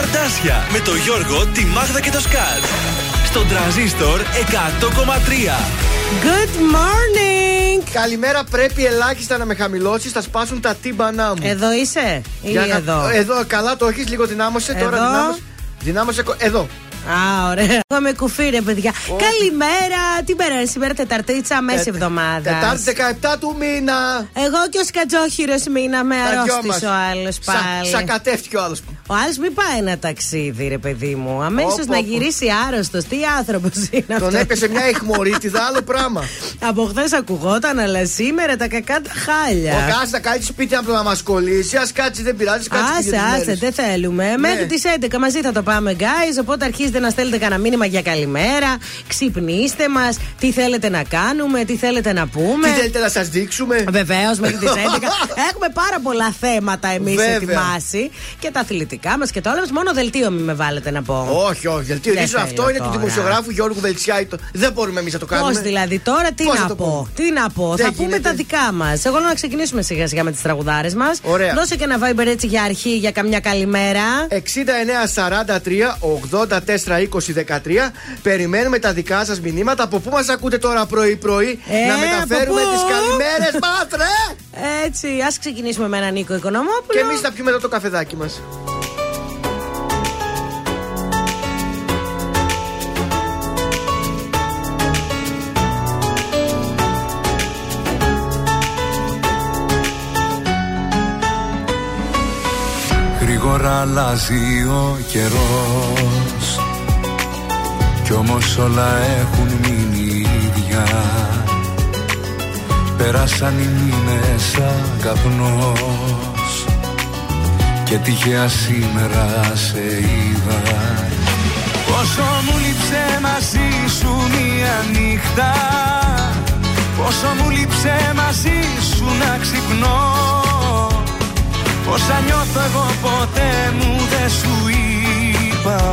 Καρτάσια με το Γιώργο, τη Μάγδα και το Σκάτ. Στον τραζίστορ 100,3. Good morning! Καλημέρα, πρέπει ελάχιστα να με χαμηλώσεις, θα σπάσουν τα τύμπανά μου. Εδώ είσαι ή Για να- εδώ; Εδώ, καλά το έχεις, λίγο δυνάμωσε. Τώρα Εδώ; δυνάμωσε. Δυνάμωσε. κο- Εδώ. Α, ωραία. Είμαι κουφί, ρε παιδιά. Καλημέρα. Τι μέρα είναι σήμερα, Τεταρτίτσα, μέση Τε- εβδομάδα. Τετάρτη 17 του μήνα. Εγώ και ο Σκατζόχυρος μείναμε Τα δυο αρρώστης μας. ο άλλος Σα- πάλι. Σακατεύτηκε ο άλλος. Ο άλλος μην πάει ένα ταξίδι, ρε παιδί μου. Αμέσως Πω, πω, να πω. γυρίσει άρρωστος. Τι άνθρωπος είναι αυτός. Τον έπεσε μια ιγμορίτιδα, άλλο πράγμα. Από χθες ακουγόταν, αλλά σήμερα τα κακά τα χάλια. Ο Κάσης θα κάτσει σπίτι από να μας κολλήσει. Α κάτσει, δεν πειράζει. Κάτσει και για Άσε, τις άσε, μέρες. δεν θέλουμε. Μέχρι τις 11 μαζί θα το πάμε, guys. Οπότε αρχίζετε να στέλνετε κανένα μήνυμα για καλημέρα. Ξυπνήστε μας. Τι θέλετε να κάνουμε, τι θέλετε να πούμε. Τι θέλετε να σας δείξουμε. Βεβαίως, μέχρι τις 11. Έχουμε πάρα πολλά θέματα εμείς Βέβαια. ετοιμάσει. Και τα αθλητικά μας και το όλο μας. Μόνο δελτίο μην με βάλετε να πω. Όχι, όχι. Δελτίο Δεν ειδήσεων. θέλω αυτό είναι του τώρα. δημοσιογράφου Γιώργου Βελτσιάη. Το- Δεν μπορούμε εμείς να το κάνουμε. Πώ δηλαδή, τώρα τι Πώς θα να το πω; πούμε; Τι να πω; Δεν θα πούμε γίνεται. τα δικά μας. Εγώ λέω να ξεκινήσουμε σιγά σιγά με τις τραγουδάρες μας. Ωραία. Δώσε και ένα Viber έτσι για αρχή για καμιά καλημέρα. 69 43 84 20 13. Περιμένουμε τα δικά σας μηνύματα. Από πού μας ακούτε τώρα πρωί-πρωί Ε, να μεταφέρουμε από πού; τις καλημέρες μα, ρε! Έτσι, ας ξεκινήσουμε με έναν Νίκο Οικονομόπουλο. Και εμείς θα πιούμε εδώ το καφεδάκι μας. Γρήγορα αλλάζει ο καιρός Κι όμως όλα έχουν μείνει ίδια. Πέρασαν οι μήνες σαν καπνός. Και τυχαία σήμερα σε είδα. Πόσο μου λείψε μαζί σου μία νύχτα. Πόσο μου λείψε μαζί σου να ξυπνώ. Όσα νιώθω εγώ ποτέ μου δεν σου είπα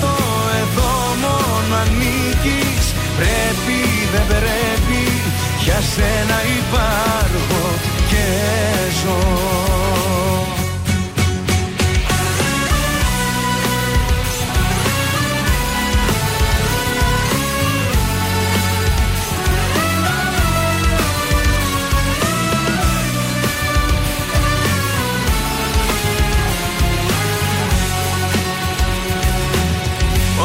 το εδώ μόνο ανήκεις Πρέπει, δεν πρέπει, για σένα υπάρχω και ζω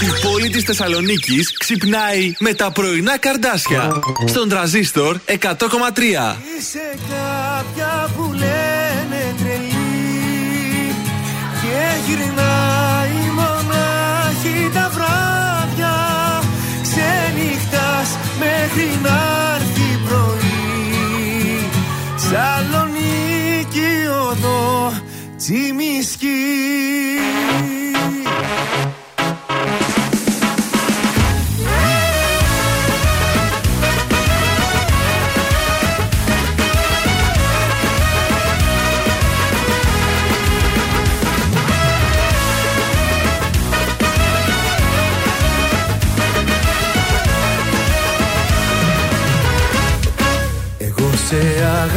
Η πόλη της Θεσσαλονίκης ξυπνάει με τα πρωινά καρδάσια. Στον τραζίστορ 100,3 Είσαι κάποια που λένε τρελή Και γυρνάει μονάχη τα βράδια. Ξενυχτάς μέχρι να έρθει πρωί Σαλονίκη οδό τσιμισκή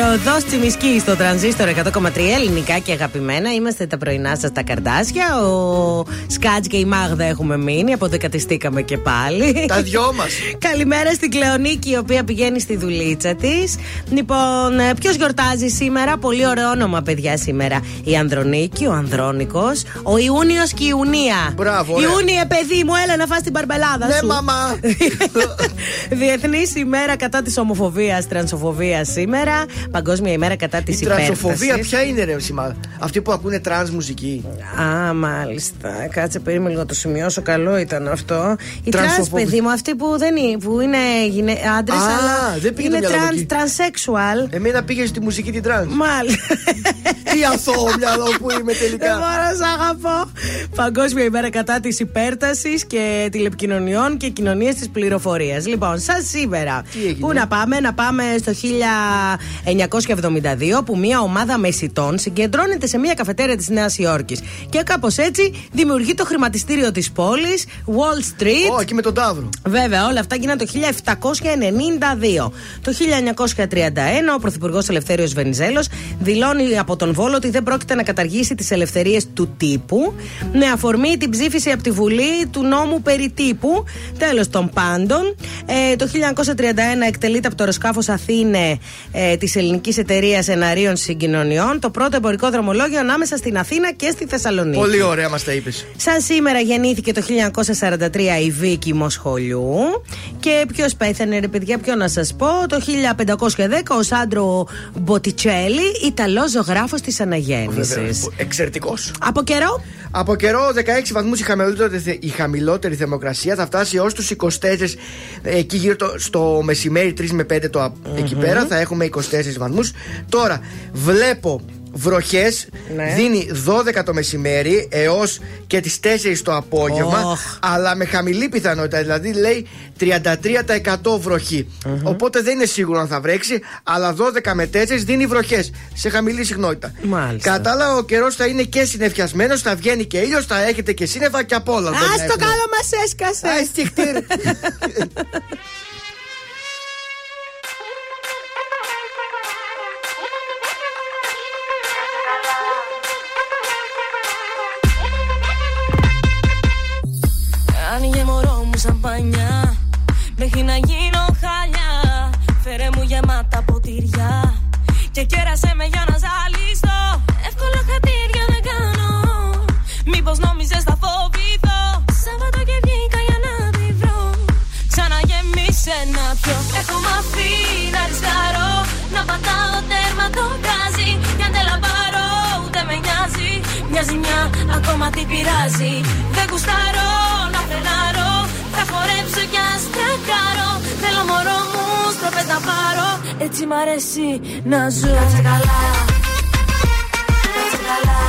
Θεσσαλονίκη, οδό Τσιμισκή στο τρανζίστορ 100,3 ελληνικά και αγαπημένα. Είμαστε τα πρωινά σας τα καρδάσια. Ο Σκάτζ και η Μάγδα έχουμε μείνει. Αποδεκατιστήκαμε και πάλι. Τα δυο μας. Καλημέρα στην Κλεονίκη, η οποία πηγαίνει στη δουλίτσα της. Λοιπόν, ποιος γιορτάζει σήμερα, πολύ ωραίο όνομα, παιδιά, σήμερα. Η Ανδρονίκη, ο Ανδρώνικο, ο Ιούνιος και η Ιουνία. Μπράβο, ωραία. Ιούνιε, παιδί μου, έλα να φας την παρμπελάδα Ναι, σου. μαμά. Διεθνή ημέρα κατά της ομοφοβίας, τρανσοφοβίας σήμερα. Παγκόσμια ημέρα κατά της Η υπέρτασης. τρανσοφοβία ποια είναι, ρε Σιμά. Αυτοί που ακούνε trance μουσική. Α, μάλιστα. Κάτσε περίμενε λίγο να το σημειώσω. Καλό ήταν αυτό. Η τρανς, Τρανσοφοβία. παιδί μου, αυτή που, δεν είναι, που είναι γυναί... άντρες, Α, αλλά δεν πήγε το είναι μυαλό μου τρανς, εκεί. τρανσέξουαλ. Εμένα πήγε στη μουσική την trance. Μάλιστα. Τι αθώο μυαλό που είμαι Δεν τελικά. μπορώ να σ' αγαπώ. Παγκόσμια ημέρα κατά της υπέρτασης και τηλεπικοινωνιών και κοινωνίας της πληροφορίας. Λοιπόν, σαν σήμερα. Τι έγινε; Πού να πάμε, να πάμε στο 1972 που μια ομάδα μεσητών συγκεντρώνεται σε μια καφετέρια της Νέας Υόρκης. Και κάπως έτσι δημιουργεί το χρηματιστήριο της πόλης, Wall Street. Ω, εκεί με τον Ταύρο. Βέβαια, όλα αυτά γίνανε το 1792. Το 1931, ο Πρωθυπουργός Ελευθέριος Βενιζέλος δηλώνει από τον Βόλο ότι δεν πρόκειται να καταργήσει τις ελευθερίες του τύπου, με αφορμή την ψήφιση από τη Βουλή του νόμου περί τύπου. Τέλος των πάντων, ε, το 1931 εκτελείται από το αεροσκάφος Αθήνε ε, ε, της ελληνική εταιρείας εναρίων συγκοινωνιών. Το πρώτο εμπορικό δρομολόγιο ανάμεσα στην Αθήνα και στη Θεσσαλονίκη. Πολύ ωραία μας τα είπες. Σαν σήμερα γεννήθηκε το 1943 η Βίκη Μοσχολιού. Και ποιος πέθανε, ρε παιδιά, ποιο να σας πω. Το 1510 ο Σάντρο Μποτιτσέλη, Ιταλός ζωγράφος της Αναγέννησης. Εξαιρετικός. Από καιρό. Από καιρό 16 βαθμούς η χαμηλότερη, η χαμηλότερη θερμοκρασία θα φτάσει έω τους 24 εκεί γύρω το, στο μεσημέρι 3 με 5 το, εκεί πέρα θα έχουμε 24 βαθμούς. Τώρα βλέπω βροχές. Ναι. Δίνει 12 το μεσημέρι έως και τις 4 το απόγευμα. Οχ. Αλλά με χαμηλή πιθανότητα. Δηλαδή λέει 33% βροχη Οπότε δεν είναι σίγουρο αν θα βρέξει. Αλλά 12 με 4 δίνει βροχές σε χαμηλή συχνότητα. Μάλιστα. Κατά άλλα, ο καιρός θα είναι και συνεφιασμένος. Θα βγαίνει και ήλιος, θα έχετε και σύννεφα και απ' όλα. Α μπορεί να το έχουμε. καλό μας έσκασες. Α, σαμπανιά Μέχρι να γίνω χαλιά Φέρε μου γεμάτα ποτήρια. Και κέρασε με για να ζαλιστώ. Εύκολα χατήρια να κάνω. Μήπως νόμιζες θα φοβηθώ. Σάββατο και βγήκα για να τη βρω. Ξαναγεμίσε να πιω. Έχω μάθει να ρισκάρω. Να πατάω τέρμα το γκάζι Κι αν δεν λαμπάρω ούτε με νοιάζει. Μια ζημιά ακόμα τι πειράζει. Δεν γουστάρω να φρενάρω Θα χορέψω κι ας τρακάρω. Θέλω μωρό μου στροφές να πάρω. Έτσι μ' αρέσει να ζω. Κάτσε καλά. Κάτσε καλά.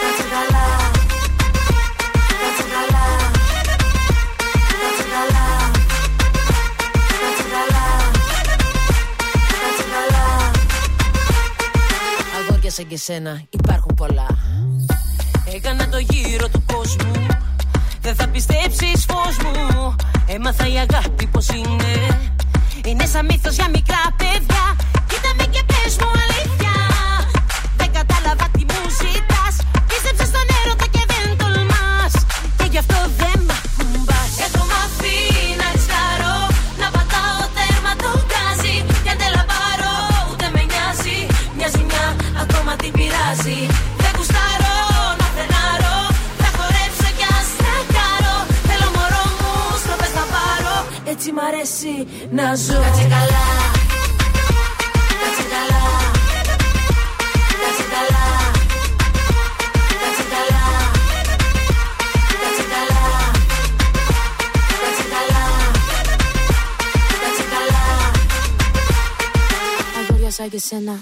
Κάτσε καλά. Κάτσε καλά. Κάτσε καλά. Κάτσε καλά. Κάτσε καλά. Αγόρια σαν και σένα υπάρχουν πολλά. Έκανα το γύρο του κόσμου Δεν θα πιστέψεις φως μου. Έμαθα η αγάπη πως είναι. Είναι σαν μύθος για μικρά παιδιά. Κοίτα με και πες μου αλήθεια. Δεν κατάλαβα τι μου ζητάς. Πίστεψα στον έρωτα και δεν τολμάς. Και γι' αυτό δεν αρέσει να ζω. Κάτσε καλά. Κάτσε καλά. Κάτσε καλά. Κάτσε καλά. Κάτσε καλά. Κάτσε καλά. Κάτσε καλά. Αγόρια σαν και σένα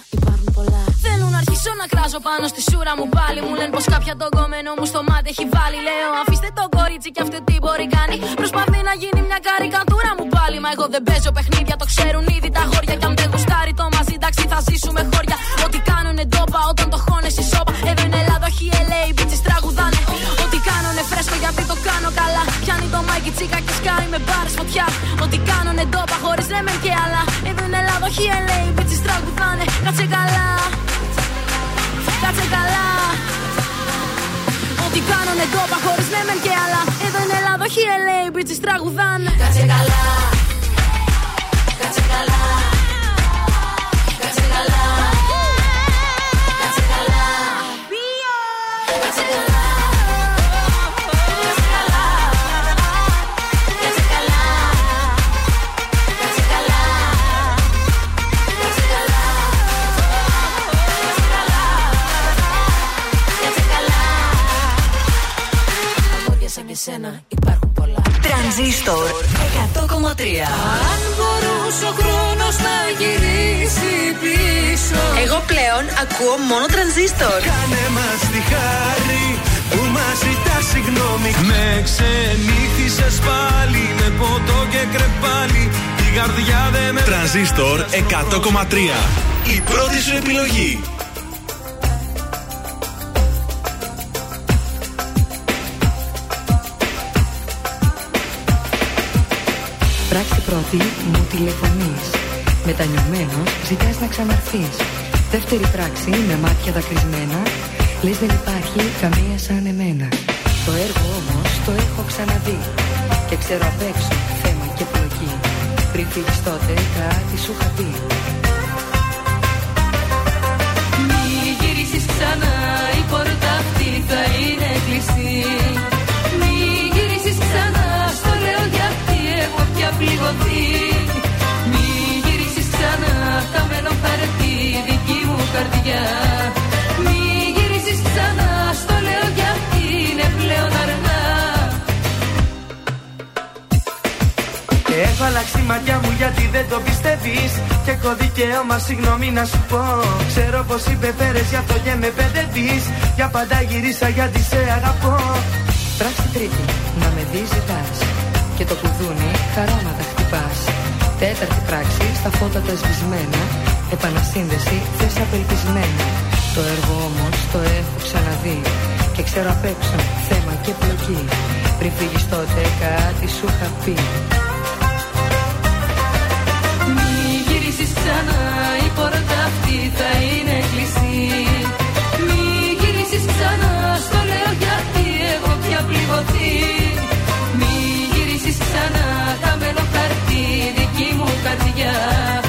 αρχίσω να κράζω πάνω στη σούρα μου πάλι. Μου λένε πως κάποια το κομμένο μου στο μάτι έχει βάλει. Λέω αφήστε το κορίτσι και αυτό τι μπορεί κάνει. Προσπαθεί να γίνει μια καρικατούρα μου πάλι. Μα εγώ δεν παίζω παιχνίδια, το ξέρουν ήδη τα χώρια. Κι αν δεν γουστάρει το μαζί, εντάξει θα ζήσουμε χώρια. Ό,τι κάνουνε ντόπα όταν το χώνες η σόπα. Εδώ είναι Ελλάδα, όχι LA, bitches τραγουδάνε. Ό,τι κάνουνε φρέσκο γιατί το κάνω καλά. Πιάνει το μάικι τσίκα και σκάει με μπάρες φωτιά. Ό,τι κάνουνε ντόπα χωρίς ρέμεν και άλλα. Εδώ είναι Ελλάδα, όχι LA, bitches τραγουδάνε. Κάτσε καλά Κάτσε καλά Ό,τι κάνουνε ντόπα χωρίς μέμεν και άλλα. Εδώ είναι Ελλάδα, όχι LA, bitches τραγουδάνε. Κάτσε καλά Κάτσε καλά Αγόρια σαν και σένα υπάρχουν πολλά Τρανζίστορ 100,3. Αν μπορούσε ο χρόνος να γυρίσει πίσω Εγώ πλέον ακούω μόνο τρανζίστορ. Κάνε μας τη χάρη που μας ζητάς συγγνώμη Με ξενύχτησες πάλι με ποτό και κρεπάλι Η καρδιά δεν με Τρανζίστορ 100,3. Η πρώτη σου επιλογή. Πράξη πρώτη μου τηλεφωνείς. Μετανιωμένος ζητάς να ξαναρθείς. Δεύτερη πράξη με μάτια δακρυσμένα. Λες δεν υπάρχει καμία σαν εμένα. Το έργο όμως το έχω ξαναδεί. Και ξέρω απ' έξω θέμα και πλοκή. Πριν φύγεις τότε κάτι σου είχα πει. Μη γυρίσεις ξανά η πόρτα αυτή θα είναι κλειστή πια πληγωθεί Μη γυρίσεις ξανά θα μένω χαρτί δική μου καρδιά. Μη γυρίσεις ξανά στο λέω γιατί είναι πλέον αργά Έχω αλλάξει η ματιά μου γιατί δεν το πιστεύεις. Και έχω δικαίωμα συγγνώμη να σου πω. Ξέρω πως υπεφέρες γι' αυτό και με παιδεύεις. Για πάντα γυρίσα γιατί σε αγαπώ. Πράξη τρίτη, να με δει ζητάς. Και το κουδούνι χαράματα χτυπάς Τέταρτη πράξη, στα φώτα τα σβησμένα Επανασύνδεση, θες απελπισμένα. Το έργο όμως το έχω ξαναδεί Και ξέρω απ' έξω θέμα και πλοκή. Πριν φύγεις τότε κάτι σου είχα πει. Μη γυρίσεις ξανά η πόρτα αυτή θα είναι κλειστή καρδιά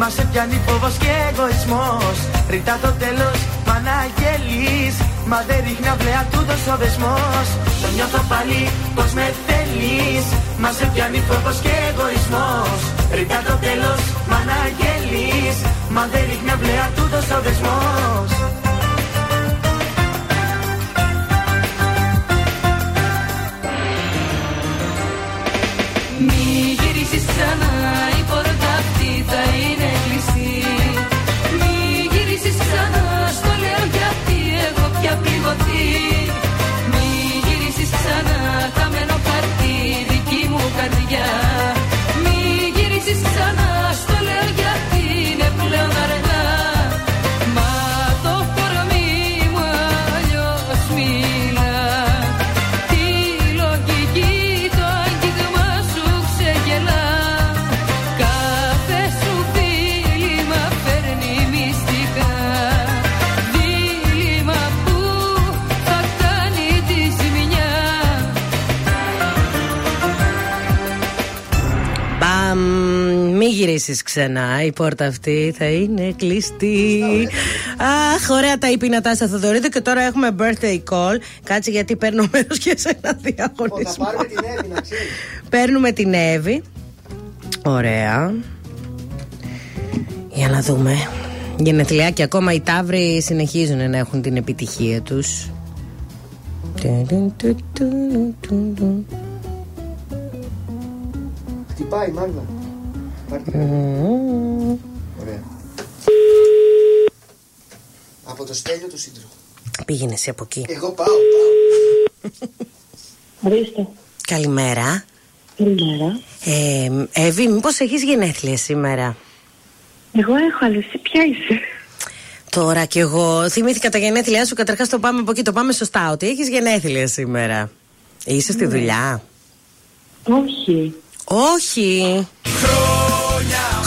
Μα σε πιάνει φόβος και εγωισμός. Ρητά το τέλος μ' αναγγέλεις Μα δεν ρίχνει αυλαία τούτος ο δεσμός. Το νιώθω πάλι πως με θέλεις. Μα σε πιάνει φόβος και εγωισμός. Ρητά το τέλος μ' αναγγέλεις Μα δεν ρίχνει αυλαία τούτος ο δεσμός. Μη γυρίσεις ξανά η πόρτα αυτή θα ξανά. Η πόρτα αυτή θα είναι κλειστή. Αχ, ωραία τα είπε η Νατάσα Θοδωρίδου και τώρα έχουμε birthday call. Κάτσε γιατί παίρνω μέρος και σε ένα Θα διαγωνισμό. πάρουμε την Εύη να ξέρεις. Παίρνουμε την Εύη. Ωραία. Για να δούμε. Γενεθλιά και ακόμα οι Ταύροι συνεχίζουν να έχουν την επιτυχία τους. Χτυπάει η Μάγδα. Πάρε την Εύη. Ωραία. Από το στέλιο του σύντροφου. Πήγαινε εσύ από εκεί. Εγώ πάω, πάω. Ορίστε. Καλημέρα. Καλημέρα. Ε, Εύη, μήπως έχεις γενέθλια σήμερα; Εγώ έχω, αλλά εσύ ποια είσαι; Τώρα κι εγώ θυμήθηκα τα γενέθλιά σου. Καταρχάς το πάμε από εκεί, το πάμε σωστά. Ότι έχεις γενέθλια σήμερα; Είσαι στη δουλειά; Όχι. Όχι.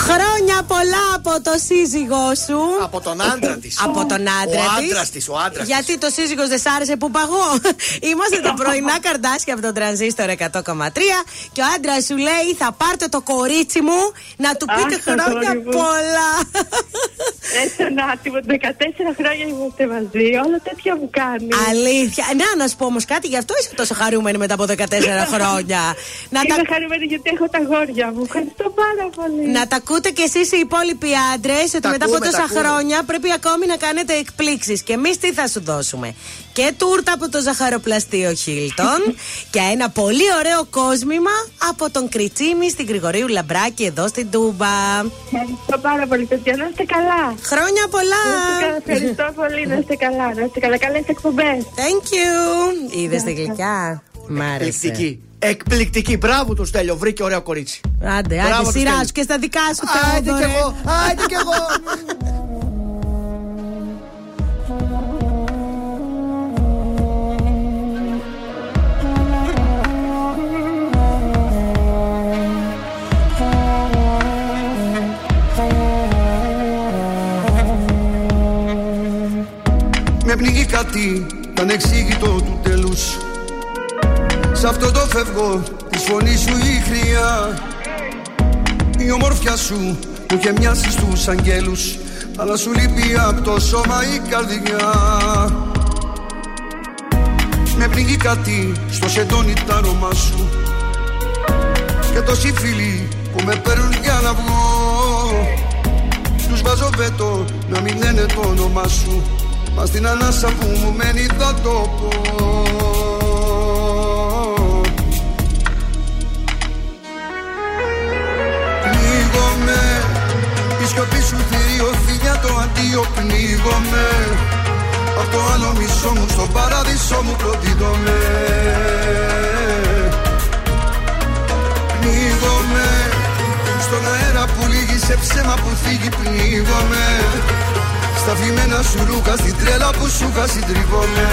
Χρόνια πολλά από το σύζυγό σου. Από τον άντρα της. Από τον άντρα Ο της. άντρας της, ο άντρας Γιατί το σύζυγος δεν σ' άρεσε που παγώ. Είμαστε τα πρωινά καρδάσια από τον τρανζίστορ 100,3 και ο άντρας σου λέει θα πάρτε το κορίτσι μου να του πείτε Αχ, το χρόνια αγόρι μου. πολλά. Έτσι να τίποτα. 14 χρόνια είμαστε μαζί. Όλα τέτοια μου κάνει. Αλήθεια. Να, να σου πω όμως κάτι, γι' αυτό είσαι τόσο χαρούμενη μετά από 14 χρόνια. να, τα, Είμαι χαρούμενη γιατί έχω τα γόρια μου. Ευχαριστώ πάρα πολύ. να τα ακούτε κι εσείς οι υπόλοιποι άντρες ότι Τα μετά ακούμε, από τα τόσα ακούμε. χρόνια πρέπει ακόμη να κάνετε εκπλήξεις. Και εμείς τι θα σου δώσουμε; Και τούρτα από το ζαχαροπλαστείο Χίλτον και ένα πολύ ωραίο κόσμημα από τον Κριτσίμη στην Γρηγορίου Λαμπράκη εδώ στην Τούμπα. Ευχαριστώ πάρα πολύ, παιδιά. Να είστε καλά. Χρόνια πολλά! Να είστε καλά. Ευχαριστώ πολύ. Να είστε καλά. Να είστε καλά. Καλές εκπομπές. Thank you! Είδες τη γλυκιά; Μ' άρεσε. Εκπληκτική. Εκπληκτική. Μπράβο του Στέλιο, βρήκε ωραίο κορίτσι. Άντε, Μπράβο άντε, του σειράς Στέλιου. σου και στα δικά σου. Άιντε κι Θεόδωρε. εγώ, άιντε κι εγώ. Με πνίγει κάτι ανεξήγητο του τέλους Σ' αυτό το φεύγω. Της φωνής σου η χρειά. Η ομορφιά σου μου είχε μοιάσει στους αγγέλους. Αλλά σου λείπει από το σώμα η καρδιά. Με πνίγει κάτι στο σεντόνι τ' άρωμά σου. Και τόσοι φίλοι που με παίρνουν για να βγω. Τους βάζω βέτο να μην λένε το όνομά σου. Μα στην ανάσα που μου μένει θα το πω σιωπή σου θηρίο φιλιά το αντίο πνίγομαι. Απ' το άλλο μισό μου στον παράδεισό μου προδίδομαι Πνίγομαι. Στον αέρα που λύγει σε ψέμα που θίγει πνίγομαι. Στα φημένα σου ρούχα στην τρέλα που σου είχα συντριβόμαι.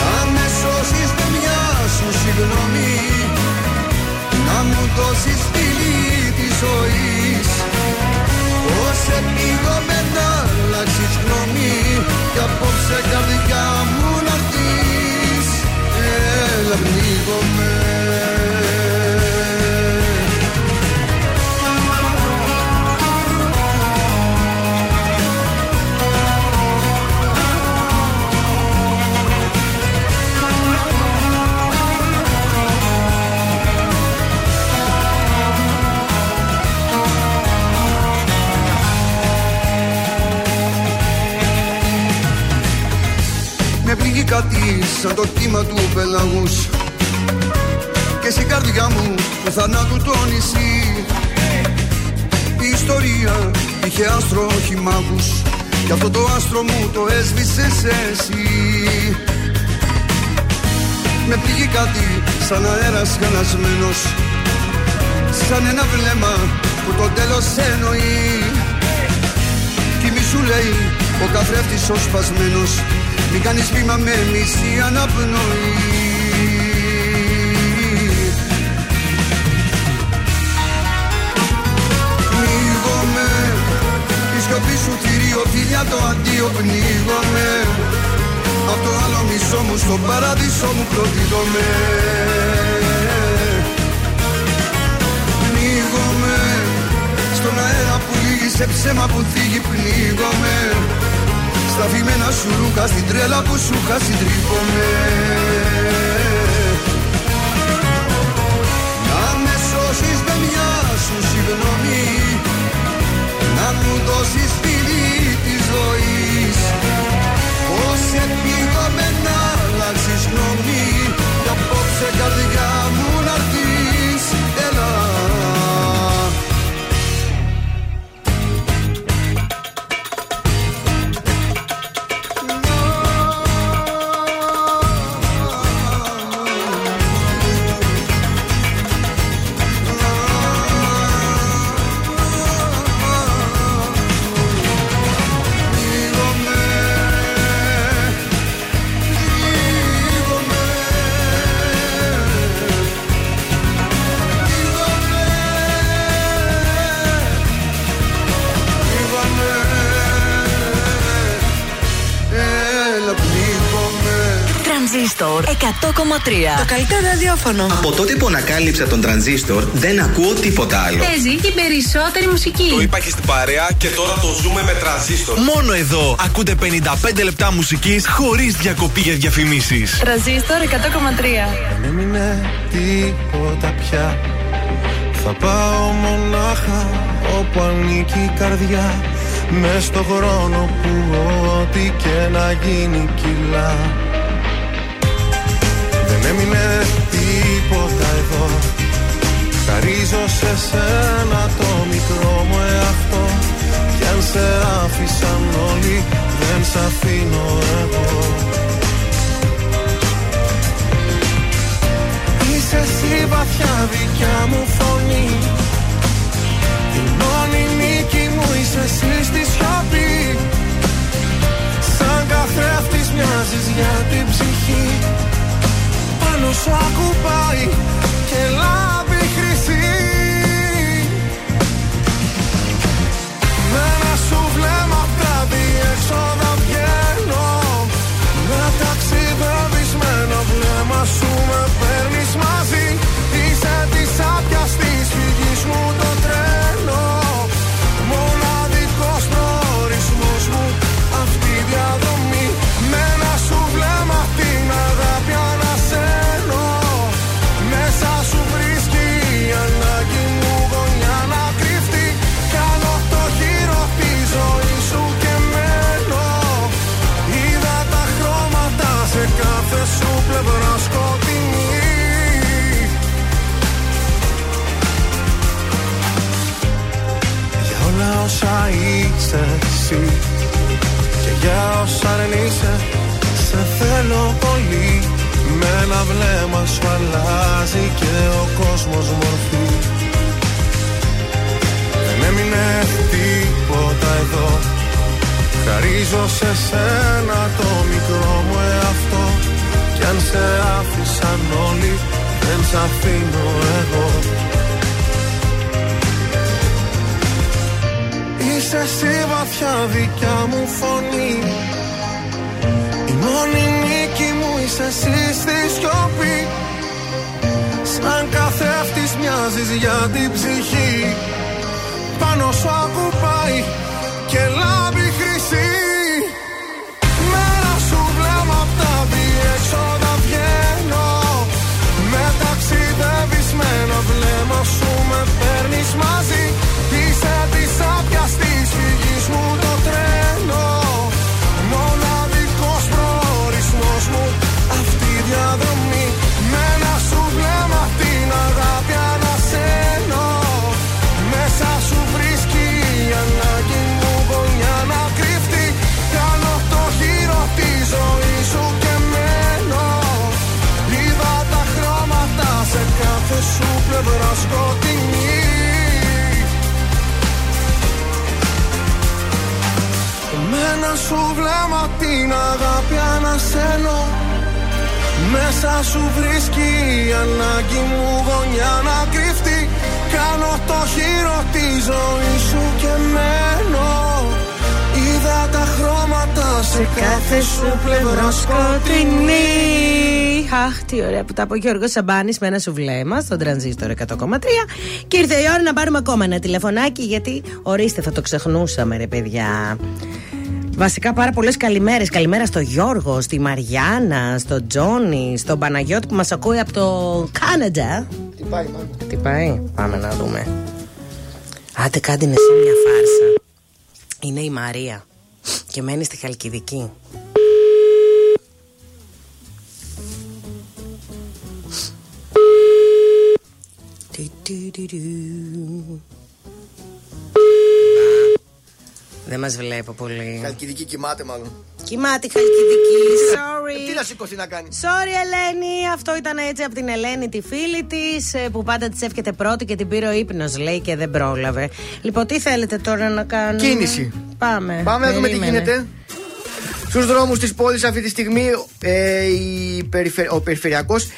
Να με σώσεις με μια σου συγγνώμη. Να μου δώσεις φίλη της ζωής. Πώς επίγομαι να αλλάξεις γνώμη Κι απόψε καρδιά μου να έρθεις Έλα πνίγομαι. Με κάτι σαν το κύμα του πελαγούς. Και στην καρδιά μου του θανάτου το νησί. Η ιστορία είχε άστρο όχι μάγους Κι αυτό το άστρο μου το έσβησες εσύ. Με πληγεί κάτι σαν αέρας χαλασμένος Σαν ένα βλέμμα που το τέλος εννοεί. Κι μη σου λέει ο καθρέφτης ο σπασμένος Μην κάνεις βήμα με μισή αναπνοή. Πνίγομαι Η σιωπή σου θηρίο φιλιά το αντίο πνίγομαι. Απ' το άλλο μισό μου στον παράδεισο μου προδίδομαι. Πνίγομαι Στον αέρα που λύγει σε ψέμα που θίγει πνίγομαι Στα φημένα σου ρούχα στην τρέλα που σου είχα συντρίβομαι Να με σώσεις με μια σου συγγνώμη Να μου δώσεις φίλη της ζωής. Πώς επίγομαι να αλλάξεις γνώμη Κι απόψε καρδιά Το καλύτερο ραδιόφωνο. Από τότε που ανακάλυψα τον τρανζίστορ, δεν ακούω τίποτα άλλο. Παίζει και περισσότερη μουσική. Το είπα και στην παρέα και τώρα το ζούμε με τρανζίστορ. Μόνο εδώ ακούτε 55 λεπτά μουσικής χωρίς διακοπή για διαφημίσεις. Τρανζίστορ 100,3. Δεν έμεινε τίποτα πια Θα πάω μονάχα όπου ανήκει η καρδιά Μες στο χρόνο που ό,τι και να γίνει κιλά Έμεινε τίποτα εδώ. Χαρίζω σε σένα το μικρό μου αυτό. Κι αν σε άφησαν όλοι δεν σ' αφήνω εγώ. Είσαι εσύ βαθιά δικιά μου φωνή. Την μόνη νίκη μου είσαι εσύ στη σιωπή. Σαν καθρέφτης μοιάζεις για την ψυχή. Πάνω σου ακουπάει και λάβει χρυσή. Με ένα σου βλέμμα απ' τα διέξοδα βγαίνω. Με ταξιδεύεις με ένα βλέμμα σου με παίρνεις μαζί είσαι εσύ. Και για όσα δεν είσαι Σε θέλω πολύ. Με ένα βλέμμα σου αλλάζει Και ο κόσμος μορφή. Δεν έμεινε τίποτα εδώ. Χαρίζω σε σένα το μικρό μου εαυτό. Κι αν σε άφησαν όλοι Δεν σ' αφήνω εγώ Είσαι εσύ βαθιά δικιά μου φωνή. Η μόνη νίκη μου είσαι εσύ στη σιωπή. Σαν καθρέφτης μοιάζεις για την ψυχή. Πάνω σου ακουπάει και λάμπει χρυσή. Με ένα σου βλέμμα απ' τα διέξοδα βγαίνω. Με ταξιδεύεις με ένα βλέμμα σου με παίρνεις πλευρά σκοτεινή Με ένα σου βλέμμα την αγάπη ανασένω. Μέσα σου βρίσκει η ανάγκη μου γωνιά να κρυφτεί. Κάνω το χείρο τη ζωή σου και μένω. Είδα τα χρώματα σε κάθε σου πλευρά σκοτεινή Αχ, τι ωραία που τα είπε ο Γιώργος Σαμπάνης με ένα σου βλέμμα στον τρανζίστορ 100,3. Και ήρθε η ώρα να πάρουμε ακόμα ένα τηλεφωνάκι, γιατί ορίστε, θα το ξεχνούσαμε, ρε παιδιά. Βασικά πάρα πολλές καλημέρες. Καλημέρα στο Γιώργο, στη Μαριάννα, στο Τζόνι, στον Παναγιώτη που μας ακούει από το Κάναντα. Τι πάει, μάλλον. Τι πάει, πάμε να δούμε. Άντε, κάντε εσύ μια φάρσα. Είναι η Μαρία και μένει στη Χαλκιδική. Του, του, του, του. Δεν μας βλέπω πολύ. Χαλκιδική κοιμάται μάλλον. Κοιμάται η Χαλκιδική. Sorry. Τι να σηκωθεί να κάνει; Sorry, Ελένη. Αυτό ήταν έτσι από την Ελένη, τη φίλη της, που πάντα της εύχεται πρώτη και την πήρε ο ύπνος, λέει, και δεν πρόλαβε. Λοιπόν, τι θέλετε τώρα να κάνουμε; Κίνηση. Πάμε. Πάμε να δούμε τι Περίμενε. γίνεται. Στους δρόμους της πόλης αυτή τη στιγμή ε, η περιφε- ο περιφερειακός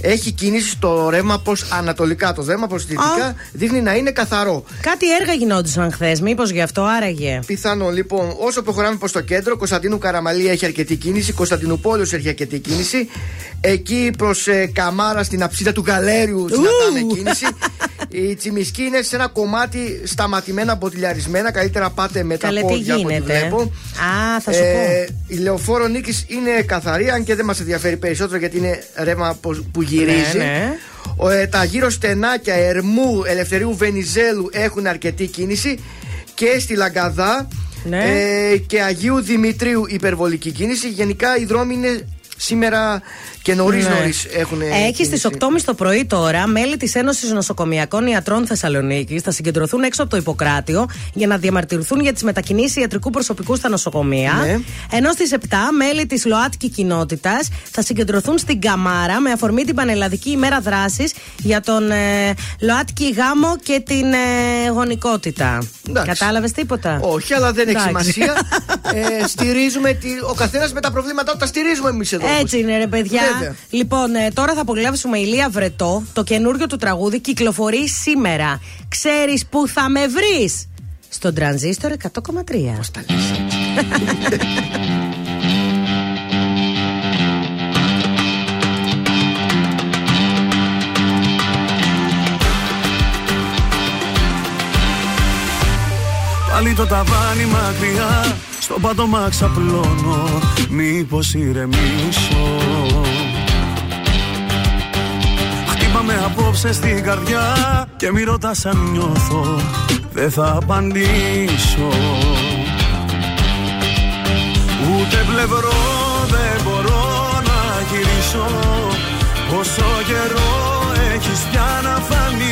έχει κίνηση στο ρεύμα προς ανατολικά. Το ρεύμα προς δυτικά δείχνει να είναι καθαρό. Κάτι έργα γινόντουσαν χθες, μήπως γι' αυτό άραγε; Πιθανό. Λοιπόν, όσο προχωράμε προς το κέντρο, Κωνσταντίνου Καραμαλή έχει αρκετή κίνηση, Κωνσταντινούπολεω έχει αρκετή κίνηση. Εκεί προς Καμάρα στην αψίδα του Γαλέριου συναντάμε κίνηση. Η Τσιμισκή είναι σε ένα κομμάτι σταματημένα, μποτιλιαρισμένα. Καλύτερα πάτε με τα Καλέ, τι πόδια από ό,τι γίνεται. βλέπω. Α, θα σου Ε, πω. η λεωφόρο νίκης είναι καθαρή, αν και δεν μας ενδιαφέρει περισσότερο γιατί είναι ρεύμα που- που γυρίζει. Ναι, ναι. Ο, ε, τα γύρω στενάκια Ερμού, Ελευθερίου Βενιζέλου έχουν αρκετή κίνηση και στη Λαγκαδά Ναι. ε, και Αγίου Δημητρίου υπερβολική κίνηση. Γενικά οι δρόμοι είναι σήμερα και νωρίς Ναι. νωρίς έχουν. Έχει στις 8.30 το πρωί τώρα μέλη της Ένωσης Νοσοκομιακών Ιατρών Θεσσαλονίκη. Θα συγκεντρωθούν έξω από το Ιπποκράτιο για να διαμαρτυρηθούν για τις μετακινήσεις ιατρικού προσωπικού στα νοσοκομεία. Ναι. Ενώ στις 7 μέλη της ΛΟΑΤΚΙ κοινότητας θα συγκεντρωθούν στην Καμάρα με αφορμή την Πανελλαδική ημέρα δράσης για τον ε, ΛΟΑΤΚΙ γάμο και την ε, γονικότητα. Εντάξει. Κατάλαβες τίποτα; Όχι, αλλά δεν έχει Εντάξει. σημασία. ε, στηρίζουμε τη, ο καθένας με τα προβλήματά του. Τα στηρίζουμε εμείς εδώ. Έτσι είναι, ρε παιδιά. Βέβαια. Λοιπόν, ε, τώρα θα απολαύσουμε ηλία Βρετό. Το καινούριο του τραγούδι κυκλοφορεί σήμερα. Ξέρεις που θα με βρεις; Στον τρανζίστορ 100,3. Πώς τα Πάλι το ταβάνι μακριά Στο πάτωμα ξαπλώνω Μήπως ηρεμήσω; Χτύπαμε απόψε στην καρδιά Και μη ρωτάς αν νιώθω Δεν θα απαντήσω. Ούτε πλευρό δεν μπορώ να γυρίσω. Πόσο καιρό έχεις πια να φανείς.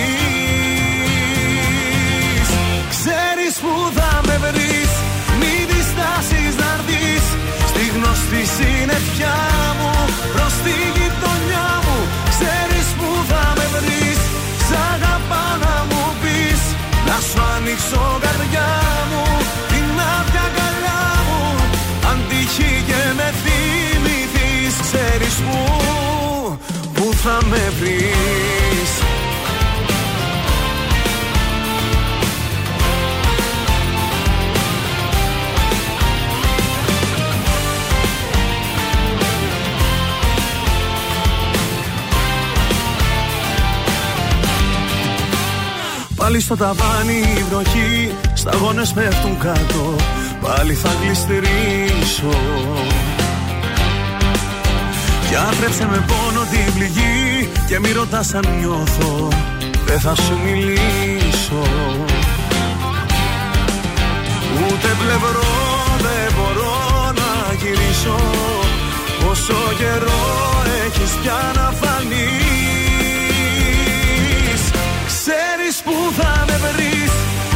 Ξέρεις που θα με βρεις Μη διστάσεις να έρθεις Στη γνωστή συννεφιά μου Προς τη γειτονιά μου Να σου ανοίξω καρδιά μου Την άδεια αγκαλιά μου. Αν τύχει και με θυμηθείς Ξέρεις που Που θα με βρεις Πάλι στο ταβάνι η βροχή Σταγόνες πέφτουν κάτω Πάλι θα γλιστρήσω Γιατρέψε με πόνο την πληγή Και μη ρωτάς αν νιώθω Δεν θα σου μιλήσω. Ούτε πλευρό δεν μπορώ να γυρίσω Πόσο καιρό έχεις πια να φανείς Ξέρεις που θα με βρεις.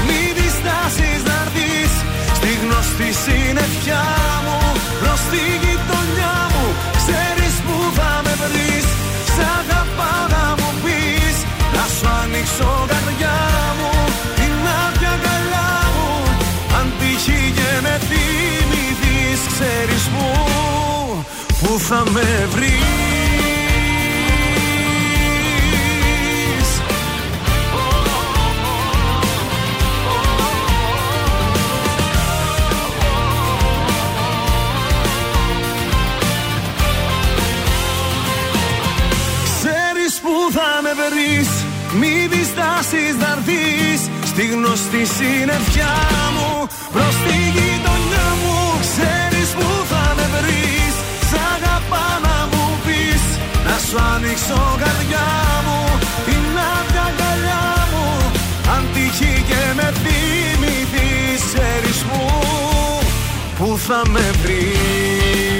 Μη διστάσεις να έρθεις Στη γνωστή συννεφιά μου Προς τη γειτονιά μου Ξέρεις που θα με βρεις. Σ' αγαπάω να μου πεις Να σου ανοίξω καρδιά μου Την άδεια αγκαλιά μου. Αν τύχει και με θυμηθείς Ξέρεις που Που θα με βρεις με βρεις Μη διστάσεις να έρθεις Στη γνωστή συννεφιά μου Προς τη γειτονιά μου Ξέρεις που θα με βρεις. Σ' αγαπάω να μου πεις Να σου ανοίξω καρδιά μου Την άδεια αγκαλιά μου. Αν τύχει και με θυμηθείς Ξέρεις που Που θα με βρεις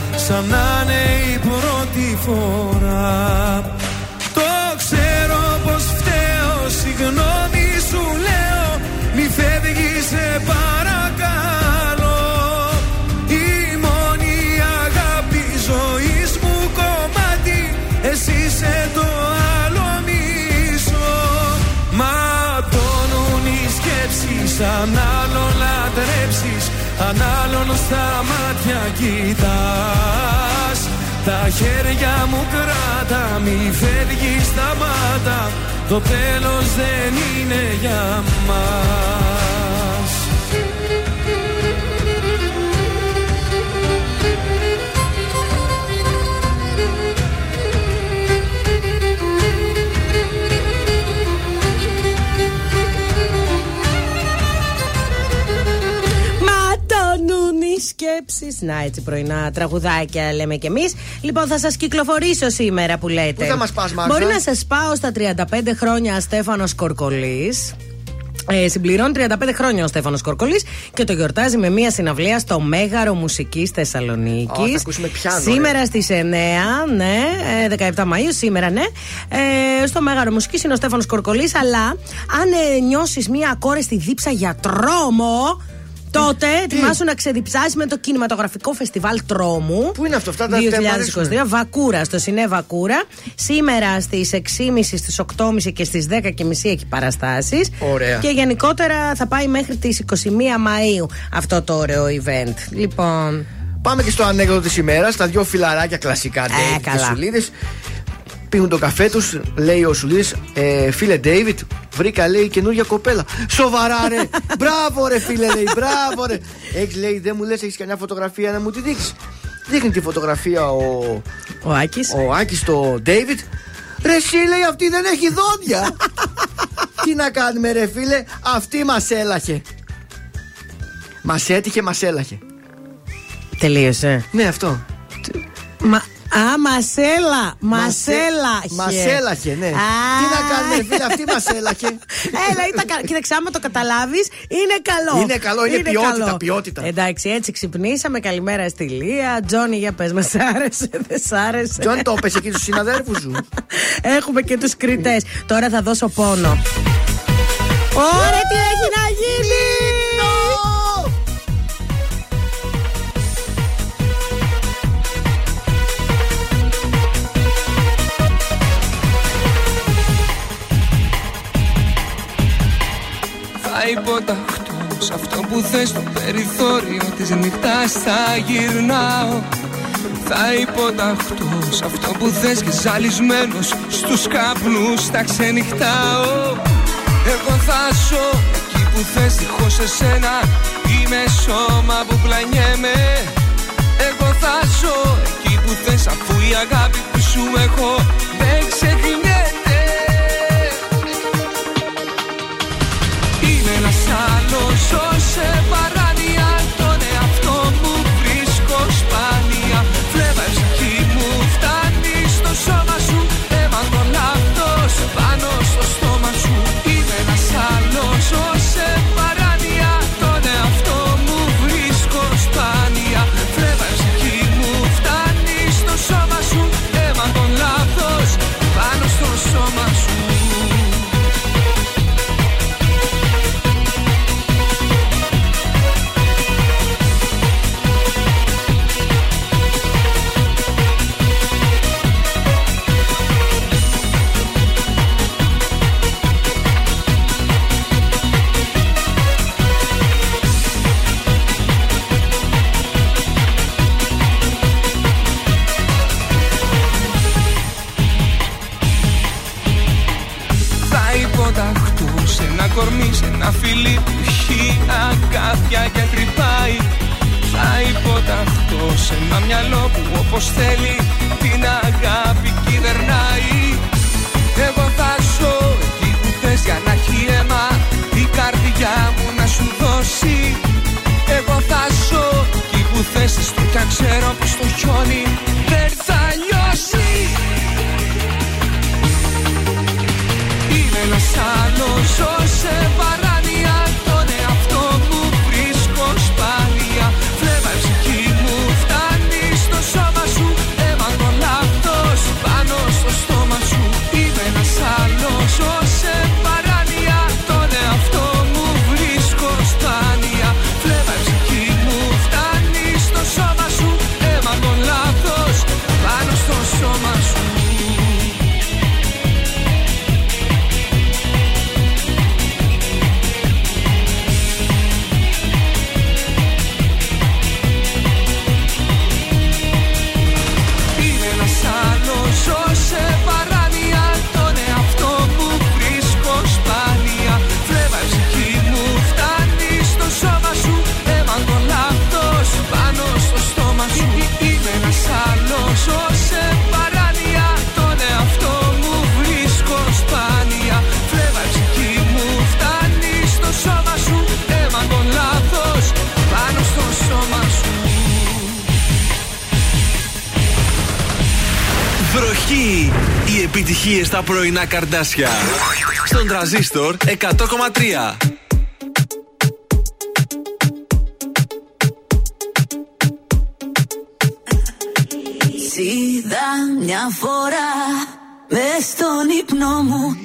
σαν να είναι η πρώτη φορά. Το ξέρω πως φταίω, συγγνώμη σου λέω Μη φεύγεις σε παρακαλώ. Η μόνη αγάπη ζωής μου κομμάτι Εσύ είσαι το άλλο μισό. Ματώνουν οι σκέψεις αν άλλο λατρέψεις αν άλλον στα μάτια κοιτάς. Τα χέρια μου κράτα Μη φεύγεις σταμάτα. Το τέλος δεν είναι για μας σκέψεις. Να, έτσι πρωινά τραγουδάκια λέμε κι εμείς. Λοιπόν, θα σας κυκλοφορήσω σήμερα που λέτε. Πού θα μας πας, Μπορεί να σας πάω στα 35 χρόνια Στέφανος Κορκολής. Ε, συμπληρώνει 35 χρόνια ο Στέφανος Κορκολής και το γιορτάζει με μία συναυλία στο Μέγαρο Μουσικής Θεσσαλονίκης. Σήμερα στις 9, ναι, 17 ε, Μαου, σήμερα, ναι. Ε, στο Μέγαρο Μουσικής είναι ο Στέφανος Κορκολής. Αλλά αν ε, νιώσεις μία ακόρεστη δίψα για τρόμο, Τότε ετοιμάσου να ξεδιψάσεις με το κινηματογραφικό φεστιβάλ Τρόμου. Πού είναι αυτό, αυτά τα 2022. Βακούρα, στο Σινέ Βακούρα. Σήμερα στις 6.30, στις 8.30 και στις 10.30 έχει παραστάσεις. Ωραία. Και γενικότερα θα πάει μέχρι τις 21 Μαου αυτό το ωραίο event. Λοιπόν. Πάμε και στο ανέκδοτο της ημέρας. Τα δυο φιλαράκια κλασικά ε, και Σουλίδε. Πίνουν το καφέ τους, λέει ο Σουλίδη, ε, φίλε Ντέιβιτ, βρήκα λέει καινούργια κοπέλα. Σοβαρά ρε! μπράβο ρε φίλε, λέει, μπράβο ρε! Έχεις λέει, δεν μου λες, έχεις κανένα φωτογραφία να μου τη δείξεις. Δείχνει τη φωτογραφία ο. Ο Άκης Ο Άκης το Ντέιβιτ. Ρε εσύ λέει αυτή δεν έχει δόντια. Τι να κάνουμε ρε φίλε, αυτή μας έλαχε. Μας έτυχε, μας έλαχε. Τελείωσε. Ναι, αυτό. Μα Α, μασέλα! Μασέλα! Μασέλαχε, ναι. Τι να κάνουμε, φίλε, αυτή μασέλαχε. Έλα, ήταν καλά. Κοίταξε, άμα το καταλάβεις, είναι καλό. Είναι καλό, είναι, ποιότητα, καλό. ποιότητα. Εντάξει, έτσι ξυπνήσαμε. Καλημέρα στη Λία. Τζόνι, για πες, μας άρεσε, δεν σ' άρεσε. Τζόνι, το έπεσε εκεί του συναδέρφους σου. Έχουμε και τους κριτές. Τώρα θα δώσω πόνο. Ωραία, τι έχει να γίνει! Υποταχτώ σε αυτό που θες στο περιθώριο της νύχτας θα γυρνάω. Θα υποταχτώ σε αυτό που θες και ζαλισμένος στους καπνούς θα ξενυχτάω. Εγώ θα ζω εκεί που θες δίχως εσένα Είμαι σώμα που πλανιέμαι. Εγώ θα ζω εκεί που θες αφού η αγάπη που σου έχω δεν ξεχνιέμαι Ζω σε παράνοια πρωινά καρδάσια. Στον τραζίστορ 100,3. Είδα μια φορά μες στον ύπνο μου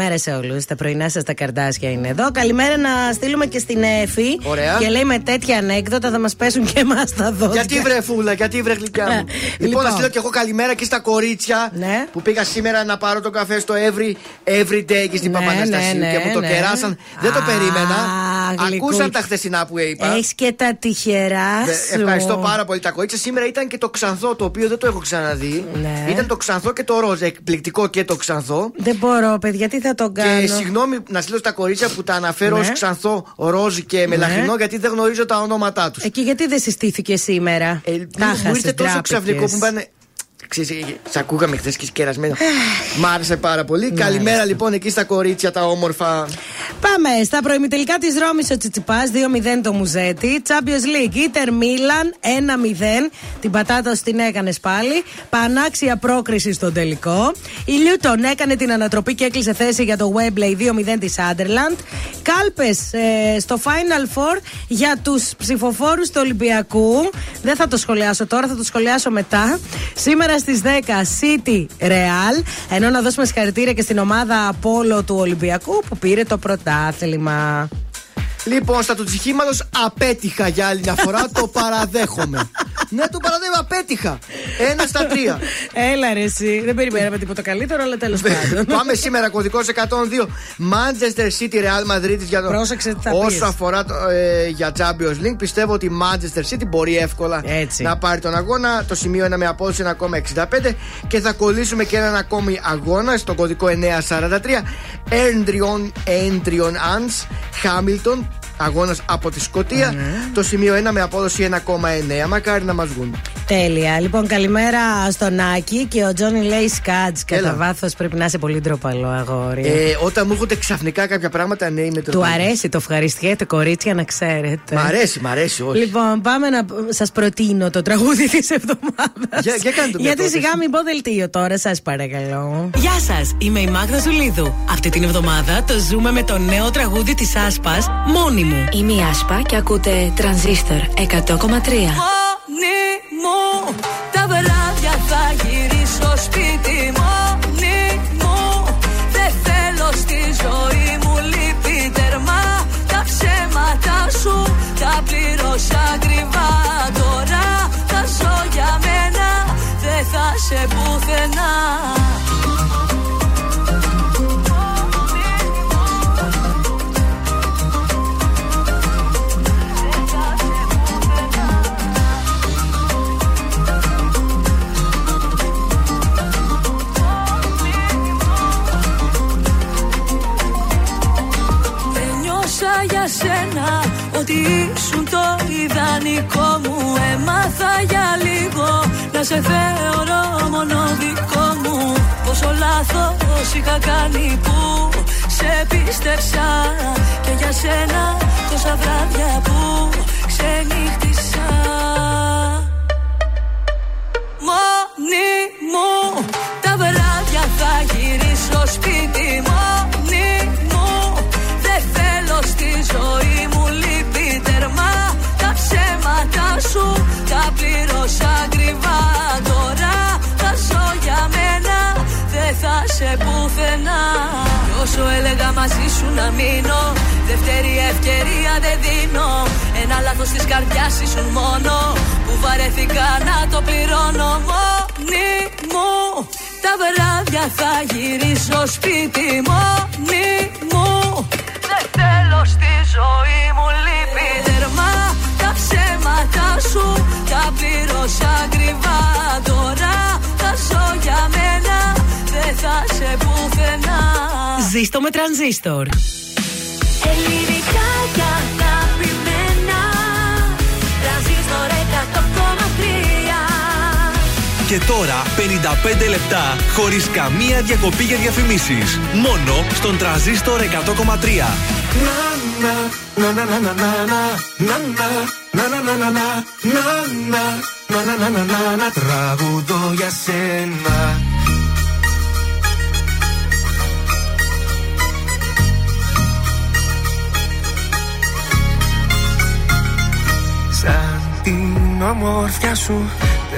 καλημέρα σε όλους. Τα πρωινά σας τα καρδάσια είναι εδώ. Καλημέρα να στείλουμε και στην Εφη. Ωραία. Και λέει με τέτοια ανέκδοτα θα μας πέσουν και εμάς τα δόντια. Γιατί βρε φούλα, γιατί βρε γλυκιά μου. λοιπόν, λοιπόν, να λοιπόν. στείλω και εγώ καλημέρα και στα κορίτσια ναι. που πήγα σήμερα να πάρω τον καφέ στο Every, every Day και στην ναι, Παπαναστασία ναι, ναι, και μου ναι, το ναι. κεράσαν. Δεν το περίμενα. Ακούσαν τα χθεσινά που είπα. Έχεις και τα τυχερά Δε- σου. Ευχαριστώ πάρα πολύ τα κορίτσια. Σήμερα ήταν και το ξανθό, το οποίο δεν το έχω ξαναδεί. Ναι. Ήταν το ξανθό και το ροζ. Εκπληκτικό και το ξανθό. Δεν μπορώ, παιδιά, τι θα το κάνω; Και συγγνώμη να στείλω στα κορίτσια που τα αναφέρω Ναι. ως ξανθό, ροζ και μελαχρινό, γιατί δεν γνωρίζω τα ονόματά τους. Εκεί γιατί δεν συστήθηκε σήμερα; Ε, Μου ήρθε τόσο ξαφνικό που μου πάνε. Ξέρεις, ε, σε ακούγαμε χθες και σκερασμένο. Μ' άρεσε πάρα πολύ. Καλημέρα λοιπόν εκεί στα κορίτσια τα όμορφα. Πάμε στα προημιτελικά της Ρώμης ο Τσιτσιπάς 2-0 το Μουζέτη. Champions League Ιντερ Μίλαν 1-0. Την πατάτα σου την έκανες πάλι. Πανάξια πρόκριση στον τελικό. Η Λιούτον έκανε την ανατροπή και έκλεισε θέση για το Webley 2-0 της Άντερλαντ. Κάλπες στο Final Four για τους ψηφοφόρους του Ολυμπιακού. Δεν θα το σχολιάσω τώρα, θα το σχολιάσω μετά. Σήμερα στις 10 City Real. Ενώ να δώσουμε συγχαρητήρια και στην ομάδα Απόλο του Ολυμπιακού που πήρε το πρωτάθλημα. Λοιπόν, στα του τσιχήματο απέτυχα για άλλη μια φορά. το παραδέχομαι. ναι, το παραδέχομαι, απέτυχα. Ένα στα τρία. Έλα ρε εσύ. Δεν περιμέναμε τίποτα καλύτερο, αλλά τέλος πάντων. Πάμε σήμερα κωδικός 102. Manchester City Real Madrid για το. Πρόσεξε τι θα Όσο πεις. αφορά το, ε, για Champions League, πιστεύω ότι η Manchester City μπορεί εύκολα Έτσι. να πάρει τον αγώνα. Το σημείο είναι με απόδοση 1,65 και θα κολλήσουμε και έναν ακόμη αγώνα στο κωδικό 943. Έντριον Έντριον Ans Hamilton. Αγώνας από τη σκοτια Το σημείο 1 με απόδοση 1,9. Μακάρι να μας βγουν. Τέλεια. Λοιπόν, καλημέρα στον Άκη και ο Τζόνι λέει σκάτ. Κατά Έλα. βάθος πρέπει να είσαι πολύ ντροπαλό αγόρι. Ε, όταν μου έρχονται ξαφνικά κάποια πράγματα, ναι, είμαι Του τροπαλής. αρέσει, το ευχαριστιέται κορίτσια να ξέρετε. Μ' αρέσει, μ' αρέσει, όχι. Λοιπόν, πάμε να σας προτείνω το τραγούδι της εβδομάδας. Για- για κάντε το μια Γιατί πρόταση. σιγά μην πω δελτίο τώρα, σας παρακαλώ. Γεια σας, είμαι η Μάγδα Ζουλίδου. Αυτή την εβδομάδα το ζούμε με το νέο τραγούδι της Άσπας, μόνη μου. Είμαι η Άσπα και ακούτε Τρανζίστορ 100,3. Μόνη μου Τα βράδια θα γυρίσω σπίτι Μόνη μου Δεν θέλω στη ζωή μου λείπει τερμά Τα ψέματα σου τα πλήρωσα ακριβά Τώρα θα ζω για μένα Δεν θα σε πουθενά σένα ότι ήσουν το ιδανικό μου. Έμαθα για λίγο να σε θεωρώ μόνο δικό μου. Πόσο λάθος είχα κάνει που σε πίστεψα Και για σένα τόσα βράδια που ξενύχτησα. Μόνη μου τα βράδια θα γυρίσω σπίτι Μόνη μου. δεν θέλω στη ζωή μου λείπει τερμά Τα ψέματα σου τα πλήρωσα ακριβά. Τώρα θα ζω για μένα δεν θα σε πουθενά. Κι όσο έλεγα μαζί σου να μείνω Δεύτερη ευκαιρία δεν δίνω. Ένα λάθος της καρδιάς ήσουν μόνο Που βαρέθηκα να το πληρώνω. Μόνη μου Τα βράδια θα γυρίσω σπίτι. Μόνη μου Δεν θέλω στη ζωή μου λείπει τερμά Τα ψέματα σου τα πλήρωσα ακριβά. Τώρα θα ζω για μένα Δεν θα σε πουθενά. Ζήστο με τρανζίστορ. Ελληνικά και αγαπημένα Τρανζίστορ 100,3 Και τώρα 55 λεπτά χωρίς καμία διακοπή για διαφημίσεις. Μόνο στον τραζίστορ 100,3. Τραγουδώ για σένα Σαν την ομορφιά σου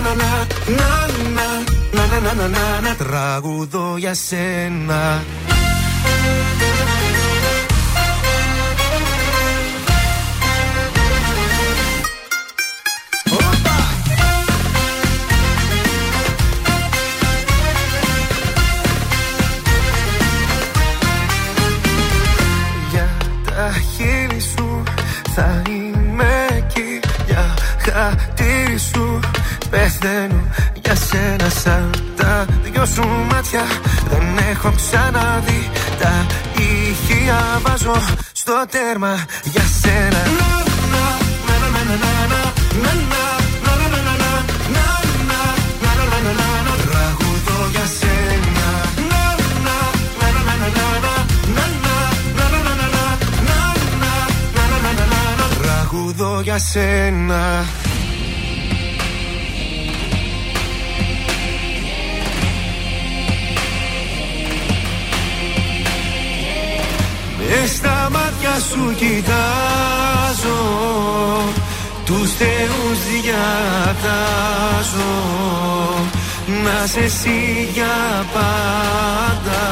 να να να να να να να τραγουδώ για σένα Για τα χείλη θα είμαι εκεί για χατήρι σου πεθαίνω για σένα σαν τα δυο σου μάτια. Δεν έχω ξαναδεί τα ηχεία βάζω στο τέρμα για σένα. Τραγουδώ για σένα. Τραγουδώ για σένα Μες στα μάτια σου κοιτάζω Τους θεούς διατάζω. Να σε εσύ για πάντα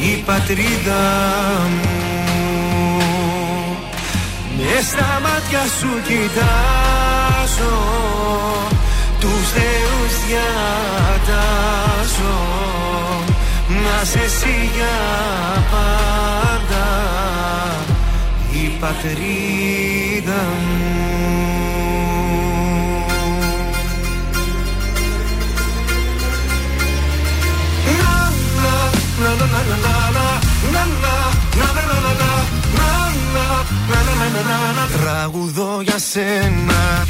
Η πατρίδα μου. Μες στα μάτια σου κοιτάζω Τους θεούς διατάζω Να σε εσύ για πάντα Η πατρίδα μου. Τραγουδώ για σένα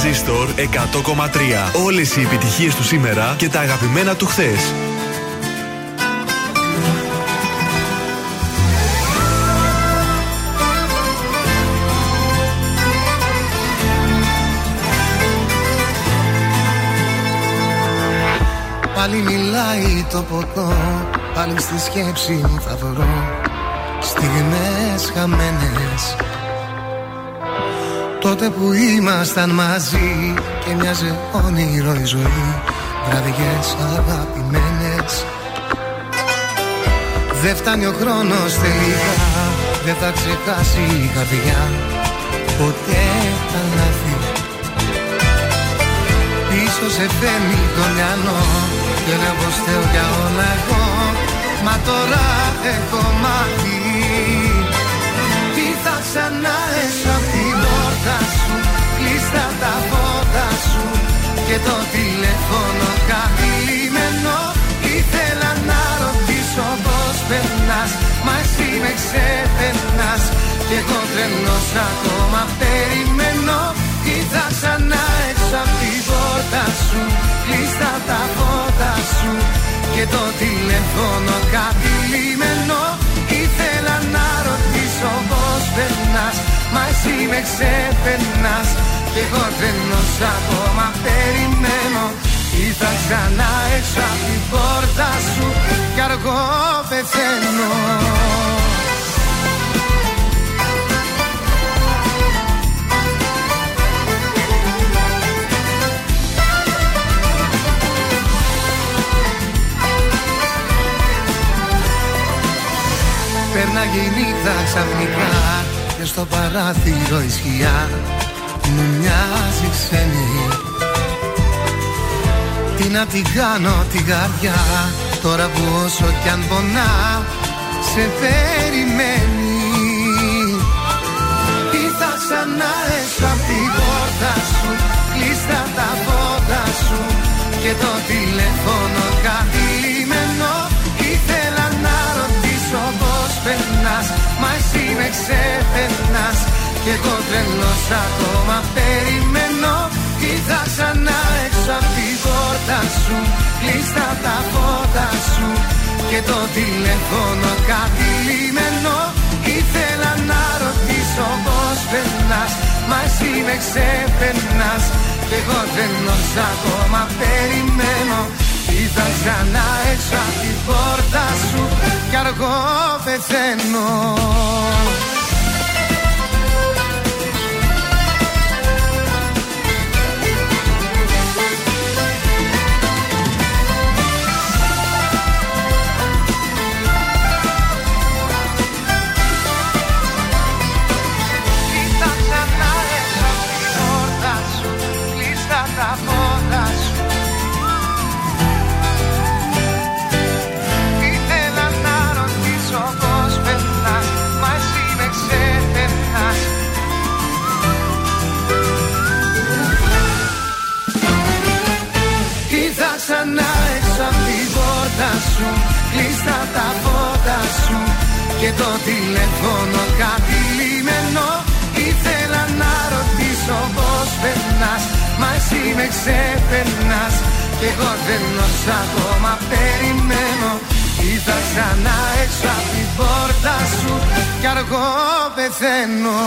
Τρανζίστορ 100,3. Όλες οι επιτυχίες του σήμερα και τα αγαπημένα του χθες. Πάλι μιλάει το ποτό Πάλι στη σκέψη θα βρω Στιγμές χαμένες Τότε που ήμασταν μαζί Και μοιάζε όνειρο η ζωή. Βραδιές αγαπημένες. Δεν φτάνει ο χρόνος τελικά Δεν θα ξεχάσει η καρδιά. Ποτέ τα λάθη Πίσω σε φέρνει το μυαλό Και λέω πως θέλω για όλα εγώ. Μα τώρα έχω μάθει. Τι θα ξανά έσω απ' την πόρτα σου Κλείστα τα φώτα σου Και το τηλέφωνο καθυλιμένο Ήθελα να ρωτήσω πως περνάς Μα εσύ με ξεπερνάς. Και εγώ τρελός ακόμα περιμένω. Τι θα ξανά έξω απ' την πόρτα σου Κλείστα τα φώτα σου Και το τηλέφωνο καθυλιμένο Ήθελα να ρωτήσω πως περνάς Μα εσύ με ξεπερνάς. Και εγώ τρελός ακόμα περιμένω. Τι θα ξανά έξω απ' την πόρτα σου Κι αργό πεθαίνω Πέρναγε η νύχτα ξαφνικά Και στο παράθυρο η σκιά Μου μοιάζει ξένη. Τι να την κάνω την καρδιά Τώρα που όσο κι αν πονά Σε περιμένει. Τι θα ξανά έσω απ' την πόρτα σου Κλείστα τα φώτα σου. Και το τηλέφωνο καθυλιμένο Ήθελα να ρωτήσω πως περνάς Μα εσύ με ξεπερνάς. Κι εγώ τρελός ακόμα περιμένω. Τι θα ξανά έξω απ' την πόρτα σου Κλείστα τα φώτα σου. Και το τηλέφωνο κάτι λιμένο Ήθελα να ρωτήσω πως περνάς. Μα εσύ με ξεπερνάς. Κι εγώ δεν όσα ακόμα περιμένω Είδα ξανά έξω απ' την πόρτα σου Κι αργό πεθαίνω σου. Κλείστα τα φώτα σου Και το τηλέφωνο κάτι λιμένο Ήθελα να ρωτήσω πως περνάς Μα εσύ με ξεπερνάς. Κι εγώ δεν όσα ακόμα περιμένω. Είδα ξανά έξω απ' την πόρτα σου Κι αργό πεθαίνω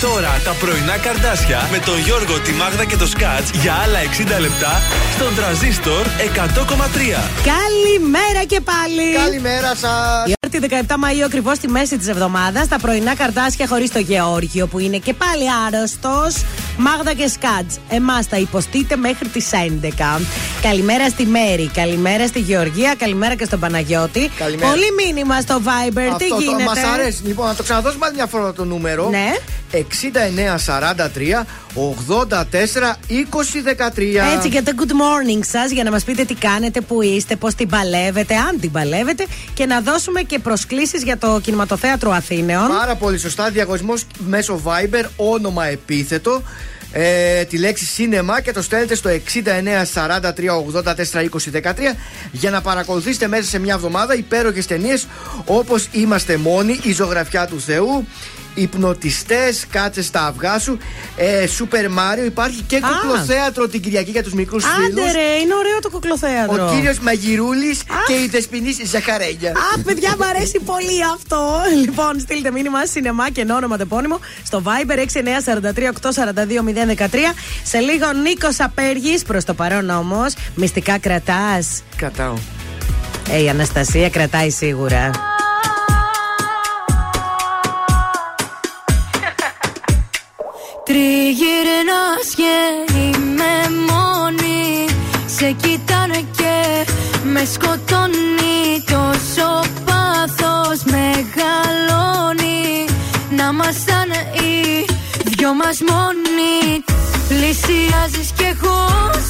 τώρα τα πρωινά καρδάσια με τον Γιώργο, τη Μάγδα και το Σκάτς για άλλα 60 λεπτά στον τραζίστορ 100,3. Καλημέρα και πάλι. Καλημέρα σας. Τετάρτη 17 Μαΐου ακριβώς στη μέση της εβδομάδας. Τα πρωινά καρτάσια χωρίς το Γεώργιο που είναι και πάλι άρρωστος. Μάγδα και Σκάτζ. Εμάς θα υποστείτε μέχρι τις 11. Καλημέρα στη Μέρη, καλημέρα στη Γεωργία, καλημέρα και στον Παναγιώτη. Καλημέρα. Πολύ μήνυμα στο Viber. Τι γίνεται; Μας αρέσει. Λοιπόν, να το ξαναδώσουμε άλλη μια φορά το νούμερο. Ναι. 6943 84 2013. Έτσι και το good morning σας για να μας πείτε τι κάνετε, που είστε, πώς την παλεύετε, αν την παλεύετε και να δώσουμε και προσκλήσεις για το κινηματοθέατρο Αθήνεων. Πάρα πολύ σωστά. Διαγωνισμός μέσω Viber, όνομα επίθετο. Ε, τη λέξη σίνεμα και το στέλνετε στο 6943842013 για να παρακολουθήσετε μέσα σε μια εβδομάδα υπέροχες ταινίες όπως Είμαστε μόνοι, η ζωγραφιά του Θεού, Υπνοτιστές, κάτσε στα αυγά σου, ε, Σούπερ Μάριο. Υπάρχει και κουκλοθέατρο την Κυριακή για τους μικρούς φίλους. Άντε ρε, είναι ωραίο το κουκλοθέατρο. Ο κύριος Μαγειρούλη και η Δεσπινή Ζαχαρένια. Αχ, παιδιά, μου αρέσει πολύ αυτό. Λοιπόν, στείλτε μήνυμα σινεμά και όνομα τεπώνυμο στο Viber 6943842013. Σε λίγο Νίκος Απέργης, προς το παρόν όμως. Μυστικά κρατάς. Κρατάω. Ε, η Αναστασία κρατάει σίγουρα. Τριγυρνάς και είμαι μόνη. Σε κοιτάνε και με σκοτώνει. Τόσο πάθος μεγαλώνει. Να μασταν οι δυο μας μόνοι. Πλησιάζεις κι εγώ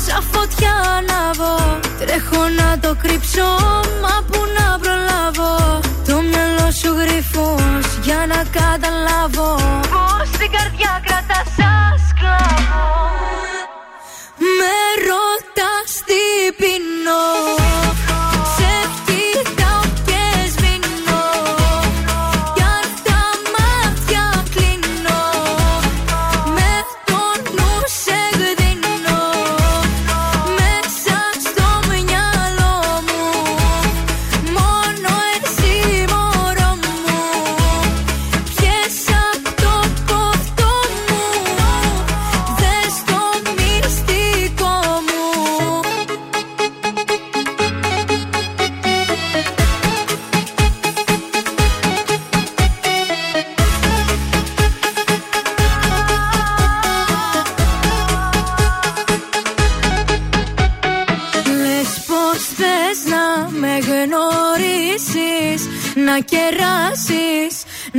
σαν φωτιά ανάβω Τρέχω να το κρύψω μα που να προλάβω. Το μυαλό σου γρυφός για να καταλάβω ρωτάς τι πεινώ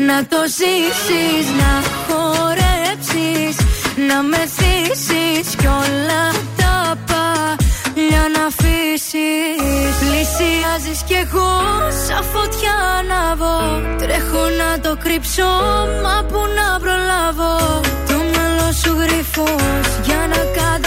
να το ζήσεις Να χορέψεις, να με θύσεις Κι όλα τα παλιά να αφήσεις. Πλησιάζεις κι εγώ σαν φωτιά ανάβω Τρέχω να το κρύψω, μα που να προλάβω. Το μυαλό σου γρυφός για να καταλάβω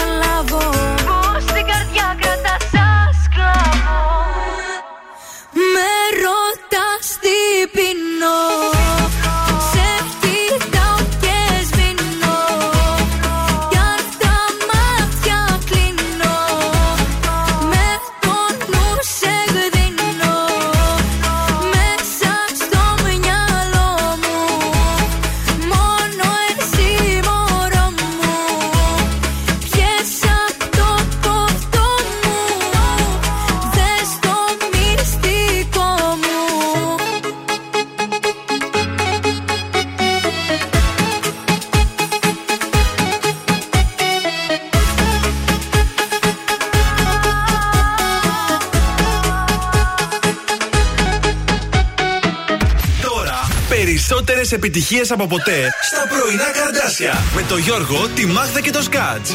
περισσότερες επιτυχίες από ποτέ στα πρωινά καρδάσια. Με το Γιώργο, τη Μάγδα και το Σκάτ.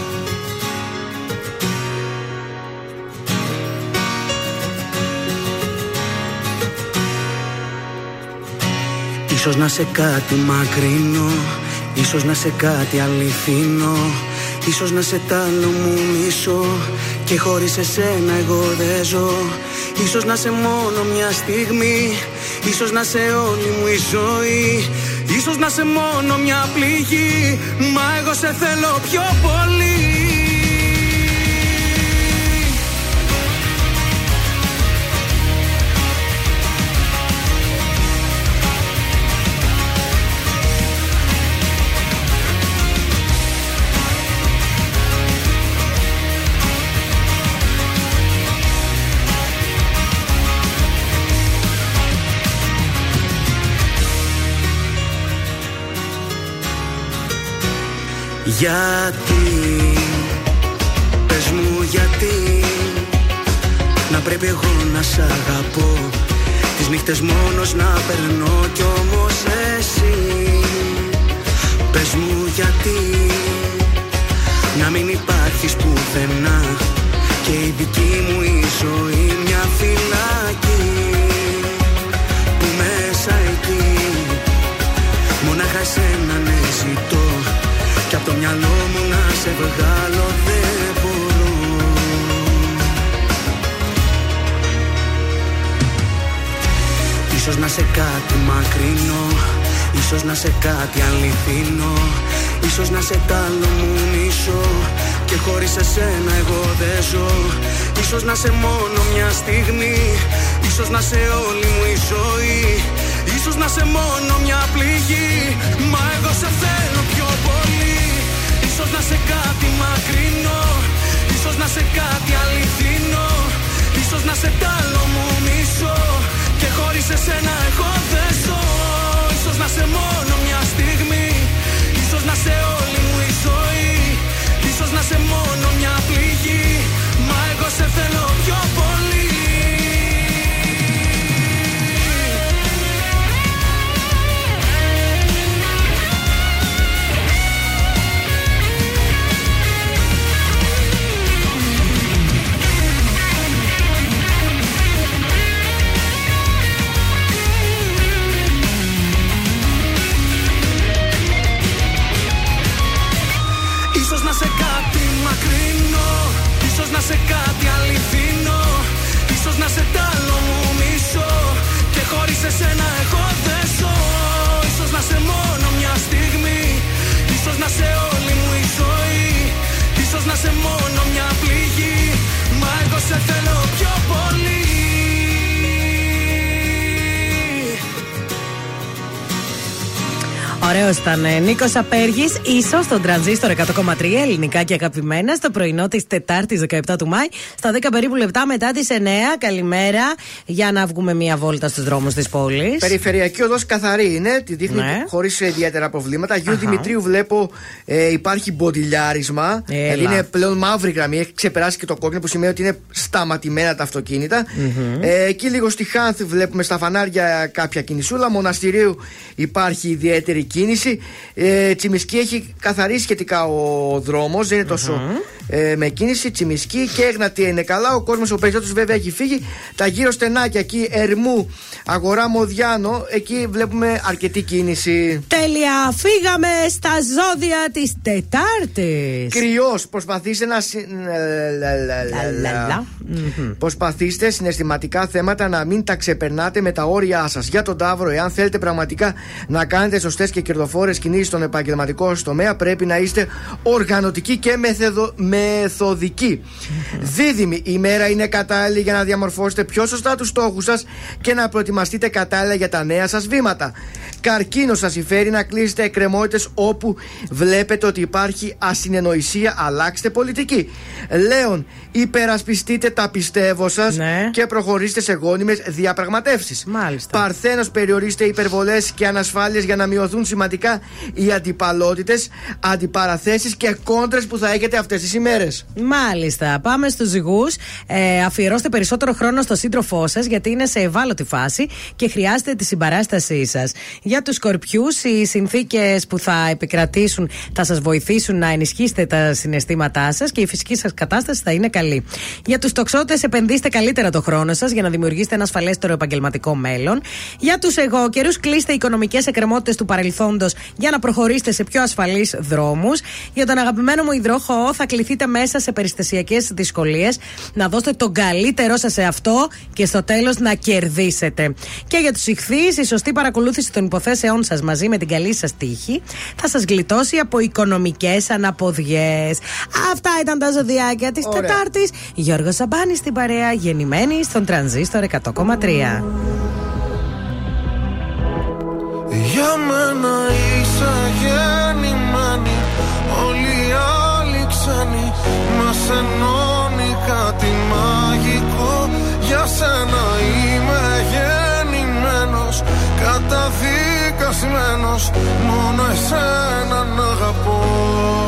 Ίσως να σε κάτι μακρινό Ίσως να σε κάτι αληθινό Ίσως να σε τ' άλλο μου μισό Και χωρίς εσένα εγώ δεν ζω Ίσως να σε μόνο μια στιγμή Ίσως να σε όλη μου η ζωή Ίσως να σε μόνο μια πληγή. Μα εγώ σε θέλω πιο πολύ Γιατί; Πες μου γιατί Να πρέπει εγώ να σ' αγαπώ. Τις νύχτες μόνος να περνώ Κι όμως εσύ. Πες μου γιατί Να μην υπάρχεις πουθενά. Και η δική μου η ζωή μια φυλακή να σε βγάλω δεν μπορώ Ίσως να σε κάτι μακρινό Ίσως να σε κάτι αληθινό Ίσως να σε τ' άλλο μου μισό Και χωρίς εσένα εγώ δεν ζω. Ίσως να σε μόνο μια στιγμή Ίσως να σε όλη μου η ζωή Ίσως να σε μόνο μια πληγή Μα εγώ σε θέλω κάτι μακρινό Ίσως να σε κάτι αληθινό. Ίσως να σε τ' άλλο μου μισό. Και χωρίς εσένα εγώ δεν ζω. Ίσως να σε μόνο μια στιγμή. Ίσως να σε όλη μου η ζωή. Ίσως να σε μόνο μια πληγή. Μα εγώ σε θέλω πιο πολύ Ίσως να σε κάτι αληθινό Ίσως να σε τ' άλλο μου μισό. Και χωρίς εσένα εγώ δεν ζω. Ίσως να σε μόνο μια στιγμή Ίσως να σε όλη μου η ζωή. Ίσως να σε μόνο μια πληγή Μα εγώ σε θέλω Ωραίος ήταν. Νίκος Απέργης, ίσως στον τρανζίστορ 100,3 ελληνικά και αγαπημένα, στο πρωινό της Τετάρτης 17 του Μάη, στα 10 περίπου λεπτά μετά τις 9. Καλημέρα, για να βγούμε μία βόλτα στους δρόμους της πόλης. Περιφερειακή οδός καθαρή είναι, τη δείχνει Ναι. χωρίς ιδιαίτερα προβλήματα. Γιου Αχα. Δημητρίου βλέπω ε, υπάρχει μποντιλιάρισμα. Έλα. Δηλαδή είναι πλέον μαύρη γραμμή, έχει ξεπεράσει και το κόκκινο που σημαίνει ότι είναι σταματημένα τα αυτοκίνητα. Ε, εκεί λίγο στη Χάνθ βλέπουμε στα φανάρια κάποια κινησούλα. Μοναστηρίου υπάρχει ιδιαίτερη κίνηση. Ε, Τσιμισκή έχει καθαρίσει σχετικά ο δρόμος, δεν είναι τόσο ε, με κίνηση. Τσιμισκή και Έγνατη είναι καλά. Ο κόσμος ο περισσότερος βέβαια έχει φύγει. Τα γύρω στενάκια εκεί, Ερμού, Αγορά Μοδιάνο, εκεί βλέπουμε αρκετή κίνηση. Τέλεια! Φύγαμε στα ζώδια της Τετάρτης. Κρυός, προσπαθήστε να. συ- λα, λα, λα, λα. Προσπαθήστε συναισθηματικά θέματα να μην τα ξεπερνάτε με τα όρια σας. Για τον Ταύρο, εάν θέλετε πραγματικά να κάνετε σωστές και κερδοφόρες κινήσεις στον επαγγελματικό σας τομέα, πρέπει να είστε οργανωτικοί και μεθεδο... μεθοδικοί. Δίδυμη, η μέρα είναι κατάλληλη για να διαμορφώσετε πιο σωστά τους στόχους σας και να προετοιμαστείτε κατάλληλα για τα νέα σας βήματα. Καρκίνος σας συμφέρει να κλείσετε εκκρεμότητες όπου βλέπετε ότι υπάρχει ασυνεννοησία. Αλλάξτε πολιτική. Λέων, υπερασπιστείτε τα πιστεύω σας και προχωρήστε σε γόνιμες διαπραγματεύσεις. Μάλιστα. Παρθένος, περιορίστε υπερβολές και ανασφάλειες για να μειωθούν σημαντικά οι αντιπαλότητες, αντιπαραθέσεις και κόντρες που θα έχετε αυτές τις ημέρες. Μάλιστα. Πάμε στους ζυγούς. Ε, αφιερώστε περισσότερο χρόνο στο σύντροφό σας, γιατί είναι σε ευάλωτη φάση και χρειάζεται τη συμπαράστασή σας. Για τους σκορπιούς, οι συνθήκες που θα επικρατήσουν θα σας βοηθήσουν να ενισχύσετε τα συναισθήματά σας και η φυσική σας κατάσταση θα είναι καλή. Για τους τοξότες, επενδύστε καλύτερα το χρόνο σας για να δημιουργήσετε ένα ασφαλέστερο επαγγελματικό μέλλον. Για τους εγώ καιρού, κλείστε οικονομικές εκκρεμότητες του παρελθόντος για να προχωρήσετε σε πιο ασφαλείς δρόμους. Για τον αγαπημένο μου υδρόχο, θα κληθείτε μέσα σε περιστασιακές δυσκολίες να δώσετε τον καλύτερό σας σε αυτό και στο τέλος να κερδίσετε. Και για τους ηχθείς, η σωστή παρακολούθηση των υποθέσεών σας μαζί με την καλή σας τύχη θα σας γλιτώσει από οικονομικές αναποδιές. Αυτά ήταν τα ζωδιάκια της Ωραία. Τετάρτης. Γιώργος Σαμπάνη στην παρέα, γεννημένη στον τρανζίστορ 100,3. Για μένα είσαι γεννημένη Όλοι οι άλλοι ξένοι Μας ενώνει κάτι μαγικό Για σένα είμαι γεννημένος Καταδικασμένος Μόνο εσένα να αγαπώ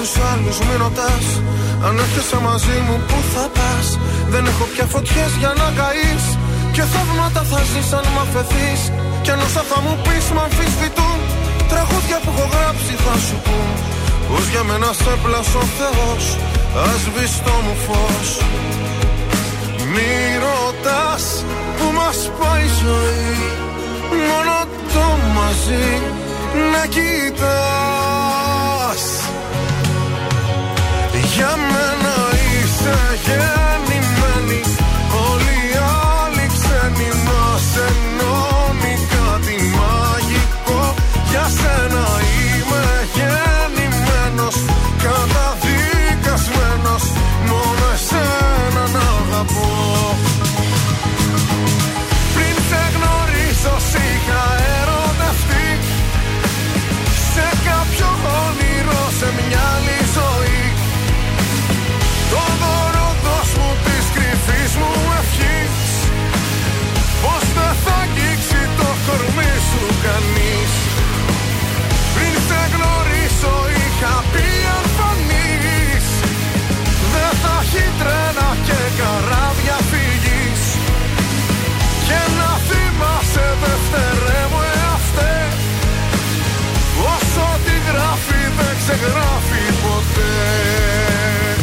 Μη ρωτάς τους άλλους, μη ρωτάς. Αν έρχεσαι μαζί μου που θα πας; Δεν έχω πια φωτιές για να καείς. Και θαύματα θα ζεις αν μ' αφαιθείς. Κι αν όσα θα μου πεις μ' αμφισβητούν. Τραγούδια που έχω γράψει θα σου πούν. Πως για μένα σε πλάσω ο Θεός Ας σβείς το μου φως. Μη ρωτάς που μας πάει η ζωή. Μόνο το μαζί να κοιτάς Για ποτέ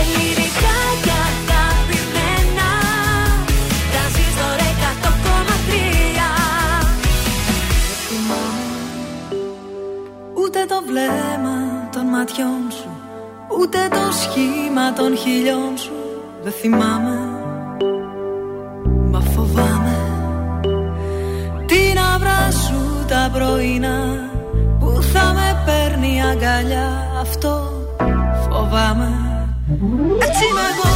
Ελληνικά και αγαπημένα. Τρανζίστορ 100,3 Ούτε το βλέμμα των ματιών σου Ούτε το σχήμα των χιλιών σου Δεν θυμάμαι. Μα φοβάμαι. Την αυρά σου τα πρωινά Που θα με παίρνει αγκαλιά Αυτό φοβάμαι. Έτσι είμαι εγώ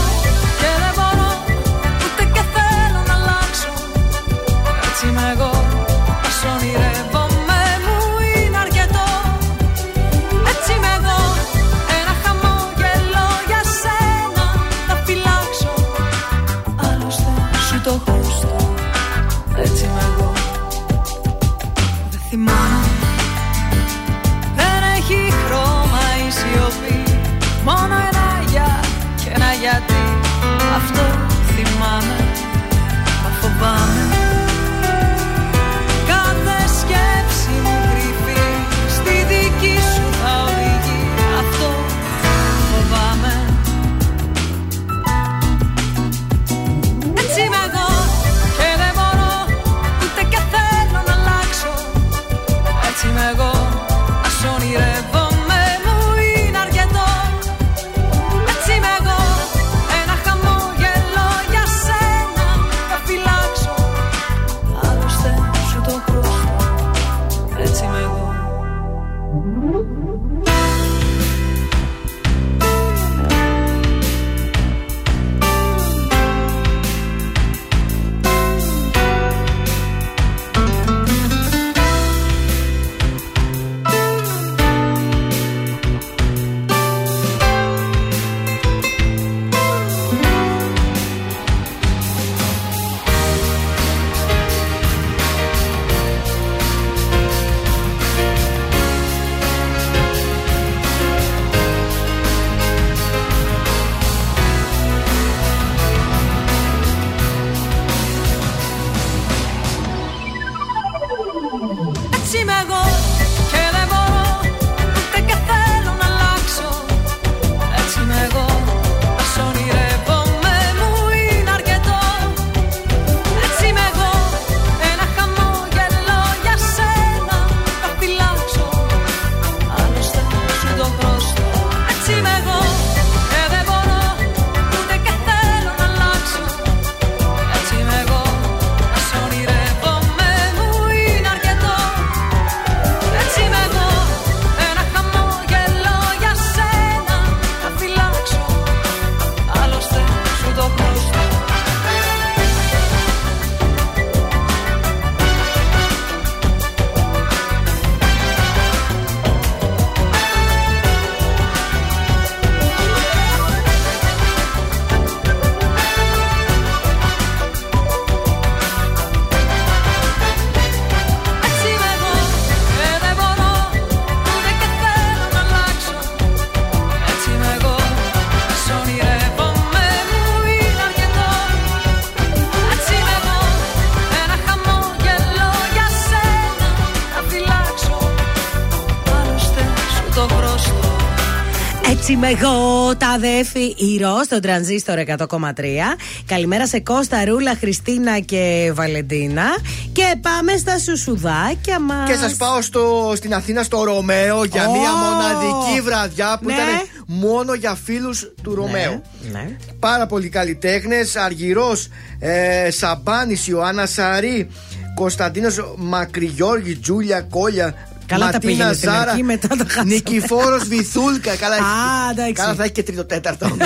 είμαι εγώ, τα αδέφη Ηρώ στον τρανζίστορ 100,3. Καλημέρα σε Κώστα, Ρούλα, Χριστίνα και Βαλεντίνα. Και πάμε στα σουσουδάκια μας. Και σας πάω στο, στην Αθήνα στο Ρωμαίο για Ω! μια μοναδική βραδιά που Ναι. ήταν μόνο για φίλους του Ρωμαίου. Ναι. Πάρα πολλοί καλλιτέχνες. Αργυρός, ε, Σαμπάνης, Ιωάννα Σαρή, Κωνσταντίνος Μακριγιώργη, Τζούλια Κόλια. Καλά τα Ματίνα πήγαινε στην Ζάρα, αρχή, μετά το χάσαμε. Νικηφόρος Βυθούλκα. Καλά, Α, έχει- εντάξει. καλά θα έχει και τρίτο τέταρτο.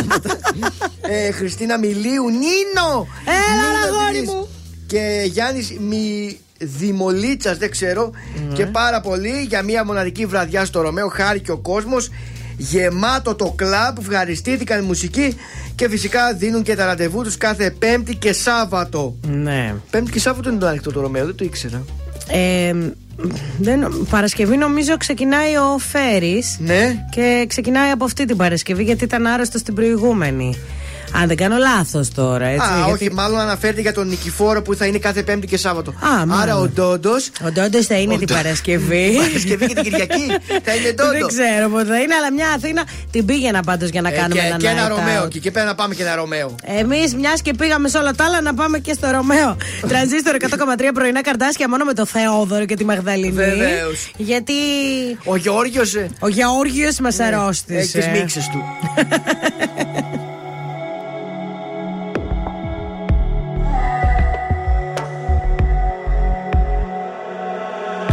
ε, Χριστίνα Μιλίου, Νίνο! Έλα, Νίνο αγόρι Δηλής. μου. Και Γιάννης Μι... Δημολίτσα, δεν ξέρω. Ναι. Και πάρα πολύ για μια μοναδική βραδιά στο Ρωμαίο. Χάρη και ο κόσμος. Γεμάτο το κλαμπ. Ευχαριστήθηκαν η μουσική. Και φυσικά δίνουν και τα ραντεβού τους κάθε Πέμπτη και Σάββατο. Ναι. Πέμπτη και Σάββατο είναι το ανοιχτό το Ρωμαίο, δεν το ήξερα. Ε, δεν, Παρασκευή νομίζω ξεκινάει ο Φέρης. Ναι. Και ξεκινάει από αυτή την Παρασκευή γιατί ήταν άρρωστος στην προηγούμενη. Αν δεν κάνω λάθος τώρα, έτσι. Α, γιατί... όχι, μάλλον αναφέρεται για τον Νικηφόρο που θα είναι κάθε Πέμπτη και Σάββατο. Α, Άρα μάλλον. ο Ντόντο. Ο Ντόντος θα είναι Ο την Ντο- Παρασκευή. Παρασκευή και την Κυριακή. θα είναι Ντόντο. Δεν ξέρω πότε θα είναι, αλλά μια Αθήνα την πήγαινα πάντως για να Ε, κάνουμε και, ένα και ένα night Ρωμαίο. out. Και εκεί πέρα να πάμε και ένα Ρωμαίο. Εμείς, μιας και πήγαμε σε όλα τα άλλα, να πάμε και στο Ρωμαίο. Τρανζίστορ 100,3 πρωινά καρντάσια μόνο με το Θεόδωρο και τη Μαγδαληνή. Βεβαίως. Γιατί Ο Γεώργιος. ο Γεώργιος μας Ναι, αρρώστησε. Έχει τις μίξες του.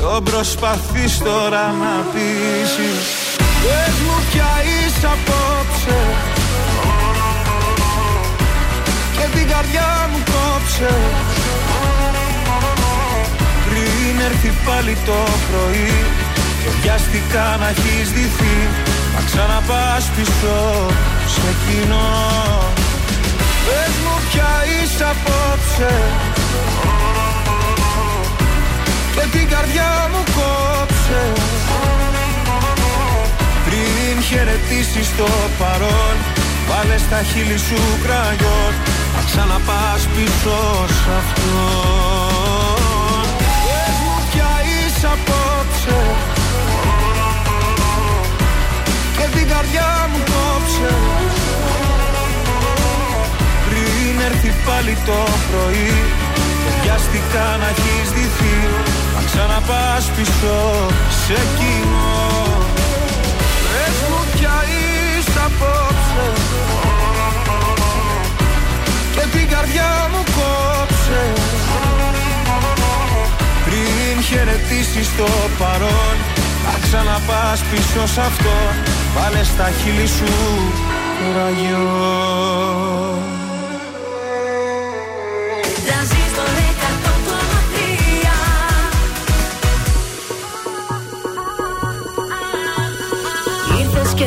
Κι προσπαθείς τώρα να πείσεις. Πες μου ποια είσαι απόψε. Και την καρδιά μου κόψε. Πριν έρθει πάλι το πρωί Και βιαστικά να έχεις δυθεί Να ξαναπάς πίσω σε κοινό. Πες μου ποια είσαι απόψε Και την καρδιά μου κόψε. Πριν χαιρετήσεις το παρόν Βάλε στα χείλη σου κραγιόν. Να ξαναπάς πίσω σ' αυτό Πες μου ποια είσαι απόψε. Και την καρδιά μου κόψε. Πριν έρθει πάλι το πρωί Και βιαστικά να έχεις δυθεί Να ξαναπάς πίσω σε κοινό. Πες μου ποια είσαι απόψε. Και την καρδιά μου κόψε. Πριν χαιρετήσεις το παρόν Να ξαναπάς πίσω σ' αυτό. Βάλε στα χείλη σου ραγιό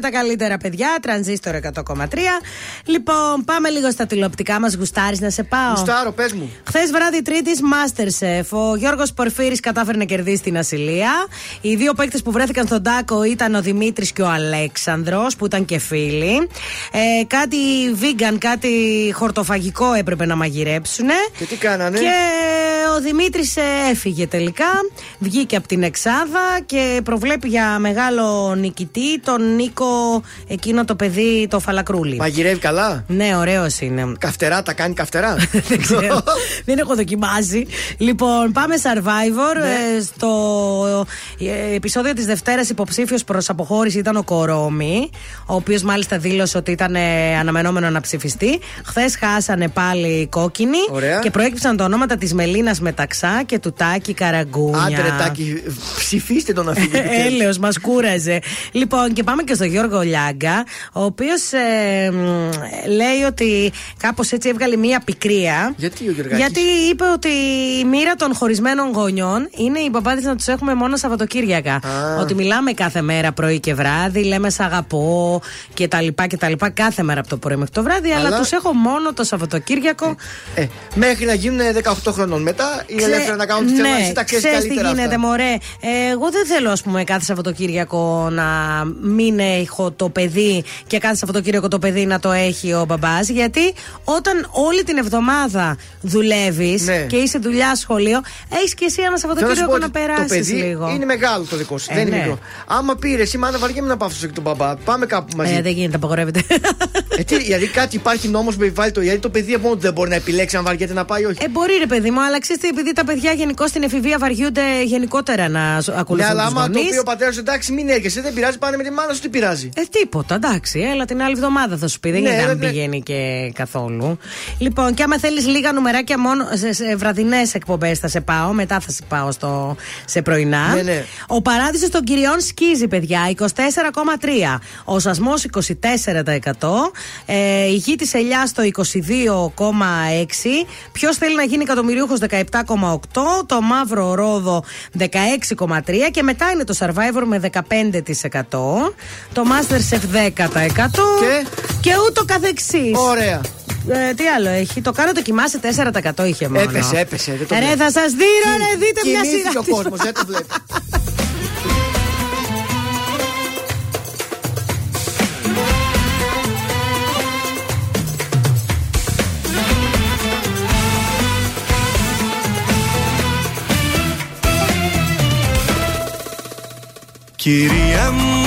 τα καλύτερα παιδιά, τρανζίστορ 100,3. Λοιπόν, πάμε λίγο στα τηλεοπτικά μας. Γουστάρι να σε πάω. Γουστάρω, πες μου. Χθες βράδυ Τρίτης, Masterchef. Ο Γιώργος Πορφύρης κατάφερε να κερδίσει την ασυλία. Οι δύο παίκτες που βρέθηκαν στον τάκο ήταν ο Δημήτρης και ο Αλέξανδρος, που ήταν και φίλοι. Ε, κάτι vegan, κάτι χορτοφαγικό έπρεπε να μαγειρέψουν. Και τι κάνανε; Και ο Δημήτρης έφυγε τελικά. Βγήκε από την Εξάδα και προβλέπει για μεγάλο νικητή τον Νίκο, εκείνο το παιδί, το Φαλακρούλη. Μαγειρεύει καλά. Ναι, ωραίος είναι. Καυτερά, τα κάνει καυτερά; Δεν ξέρω. Δεν έχω δοκιμάσει. Λοιπόν, πάμε Survivor. Ναι. Ε, στο ε, επεισόδιο της Δευτέρας υποψήφιος προς αποχώρηση ήταν ο Κορόμη, ο οποίος μάλιστα δήλωσε ότι ήταν ε, αναμενόμενο να ψηφιστεί. Χθες χάσανε πάλι οι κόκκινοι Ωραία. και προέκυψαν τα ονόματα της Μελίνας Μεταξά και του Τάκη Καραγκούνια. Άντε ρε Τάκη, ψηφίστε τον να φύγει. επιτέλους. Έλεος, μας κούραζε. Λοιπόν, και πάμε και στο Γιώργο Λιάγκα, ο οποίος λέει ότι κάπως έτσι έβγαλε μία πικρία. Γιατί ο Γιώργος Γιατί είπε ότι η μοίρα των χωρισμένων γονιών είναι οι παπάδες να τους έχουμε μόνο Σαββατοκύριακα. Ότι μιλάμε κάθε μέρα πρωί και βράδυ, λέμε σ' αγαπώ και τα λοιπά και τα λοιπά κάθε μέρα από το πρωί μέχρι το βράδυ, αλλά, Αλλά- τους έχω μόνο το Σαββατοκύριακο. Ε, μέχρι να γίνουν 18 χρονών μετά είναι Ξέ- ελεύθερα να κάνουν τι θέλουν. ναι, Εσύ τα ξέρεις ξέρεις τι καλύτερα. γίνεται, αυτά. μωρέ. Ε, εγώ δεν θέλω, ας πούμε, κάθε Σαββατοκύριακο να μην έχω το παιδί και κάθε Σαββατοκύριακο το παιδί να το έχει ο μπαμπάς. Γιατί όταν όλη την εβδομάδα δουλεύεις Ναι. και είσαι δουλειά σχολείο, έχεις και εσύ ένα Θέλω να σου πω Σαββατοκύριακο να ότι το περάσεις παιδί λίγο. είναι μεγάλο το δικό σου. Ε, δεν είναι ναι. μικρό. Άμα πήρες, εσύ μάνα βαριέμαι να πάω στο και τον μπαμπά. Πάμε κάπου μαζί. Ε, δεν γίνεται, απαγορεύεται. Ε, τι, γιατί κάτι υπάρχει νόμος που επιβάλλει το. Γιατί το παιδί μόνο του δεν μπορεί να επιλέξει αν βαριέται να πάει ή όχι; Ε, μπορεί ρε παιδί μου, αλλά ξέρετε, επειδή τα παιδιά γενικώ στην εφηβεία βαριούνται γενικότερα να σου- Ναι, ακολουθούν αλλά τους άμα το γονείς. πει ο πατέρας εντάξει, μην έρχεσαι, δεν πειράζει, πάνε με τη μάνα σου, τι πειράζει. Ε, τίποτα, εντάξει. Έλα την άλλη εβδομάδα θα σου πει. Δεν Ναι, είναι να ναι, μην ναι. πηγαίνει και καθόλου. Λοιπόν, και άμα θέλεις λίγα numerάκια μόνο σε, σε βραδινές εκπομπές θα σε πάω. Μετά θα σε πάω στο, σε πρωινά. Ναι, ναι. Ο παράδεισος των κυριών σκίζει, παιδιά. 24,3. Ο σασμός 24%. Ε, η γη της ελιάς στο 22,6. Ποιος θέλει να γίνει εκατομμυρίουχος 17,8. Το μαύρο ρόδο 16,3. Και μετά είναι το survivor με 15%. Το Masterchef 10%. Και; και ούτω καθεξής. Ωραία. Ε, τι άλλο έχει, το κάνω το κοιμάσαι 4% είχε μόνο. Έπεσε, έπεσε. Δεν το Ρε, βλέπω. θα σας δίνω, ρε, δείτε μια Κοιμήθηκε σειρά. ο της- κόσμος, δεν το βλέπει. Κυρία μου,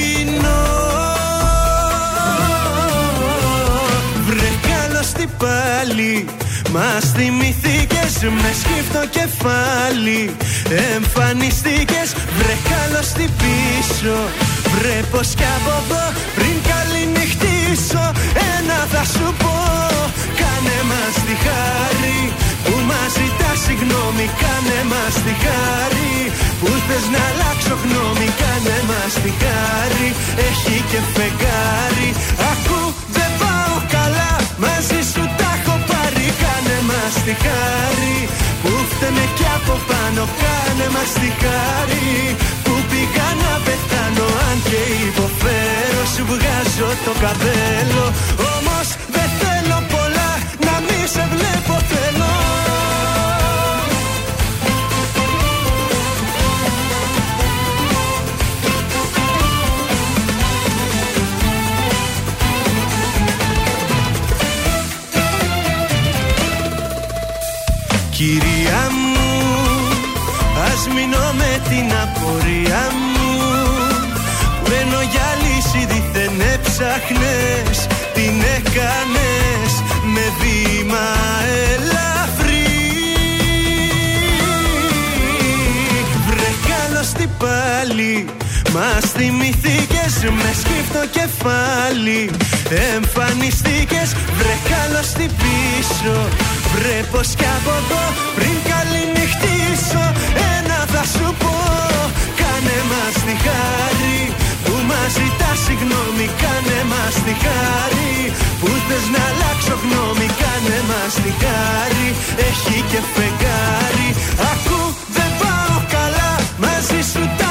καλώς τι πάλι. Μας θυμηθήκες με σκύφτο κεφάλι. Εμφανιστήκες βρε καλώς τι πίσω. Βρε πως κι από εδώ πριν καληνυχτήσω. Ένα θα σου πω Κάνε μας τη χάρη. Που μας ζητάς συγγνώμη Κάνε μας τη χάρη. Που θες να αλλάξω γνώμη Κάνε μας τη χάρη. Έχει και φεγγάρι. Ακού δεν πάω καλά μαζί μας τη χάρη που φταίμε κι από πάνω Κάνε μας τη χάρη που πήγα να πεθάνω Αν και υποφέρω σου βγάζω το καπέλο Κυρία μου Ας μείνω με την απορία μου. Μένω για λύση δίθεν έψαχνες Την έκανες με βήμα ελαφρύ. Βρε καλώς τι πάλι Μας θυμηθήκες με σκύφτο κεφάλι. Εμφανιστήκες βρε καλώς τι πίσω. Βρε πως κι από εδώ πριν καληνυχτήσω. Ένα θα σου πω Κάνε μας τη χάρη. Που μας ζητάς συγγνώμη Κάνε μας τη χάρη. Που θες να αλλάξω γνώμη Κάνε μας τη χάρη. Έχει και φεγγάρι. Ακού δεν πάω καλά μαζί σου τα έχω πάρει Κάνε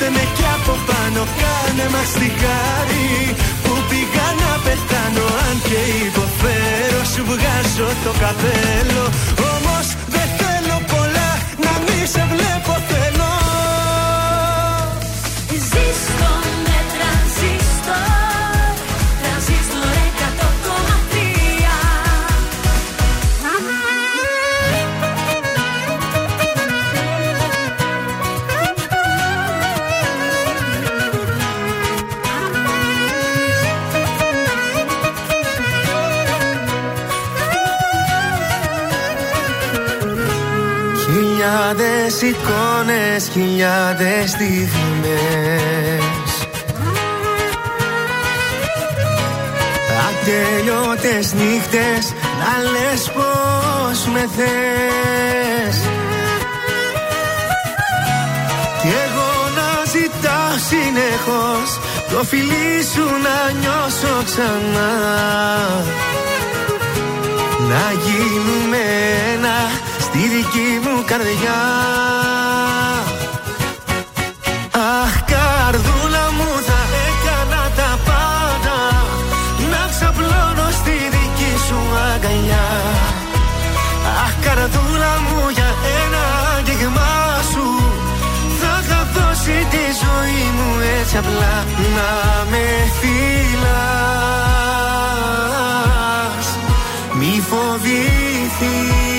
Που φταίμε κι από πάνω Κάνε μας τη χάρη. Που πήγα να πεθάνω Αν και υποφέρω Σου βγάζω το καπέλο. Όμως δεν θέλω πολλά Να μη σε βλέπω Χιλιάδες εικόνες, χιλιάδες στιγμές. Ατελειώτες νύχτες να λες πως με θες. Κι εγώ να ζητάω συνεχώς το φιλί σου να νιώσω ξανά. Να γίνουμε ένα στη δική μου καρδιά. Αχ καρδούλα μου θα έκανα τα πάντα. Να ξαπλώνω στη δική σου αγκαλιά. Αχ καρδούλα μου για ένα άγγιγμά σου. Θα είχα δώσει τη ζωή μου έτσι απλά. Να με φυλάς. Μη φοβηθείς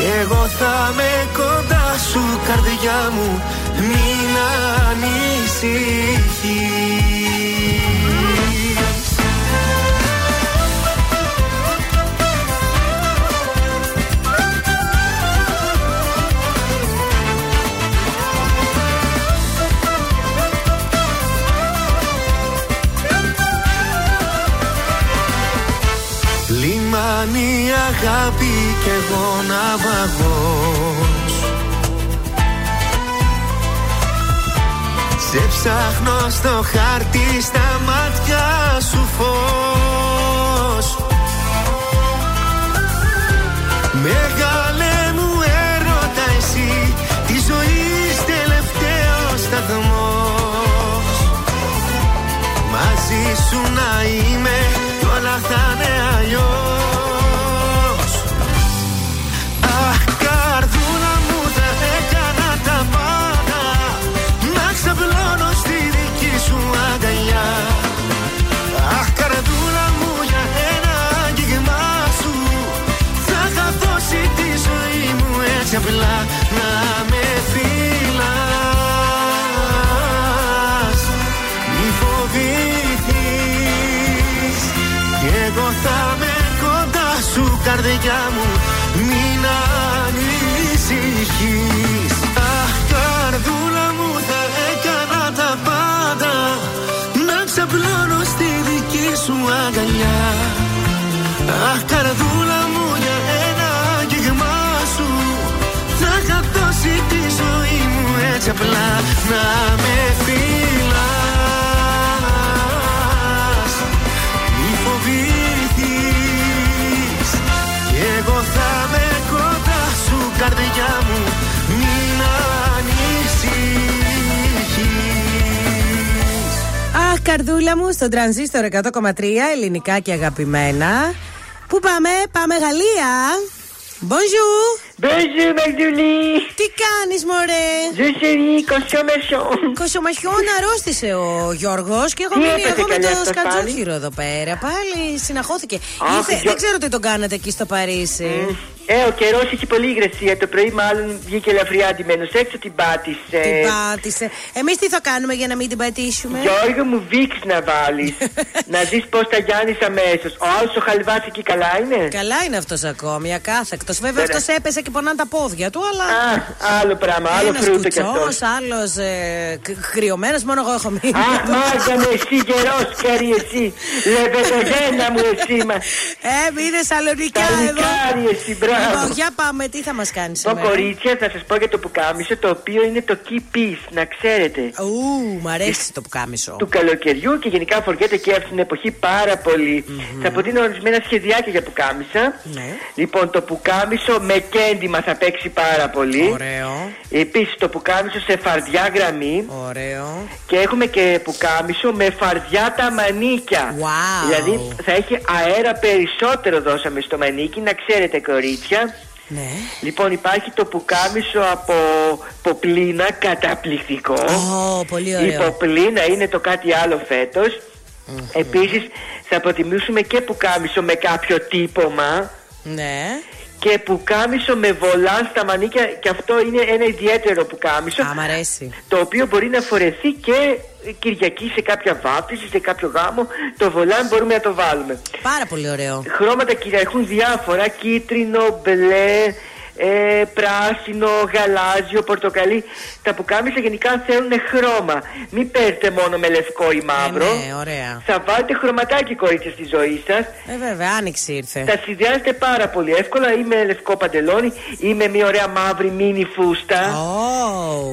Κι εγώ θα με κοντά σου καρδιά μου. Μην ανησυχείς Λιμάνι αγάπη κι εγώ ναυαγός. Σε ψάχνω στο χάρτη στα μάτια σου φως. Μεγάλε μου έρωτα εσύ Τη ζωής τελευταίος σταθμός. Μαζί σου να είμαι κι όλα θα είναι αλλιώς σου καρδιά μου Μην ανησυχείς. Αχ καρδούλα μου θα έκανα τα πάντα Να ξαπλώνω στη δική σου αγκαλιά. Αχ καρδούλα μου για ένα άγγιγμά σου Θα είχα δώσει τη ζωή μου έτσι απλά. Να με φυλάς καρδούλα μου, στον τρανζίστορ 100,3 ελληνικά και αγαπημένα. Πού πάμε, πάμε Γαλλία. Bonjour. Bonjour, Magdoulie. Τι κάνεις, Μωρέ; Je suis consommation. Κοσομαχιόν αρρώστησε ο Γιώργος και έχω Τι μείνει έπαθε εγώ με καλιά το στο σκατζόχυρο εδώ πέρα. Πάλι συναχώθηκε. Αχ, Ήρθε- Γιώ- Δεν ξέρω τι τον κάνατε εκεί στο Παρίσι. Ε, ο καιρός έχει πολύ υγρασία. Το πρωί, μάλλον βγήκε ελαφριά αντιμένος έξω, την πάτησε. Την πάτησε. Εμείς τι θα κάνουμε για να μην την πατήσουμε; Γιώργο μου, βίξ να βάλεις. να δει πώς τα γιάνεις αμέσως. Ο άλλο ο χαλβά εκεί καλά είναι; Καλά είναι αυτός ακόμη, ακάθεκτος. Βέβαια Βέβαια. αυτός έπεσε και πονάνε τα πόδια του, αλλά. Α, άλλο πράγμα, άλλο Ένας φρούτο κι αυτός. κουτσός, άλλος ε, κρυωμένος, μόνο εγώ έχω μείνει. Αχ, μάγκα με εσύ, καιρό κέρι εσύ. Λεβετογένα μου εσύ μα. Ε, είδε σαλονικά εδώ. Παλικάρι εσύ, μπράβο. Λοιπόν, για πάμε, τι θα μας κάνεις Λοιπόν, σήμερα; κορίτσια, θα σας πω για το πουκάμισο, το οποίο είναι το key piece, να ξέρετε. Ου, μ' αρέσει το πουκάμισο. Του καλοκαιριού και γενικά φοριέται και αυτή την εποχή πάρα πολύ. Θα προτείνω ορισμένα σχεδιάκια για πουκάμισα. Ναι. Λοιπόν, το πουκάμισο με κέντημα θα παίξει πάρα πολύ. Ωραίο. Επίσης, το πουκάμισο σε φαρδιά γραμμή. Ωραίο. Και έχουμε και πουκάμισο με φαρδιά τα μανίκια. Wow. Δηλαδή θα έχει αέρα περισσότερο δώσαμε στο μανίκι, να ξέρετε κορίτσια. Ναι. Λοιπόν υπάρχει το πουκάμισο από ποπλίνα καταπληκτικό. Ω, πολύ ωραίο. Η ποπλίνα είναι το κάτι άλλο φέτος. Επίσης θα προτιμήσουμε και πουκάμισο με κάποιο τύπομα Ναι. και πουκάμισο με βολάν στα μανίκια και αυτό είναι ένα ιδιαίτερο πουκάμισο Α, μ' αρέσει. το οποίο μπορεί να φορεθεί και Κυριακή σε κάποια βάπτιση, σε κάποιο γάμο το βολάν μπορούμε να το βάλουμε Πάρα πολύ ωραίο. Χρώματα κυριαρχούν διάφορα κίτρινο, μπλε, ε, πράσινο, γαλάζιο, πορτοκαλί τα πουκάμισα γενικά θέλουν χρώμα μην παίρνετε μόνο με λευκό ή μαύρο Ε, ναι, ωραία. θα βάλετε χρωματάκι κορίτσια στη ζωή σας Ε, βέβαια, άνοιξη ήρθε. τα συνδυάζετε πάρα πολύ εύκολα ή με λευκό παντελόνι ή με μια ωραία μαύρη μίνι φούστα.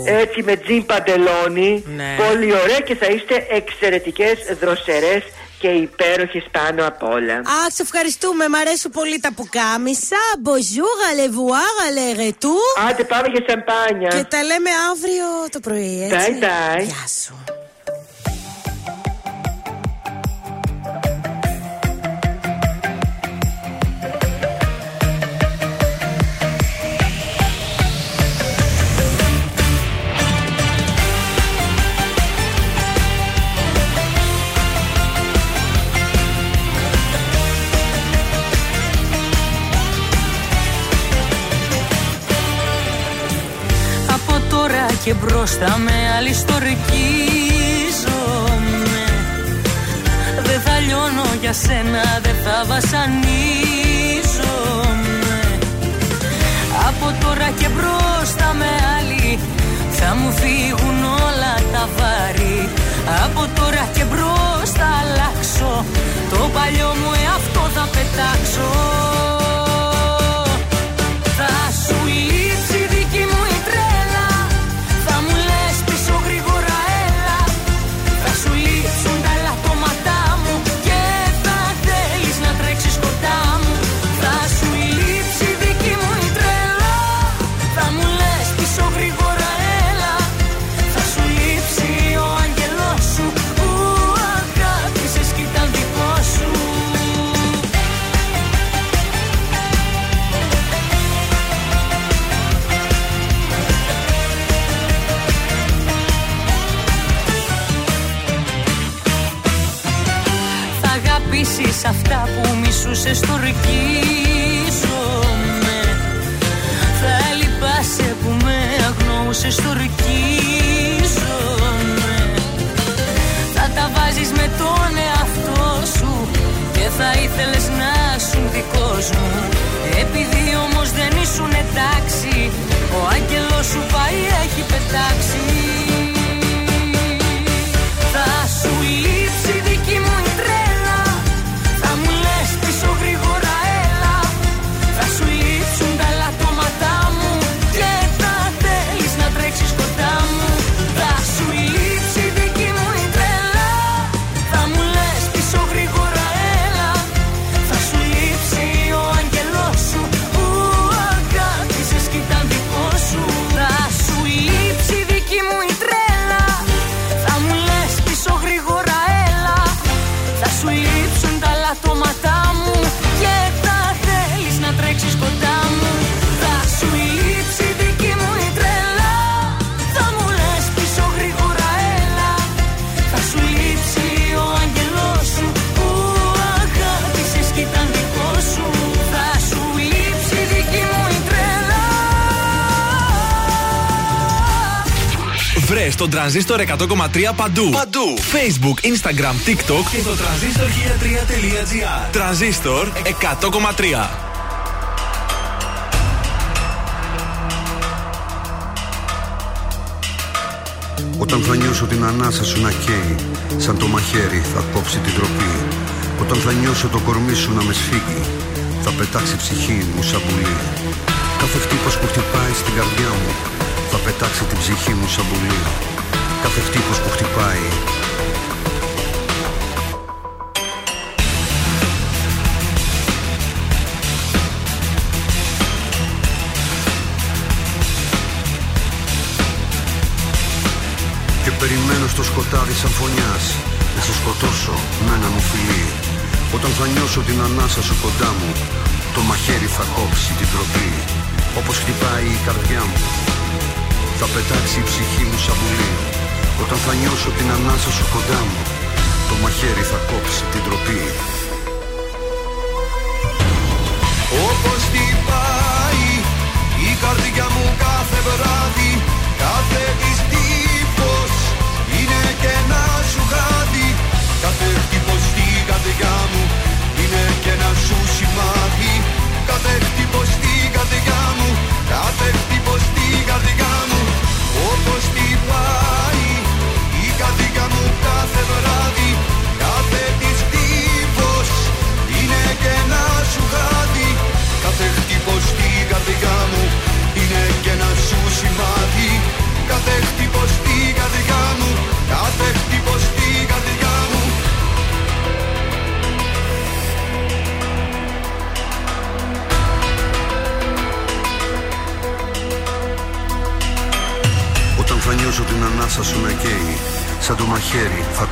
Έτσι με τζιν παντελόνι. Ναι. Πολύ ωραία και θα είστε εξαιρετικές δροσερές και υπέροχες πάνω απ' όλα. Αχ, σε ευχαριστούμε. Μ' αρέσουν πολύ τα πουκάμισα. Bonjour, allez voir, allez retour. Άντε πάμε για σαμπάνια. Και τα λέμε αύριο το πρωί, έτσι. Bye bye. Γεια σου. Και μπροστά με άλλη στορκίζομαι Δεν θα λιώνω για σένα, δεν θα βασανίζομαι. Από τώρα και μπροστά με άλλη θα μου φύγουν όλα τα βάρη. Από τώρα και μπροστά αλλάξω Το παλιό μου εαυτό θα πετάξω αγαπήσεις αυτά που μισούσες το ρικίζομαι Θα λυπάσαι που με αγνοούσες το ρικίζομαι Θα τα βάζεις με τον εαυτό σου Και θα ήθελες να σου δικός μου Επειδή όμως δεν ήσουν εντάξει Ο άγγελος σου πάει έχει πετάξει Βρε τον τρανζίστορ 100,3 παντού. Παντού. Facebook, Instagram, TikTok και στο τρανζίστορ 1003.gr. Τρανζίστορ 100,3. Όταν θα νιώσω την ανάσα σου να καίει Σαν το μαχαίρι θα κόψει την τροπή Όταν θα νιώσω το κορμί σου να με σφίγγει Θα πετάξει η ψυχή μου σαν πουλί Κάθε χτύπος που χτυπάει στην καρδιά μου Θα πετάξει την ψυχή μου σαν πουλί. Κάθε χτύπος που χτυπάει. Και περιμένω στο σκοτάδι σαν φωνιάς Να σε σκοτώσω με ένα μου φιλί. Όταν θα νιώσω την ανάσα σου κοντά μου Το μαχαίρι θα κόψει την τροπή. Όπως χτυπάει η καρδιά μου Θα πετάξει η ψυχή μου σαν πουλί. Όταν θα νιώσω την ανάσα σου κοντά μου Το μαχαίρι θα κόψει την τροπή. Όπως χτυπάει η καρδιά μου κάθε βράδυ Κάθε της τύπος είναι και ένα σου χάδι Κάθε χτύπος στην καρδιά μου είναι και ένα σου σημάδι. Κάθε χτύπος στην καρδιά μου Κάθε χτύπος στην καρδιά μου Όπως χτυπάει η καρδιά μου κάθε βράδυ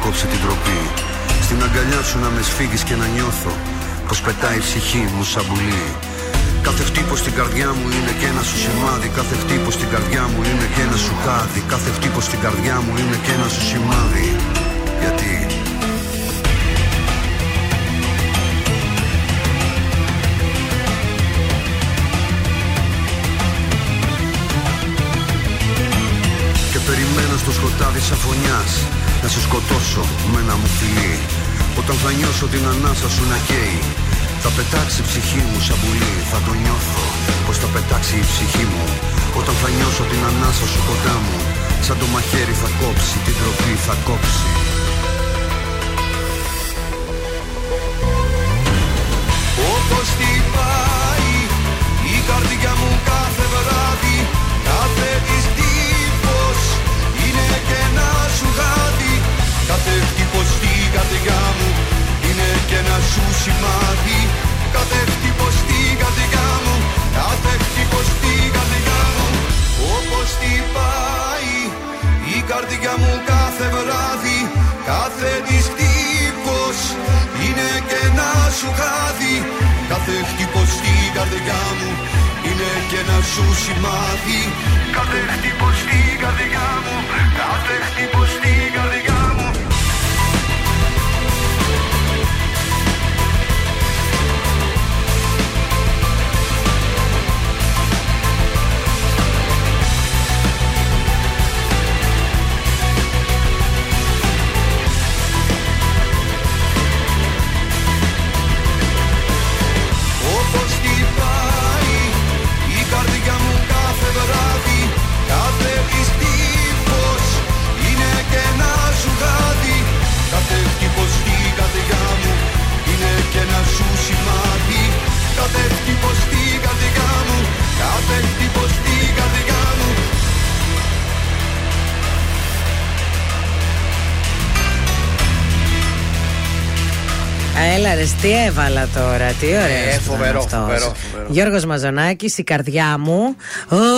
μαχαίρι θα κόψει την τροπή. Στην αγκαλιά σου να με σφίγγεις και να νιώθω Πως πετάει η ψυχή μου σαν πουλί. Κάθε χτύπος στην καρδιά μου είναι και ένα σου σημάδι. Κάθε χτύπος στην καρδιά μου είναι και ένα σου χάδι. Κάθε χτύπος στην καρδιά μου είναι και ένα σου σημάδι. Γιατί; Και περιμένω στο σκοτάδι σαν φωνιάς Να σε σκοτώσω με ένα μου φιλί. Όταν θα νιώσω την ανάσα σου να καίει Θα πετάξει η ψυχή μου σαν πουλί. Θα το νιώθω πως θα πετάξει η ψυχή μου. Όταν θα νιώσω την ανάσα σου κοντά μου Σαν το μαχαίρι θα κόψει Την τροπή θα κόψει. Όπως χτυπάει η καρδιά μου κάθε βράδυ Κάθε της τύπος είναι και ένα σου γάδι Κάθε χτύπος στην καρδιά μου είναι και ένα σου σημάδι. Κάθε χτύπος στην καρδιά μου Κάθε χτύπος στην καρδιά μου. Όπως χτυπάει η καρδιά μου κάθε βράδυ Κάθε της χτύπος είναι και ένα σου χάδι. Κάθε χτύπος στην καρδιά μου είναι και ένα σου σημάδι. Κάθε χτύπος στην καρδιά μου Κάθε χτύπος Κάθε χτύπος στην καρδιά μου Κάθε χτύπος στην καρδιά μου Έλα ρε, τι έβαλα τώρα, τι ωραίο. Ε, φοβερό, φοβερό, φοβερό. Γιώργος Μαζονάκης, η καρδιά μου,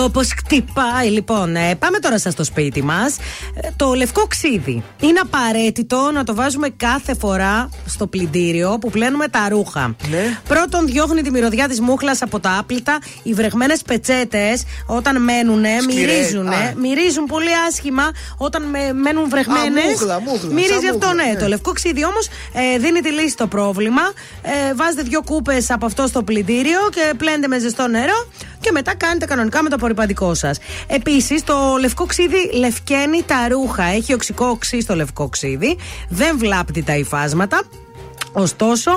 όπως χτυπάει. Λοιπόν, ε, πάμε τώρα στα στο σπίτι μας. Ε, το λευκό ξύδι. Είναι απαραίτητο να το βάζουμε κάθε φορά στο πλυντήριο που πλένουμε τα ρούχα. Ναι. Πρώτον, διώχνει τη μυρωδιά της μούχλας από τα άπλυτα. Οι βρεγμένες πετσέτες όταν μένουν, Σκληρές. μυρίζουν. Α. Μυρίζουν πολύ άσχημα όταν με- μένουν βρεγμένες. μούχλα, μούχλα, Μυρίζει σαν αυτό, μούχλα, ναι. ναι. Το λευκό ξύδι όμως ε, δίνει τη λύση στο πρόβλημα. πρόβλημα. Ε, βάζετε δύο κούπες από αυτό στο πλυντήριο και πλένετε με ζεστό νερό και μετά κάνετε κανονικά με το απορριπαντικό σας. Επίσης, το λευκό ξύδι λευκαίνει τα ρούχα. Έχει οξικό οξύ στο λευκό ξύδι. Δεν βλάπτει τα υφάσματα. Ωστόσο,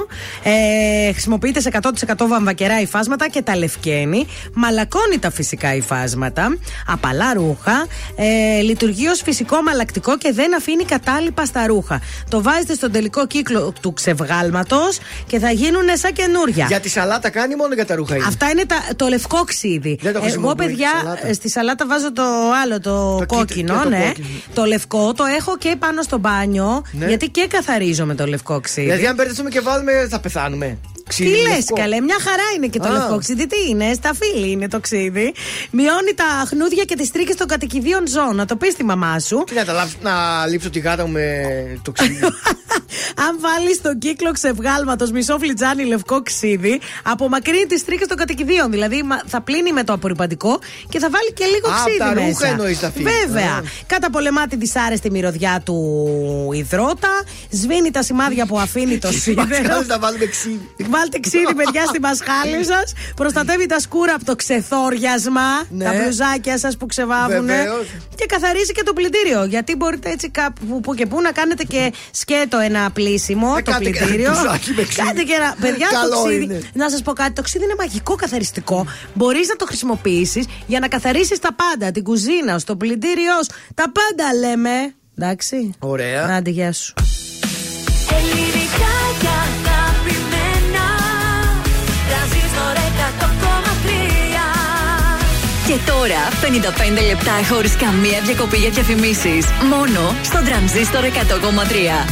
ε, χρησιμοποιείται σε 100% βαμβακερά υφάσματα και τα λευκαίνει. Μαλακώνει τα φυσικά υφάσματα. Απαλά ρούχα. Ε, λειτουργεί ως φυσικό μαλακτικό και δεν αφήνει κατάλοιπα στα ρούχα. Το βάζετε στον τελικό κύκλο του ξευγάλματο και θα γίνουν σαν καινούρια. Για τη σαλάτα κάνει μόνο για τα ρούχα είναι. Αυτά είναι τα, το λευκό ξύδι. Δεν το Εγώ, χρησιμοποιώ παιδιά, στη σαλάτα. ε, στη σαλάτα βάζω το άλλο, το, Το κόκκινο, κοίτα- και το ναι. κόκκινο. Το λευκό το έχω και πάνω στο μπάνιο, Ναι. γιατί και καθαρίζω με το λευκό ξύδι. Δηλαδή, αν μπερδευτούμε και βάλουμε, θα πεθάνουμε. Τι Ξύδι λες, λευκό. καλέ, μια χαρά είναι και το Α. λευκό ξύδι. Τι είναι, στα φίλη είναι το ξύδι. Μειώνει τα χνούδια και τις τρίκες των κατοικιδίων ζώων. Να το πεις στη μαμά σου. Τι να, τα λάψω- να λείψω τη γάτα μου με το ξύδι. Αν βάλεις στον κύκλο ξευγάλματος μισό φλιτζάνι λευκό ξύδι, απομακρύνει τις τρίκες των κατοικιδίων. Δηλαδή μα- θα πλύνει με το απορριπαντικό και θα βάλει και λίγο Α, ξύδι τα ρούχα μέσα. εννοείς τα φύγει. Βέβαια. Α. Καταπολεμά τη δυσάρεστη μυρωδιά του υδρότα. Σβήνει τα σημάδια που αφήνει το σίδερο. Κάτσε να βάλουμε ξύδι. Βάλτε ξύδι, παιδιά, στη μασχάλη σας. Προστατεύει τα σκούρα από το ξεθόριασμα. Ναι. Τα μπλουζάκια σας που ξεβάβουν. Βεβαίως. Και καθαρίζει και το πλυντήριο. Γιατί μπορείτε έτσι κάπου που και που να κάνετε και σκέτο ένα πλήσιμο Ε, το κάντε και ένα πλυντήριο. μπλουζάκι με ξύδι. Κάντε και ένα. Παιδιά, το Καλό ξύδι. είναι. Να σας πω κάτι. Το ξύδι είναι μαγικό καθαριστικό. Μπορείς να το χρησιμοποιήσεις για να καθαρίσεις τα πάντα. Την κουζίνα, στο πλυντήριό σου. Τα πάντα λέμε. Εντάξει. Ωραία. Άντε, γεια σου. Ελληνικά 100,3 Και τώρα 55 λεπτά χωρίς καμία διακοπή για διαφημίσεις. Μόνο στο τρανζίστορ 100,3.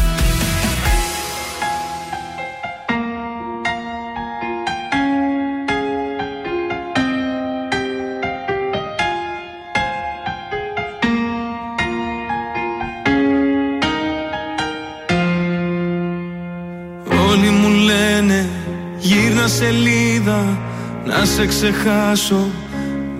Όλοι μου λένε γύρνα σελίδα να σε ξεχάσω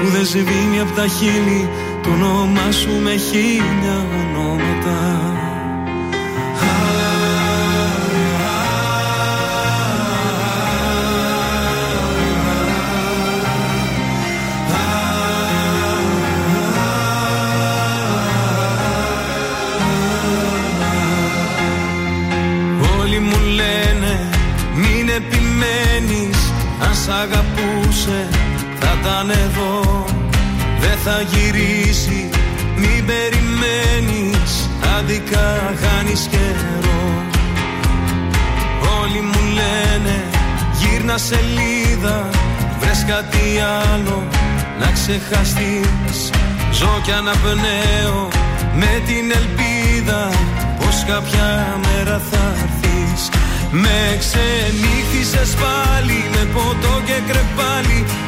που δεν σβήνει από τα χείλη το όνομά σου με χίλια ονόματα. Ήταν εδώ Δεν θα γυρίσει μην περιμένεις Άδικα χάνεις καιρό. Όλοι μου λένε γύρνα σελίδα Βρες κάτι άλλο να ξεχαστείς. Ζω κι αναπνέω με την ελπίδα Πως κάποια μέρα θα έρθεις. Με ξενύχτησες πάλι με ποτό και κρεπάλι Η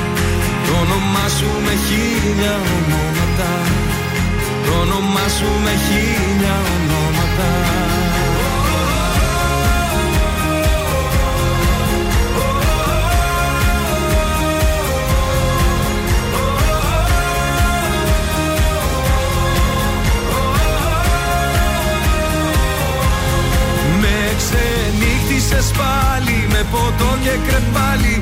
το όνομά σου με χίλια ονόματα. Το όνομά σου με χίλια ονόματα. Με ξενύχτησες πάλι με ποτό και κρεπάλι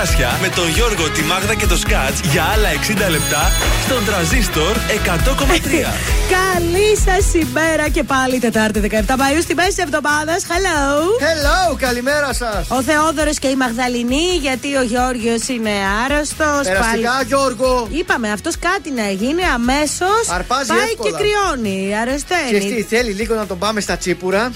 καρδάσια με τον Γιώργο, τη Μάγδα και το Σκάτς για άλλα 60 λεπτά στον τραζίστορ 100,3. Καλή σας ημέρα και πάλι Τετάρτη 17 Μαου στη μέση τη εβδομάδας. Hello! Hello, καλημέρα σας. Ο Θεόδωρος και η Μαγδαληνή, γιατί ο Γιώργιος είναι άρρωστος. Περαστικά, Γιώργο. Είπαμε, αυτός κάτι να γίνει αμέσως. Αρπάζει Πάει εύκολα. και κρυώνει. Και Αρρωσταίνει. τι, θέλει λίγο να τον πάμε στα τσίπουρα.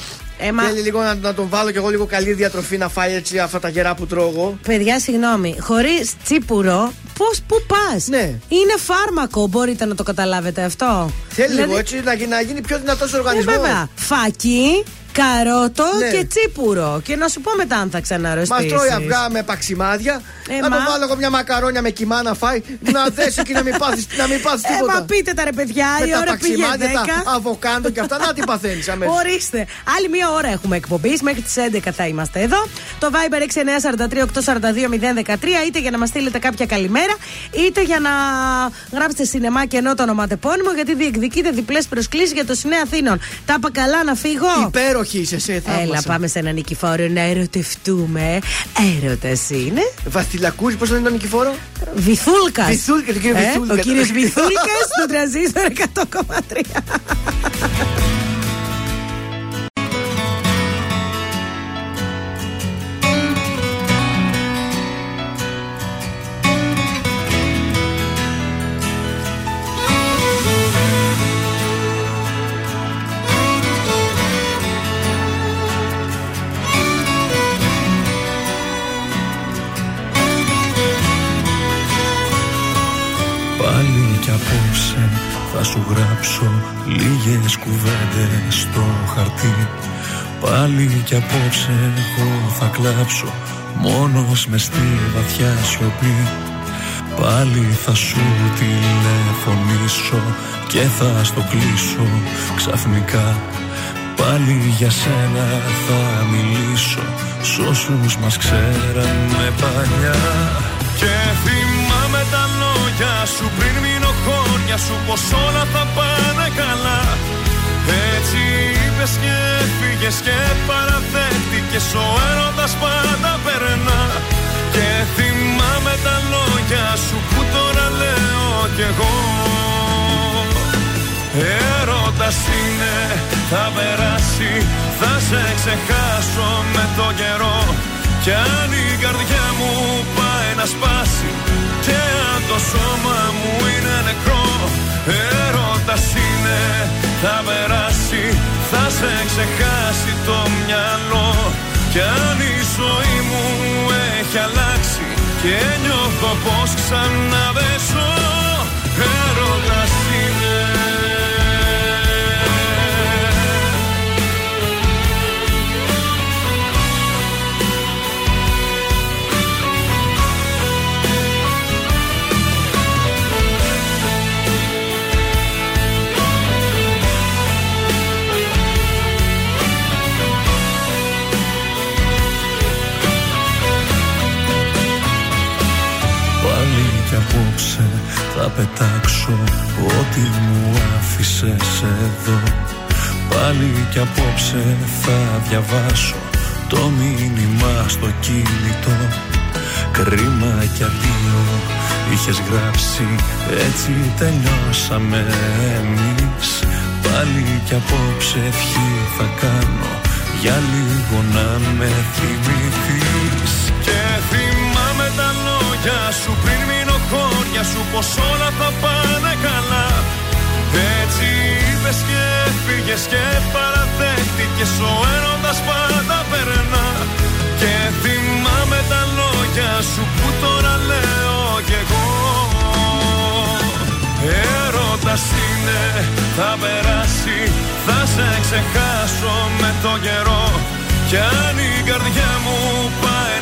Ε, μα- Θέλει λίγο να, να τον βάλω κι εγώ λίγο καλή διατροφή να φάει έτσι αυτά τα γερά που τρώω εγώ. Παιδιά, συγγνώμη, χωρίς τσίπουρο, πώς, πού πας; Ναι. Είναι φάρμακο, μπορείτε να το καταλάβετε αυτό. Θέλει Δηλαδή- λίγο έτσι να, γι- να γίνει πιο δυνατός ο Ε, οργανισμός. βέβαια. Φακί, καρότο Ναι. και τσίπουρο. Και να σου πω μετά αν θα Μας ξαναρρωστήσει. τρώει αυγά με παξιμάδια Ε, να μα. το βάλω εγώ μια μακαρόνια με κοιμά να φάει. Να δέσει και να μην πάθει να μην πάθεις Ε, τίποτα. μα πείτε τα ρε παιδιά, με η τα ώρα πήγε παξιμάδια, 10. τα αβοκάντο και αυτά, να τι παθαίνεις αμέσως. Ορίστε. Άλλη μία ώρα έχουμε εκπομπής. Μέχρι τις 11 θα είμαστε εδώ. Το Viber 6943-842-013, είτε για να μας στείλετε κάποια καλημέρα, είτε για να γράψετε σινεμά και ενώ το ονοματεπώνυμο, γιατί διεκδικείτε διπλές προσκλήσεις για το Συνέα Αθήνων. Τα είπα καλά να φύγω; Υπέροχη είσαι, σε θαύμασα. Έλα, πάμε σε έναν νικηφόρο να ερωτευτούμε. Έρωτα είναι. Βασιλακούρη, πώς λένε τον Νικηφόρο; Βυθούλκας. Βυθούλκας, τον κύριος Βυθούλκα. Ο κύριος Βυθούλκας στο τραζίστρο 100,3. Χαρτί. Πάλι κι απόψε εγώ θα κλάψω μόνος με στη βαθιά σιωπή. Πάλι θα σου τηλεφωνήσω και θα στο κλείσω ξαφνικά. Πάλι για σένα θα μιλήσω σ' όσους μας ξέρανε παλιά. Και θυμάμαι τα λόγια σου πριν μείνω χώρια σου πως όλα θα πάνε καλά Έτσι είπες και φύγες και παραδέχτηκες ο έρωτας πάντα περνά. Και θυμάμαι τα λόγια σου που τώρα λέω κι εγώ. Έρωτας είναι, θα περάσει, θα σε ξεχάσω με το καιρό. Κι αν η καρδιά μου πάει να σπάσει Και αν το σώμα μου είναι νεκρό. Έρωτας είναι, θα περάσει, θα σε ξεχάσει το μυαλό. Κι αν η ζωή μου έχει αλλάξει Και νιώθω πως ξανά δεν θα πετάξω ό,τι μου άφησες εδώ. Πάλι κι απόψε θα διαβάσω το μήνυμα στο κινητό. Κρίμα κι αντίο είχες γράψει έτσι τελειώσαμε εμείς. Πάλι κι απόψε ευχή θα κάνω για λίγο να με θυμηθείς. Και θυμάμαι τα λόγια σου πριν μείνω χώρια σου πως όλα θα πάνε καλά. Έτσι είπες και φύγες και παραδέχτηκες ο έρωτας πάντα περνά. Και θυμάμαι τα λόγια σου που τώρα λέω κι εγώ. Έρωτας είναι, θα περάσει, θα σε ξεχάσω με το καιρό. Κι αν η καρδιά μου πάει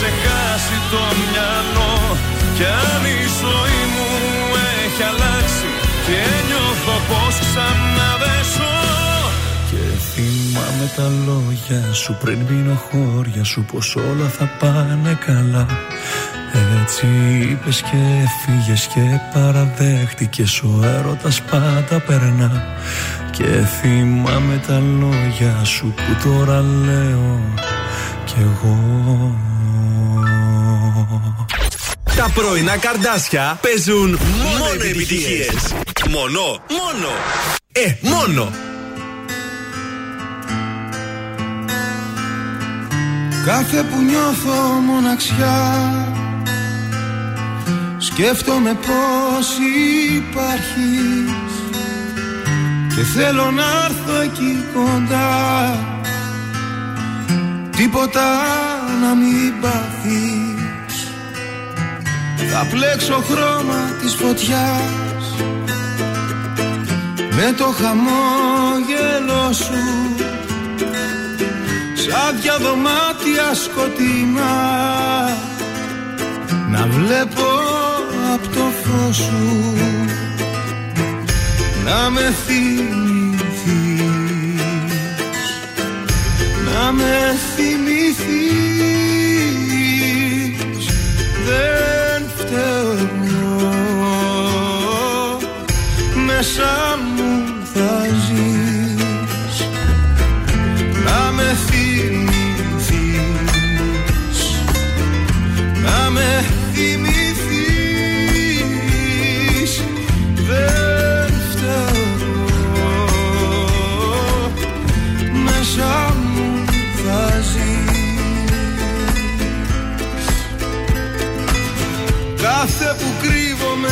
ξεχάσει το μυαλό Κι αν η ζωή μου έχει αλλάξει και νιώθω πως ξανά δεν ζω Και θυμάμαι τα λόγια σου πριν μείνω χώρια σου πως όλα θα πάνε καλά. Έτσι είπες και φύγες και παραδέχτηκες ο έρωτας πάντα περνά. Και θυμάμαι τα λόγια σου που τώρα λέω κι εγώ Τα πρωινά καρδάσια παίζουν μόνο επιτυχίες. Μόνο, μόνο. Ε, μόνο. Κάθε που νιώθω μοναξιά Σκέφτομαι πως υπάρχεις Και θέλω να έρθω εκεί κοντά Τίποτα να μην πάθεις Θα πλέξω χρώμα της φωτιάς. Με το χαμόγελο σου. Σαν δυο δωμάτια σκοτεινά. Να βλέπω από το φως σου. Να με θυμηθείς. Να με θυμηθείς. Δεν φταίω εγώ Μέσα μου θα ζεις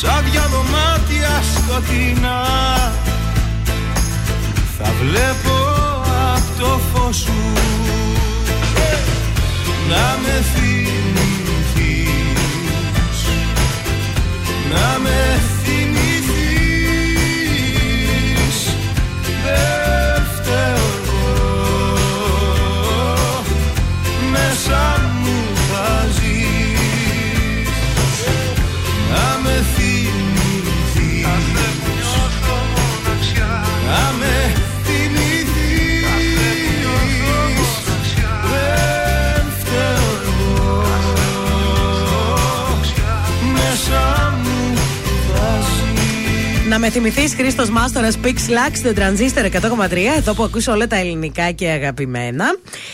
Σαν δυο δωμάτια σκοτεινά. Θα βλέπω απ' το φως σου. Να με θυμηθείς Να με θυμηθείς Χρήστος Μάστορας Pix Lux στο τρανζίστερ 100,3. Εδώ που ακούσω όλα τα ελληνικά και αγαπημένα.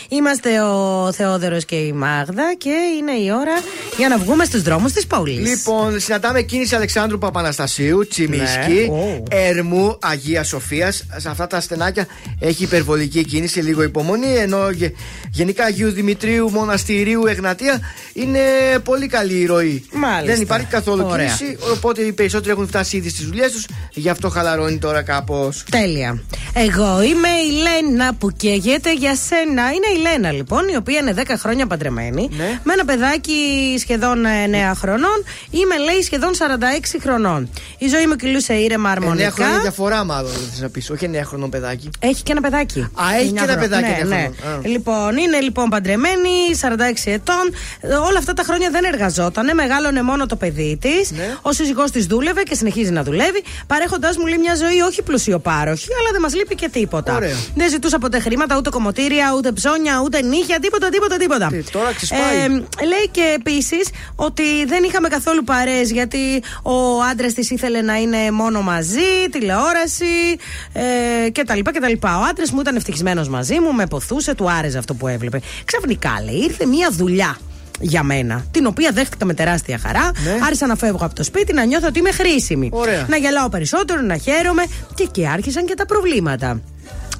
Είμαστε ο Θεόδωρος και η Μάγδα και είναι η ώρα για να βγούμε στους δρόμους της πόλης. Λοιπόν, συναντάμε κίνηση Αλεξάνδρου Παπαναστασίου, Τσιμίσκη, Ναι. Ερμού, Αγία Σοφίας. Σε αυτά τα στενάκια έχει υπερβολική κίνηση, λίγο υπομονή. Ενώ γε- γενικά Αγίου Δημητρίου, Μοναστηρίου, Εγνατία είναι πολύ καλή η ροή. Μάλιστα. Δεν υπάρχει καθόλου Ωραία. κίνηση. Οπότε οι περισσότεροι έχουν φτάσει ήδη στις δουλειές τους. Γι' αυτό χαλαρώνει τώρα κάπως. Τέλεια. Εγώ είμαι η Λένα που καίγεται για σένα. Είναι η Λένα λοιπόν, η οποία είναι 10 χρόνια παντρεμένη. Ναι. Με ένα παιδάκι σχεδόν ε, 9 χρονών. Είμαι λέει σχεδόν 46 χρονών. Η ζωή μου κυλούσε ήρεμα 9 αρμονικά. χρόνια διαφορά, μάλλον θες να πεις. Όχι 9 χρονών παιδάκι. Έχει και ένα παιδάκι. Α, έχει και ένα Εννιά παιδάκι χρονών. Ναι, εννιά ναι. χρονών. Α. Λοιπόν, είναι λοιπόν παντρεμένη, 46 ετών. Ε, Όλα αυτά τα χρόνια δεν εργαζότανε. Μεγάλωνε μόνο το παιδί της. Ναι. Ο σύζυγός της δούλευε και συνεχίζει να δουλεύει. Παρέχοντα μου λέει μια ζωή όχι πλουσιοπάροχη, αλλά δεν μας λείπει και τίποτα. Ωραία. Δεν ζητούσα ποτέ χρήματα, ούτε κομμωτήρια, ούτε ψώνια, ούτε νύχια, τίποτα, τίποτα, τίποτα. Τι, τώρα ξεσπάει. Ε, λέει και επίσης ότι δεν είχαμε καθόλου παρέ γιατί ο άντρας της ήθελε να είναι μόνο μαζί, τηλεόραση ε, κτλ. κτλ. Ο άντρας μου ήταν ευτυχισμένος μαζί μου, με ποθούσε, του άρεσε αυτό που έβλεπε. Ξαφνικά λέει, ήρθε μία δουλειά για μένα, την οποία δέχτηκα με τεράστια χαρά. Ναι. Άρχισα να φεύγω από το σπίτι, να νιώθω ότι είμαι χρήσιμη. Ωραία. Να γελάω περισσότερο, να χαίρομαι και εκεί άρχισαν και τα προβλήματα.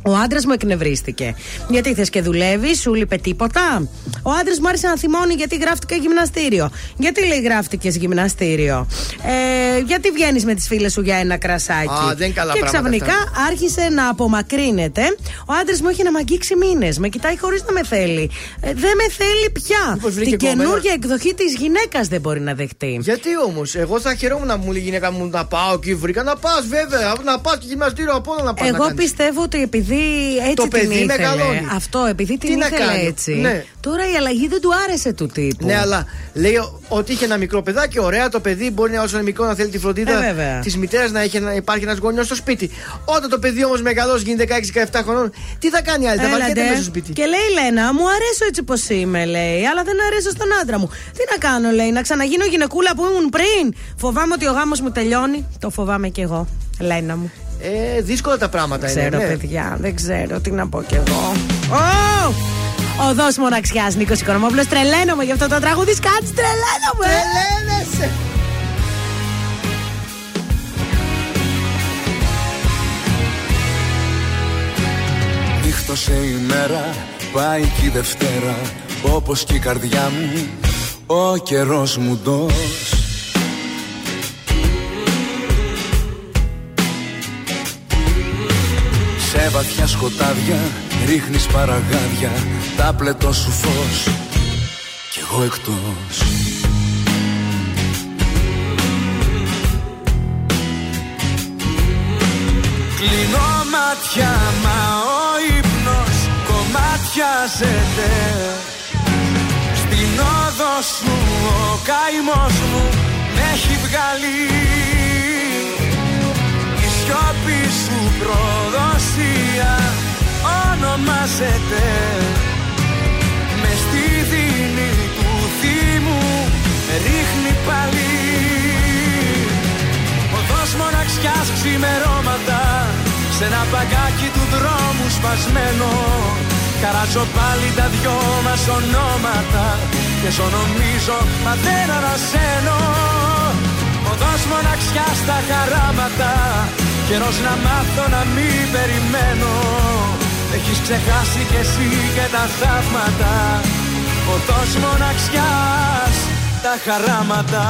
Ο άντρας μου εκνευρίστηκε. Γιατί θες και δουλεύεις, σου λείπε τίποτα; Ο άντρας μου άρχισε να θυμώνει γιατί γράφτηκα γυμναστήριο. Γιατί λέει γράφτηκες γυμναστήριο; Ε, γιατί βγαίνεις με τις φίλες σου για ένα κρασάκι; Α, δεν είναι καλά και πράγματα ξαφνικά αυτά. άρχισε να απομακρύνεται. Ο άντρας μου έχει να μ' αγγίξει μήνες. Με κοιτάει χωρίς να με θέλει. Ε, δεν με θέλει πια. Μήπως βρήκε Την κόμενο; καινούργια εκδοχή της γυναίκας δεν μπορεί να δεχτεί. Γιατί όμως, εγώ θα χαιρόμουν να μου λέει η γυναίκα μου να πάω εκεί, βρήκα να πας βέβαια. Να πας και γυμναστήριο από όλα να πας. Εγώ πιστεύω ότι επειδή επειδή έτσι Το την παιδί ήθελε. μεγαλώνει. Αυτό, επειδή την Τι να ήθελε κάνει, έτσι. ναι. Τώρα η αλλαγή δεν του άρεσε του τύπου. Ναι, αλλά λέει ο- ότι είχε ένα μικρό παιδάκι, ωραία το παιδί μπορεί να όσο είναι μικρό να θέλει τη Ε, φροντίδα βέβαια. της μητέρας να, έχει, να υπάρχει ένας γονιός στο σπίτι. Όταν το παιδί όμως μεγαλώσει, γίνει 16-17 χρονών, τι θα κάνει άλλη, θα Έλατε. βαριέται μέσα στο σπίτι. Και λέει η Λένα, μου αρέσω έτσι πως είμαι, λέει, αλλά δεν αρέσω στον άντρα μου. Τι να κάνω, λέει, να ξαναγίνω γυναικούλα που ήμουν πριν. Φοβάμαι ότι ο γάμος μου τελειώνει. Το φοβάμαι κι εγώ, Λένα μου. Ε, δύσκολα τα πράγματα Δεν ξέρω, είναι. ναι. παιδιά, δεν ξέρω τι να πω κι εγώ. Ω! Οδό μοναξιά Νίκος Οικονομόπουλος. Τρελαίνομαι γι' αυτό το τραγούδι. Κάτσε, τρελαίνομαι! Τρελαίνεσαι! Νύχτωσε η μέρα, πάει και η Δευτέρα Όπως και η καρδιά μου, ο καιρός μου ντός Σε βαθιά σκοτάδια ρίχνεις παραγάδια Τα πλετό σου φως. Κι εγώ εκτός. Κλείνω μάτια μα ο ύπνος κομμάτιαζεται Στην όδο σου ο καημός μου με έχει βγάλει. Η σιώπη σου προδοσία ονομάζεται. Με στη δίνη του θύμου ρίχνει πάλι. Οδός μοναξιάς ξημερώματα Σ' ένα παγκάκι του δρόμου σπασμένο. Καράζω πάλι τα δυο μας ονόματα Και ζω νομίζω μα δεν ανασένω. Οδός μοναξιάς στα χαράματα Καιρός να μάθω να μην περιμένω. Έχεις ξεχάσει κι εσύ και τα θαύματα. Οδός μοναξιάς τα χαράματα.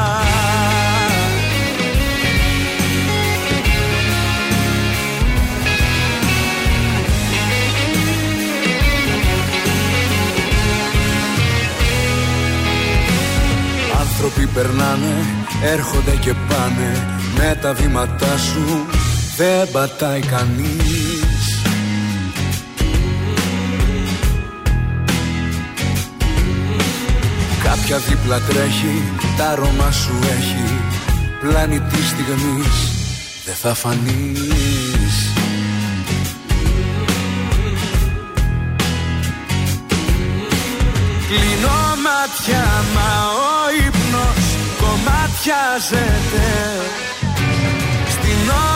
Άνθρωποι περνάνε, έρχονται και πάνε Με τα βήματά σου δεν πατάει κανείς. Κάποια δίπλα τρέχει, τα αρώμα σου έχει. Πλάνη της στιγμής, δεν θα φανείς. Κλείνω μάτια μα ο ύπνος κομμάτιαζεται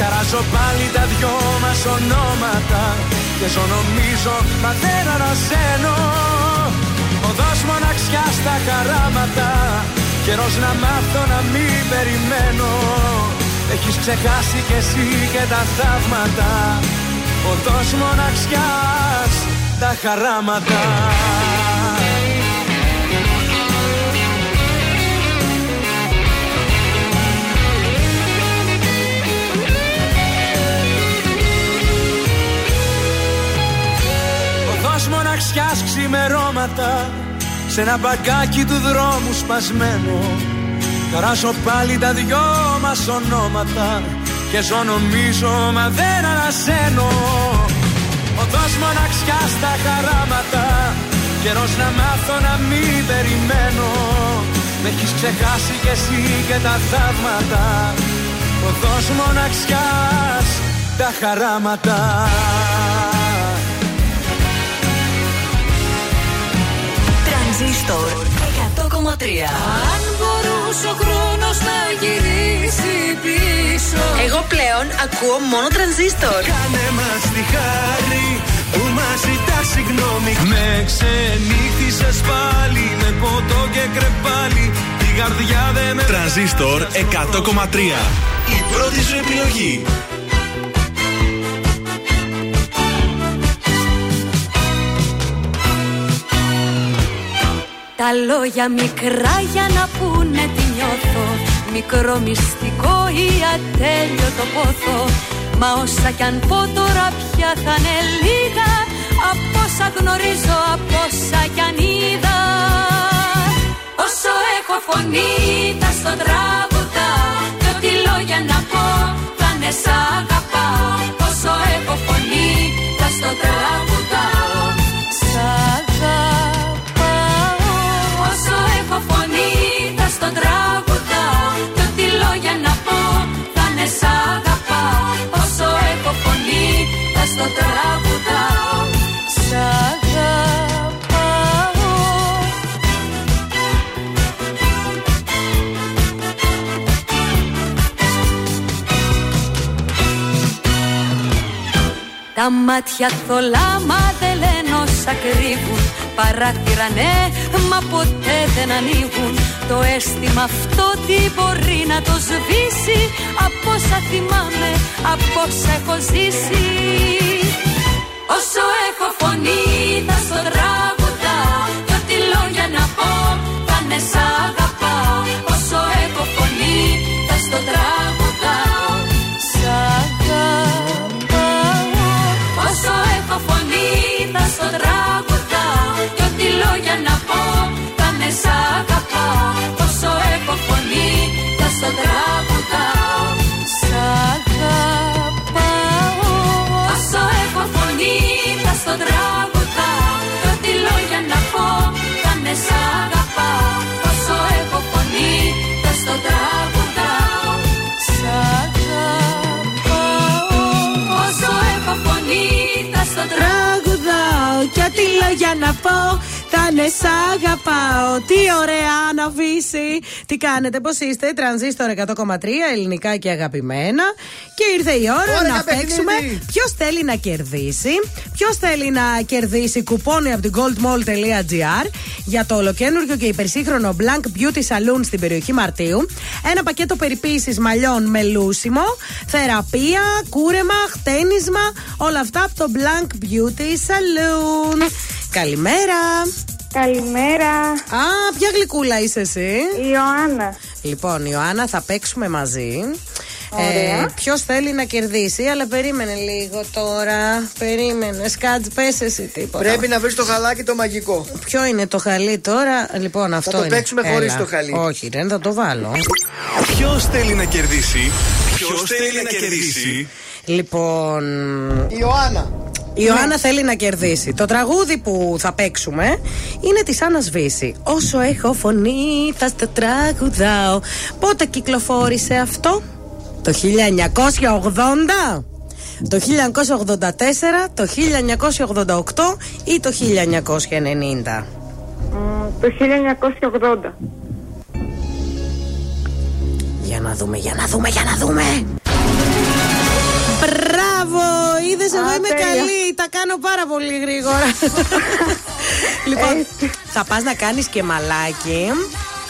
Καράζω πάλι τα δυο μας ονόματα Και ζω νομίζω μα δεν ανασένω Οδός μοναξιάς στα χαράματα Καιρός να μάθω να μην περιμένω. Έχεις ξεχάσει κι εσύ και τα θαύματα Οδός μοναξιάς τα χαράματα Οδός μοναξιάς ξημερώματα Σ' ένα μπαγκάκι του δρόμου σπασμένο. Καράσω πάλι τα δυο μας ονόματα Και ζω νομίζω μα δεν ανασένω. Οδός μοναξιάς στα χαράματα Καιρός να μάθω να μην περιμένω. Με έχεις ξεχάσει κι εσύ και τα θαύματα. Οδός μοναξιάς τα χαράματα Τρανζίστορ 100,3 Αν μπορούσε ο χρόνος να γυρίσει πίσω Εγώ πλέον ακούω μόνο τρανζίστορ. Κάνε μας τη χάρη που μας ζητά συγγνώμη Με ξενύχτησες πάλι με ποτό και κρεπάλι Η καρδιά δεν με Τρανζίστορ 100,3. Η πρώτη σου επιλογή. Τα λόγια μικρά για να πούνε τι νιώθω. Μικρό μυστικό ή ατέλειωτο πόθο. Μα όσα κι αν πω τώρα πια θα είναι λίγα. Από όσα γνωρίζω, από όσα κι αν είδα. Όσο έχω φωνή θα στο τραγουδάω Κι ό,τι λόγια να πω θα είναι σ' αγαπάω Όσο έχω φωνή θα στο τραγουδάω Τα μάτια θολά μα δεν λένε όσα κρύβουν. Παράθυρα ναι, μα ποτέ δεν ανοίγουν. Το αίσθημα αυτό τι μπορεί να το σβήσει; Από όσα θυμάμαι, από όσα έχω ζήσει. Όσο έχω φωνή θα στο τραγουδάω. Κι ό,τι λόγια να πω θα είναι σ' κι ό,τι λόγια να πω θα είναι σ' αγαπάω. Τι ωραία να βύσει. Τι κάνετε, πώς είστε, τρανζίστορ 100,3 ελληνικά και αγαπημένα. Και ήρθε η ώρα Ωραία, να παιχνίδι. παίξουμε ποιος θέλει να κερδίσει. Ποιος θέλει να κερδίσει κουπόνι από την goldmall.gr για το ολοκένουργιο και υπερσύγχρονο Blank Beauty Saloon στην περιοχή Μαρτίου. Ένα πακέτο περιποίησης μαλλιών με λούσιμο, θεραπεία, κούρεμα, χτένισμα. Όλα αυτά από το Blank Beauty Saloon. Καλημέρα. Καλημέρα. Α, ποια γλυκούλα είσαι εσύ; Η Ιωάννα. Λοιπόν, Ιωάννα, θα παίξουμε μαζί. Ωραία. Ποιος θέλει να κερδίσει, αλλά περίμενε λίγο τώρα. Περίμενε. Σκάτζ, πες εσύ τίποτα. Πρέπει να βρεις το χαλάκι το μαγικό. Ποιο είναι το χαλί τώρα, λοιπόν, αυτό το είναι. παίξουμε χωρίς Έλα. το χαλί. Όχι, δεν θα το βάλω. Ποιος θέλει να κερδίσει; Ποιος θέλει να κερδίσει; Λοιπόν. Η Ιωάννα. Η Ιωάννα θέλει να κερδίσει. Το τραγούδι που θα παίξουμε είναι της Άννας Βύση. Όσο έχω φωνή, θα στο τραγουδάω. Πότε κυκλοφόρησε αυτό, το 1980, το 1984, το 1988 ή το 1990. Μ, Το 1980. Για να δούμε, για να δούμε, για να δούμε. Μπράβο! Είδες, εγώ Α, είμαι τέλεια. καλή. Τα κάνω πάρα πολύ γρήγορα. λοιπόν, θα πας να κάνεις και μαλάκι.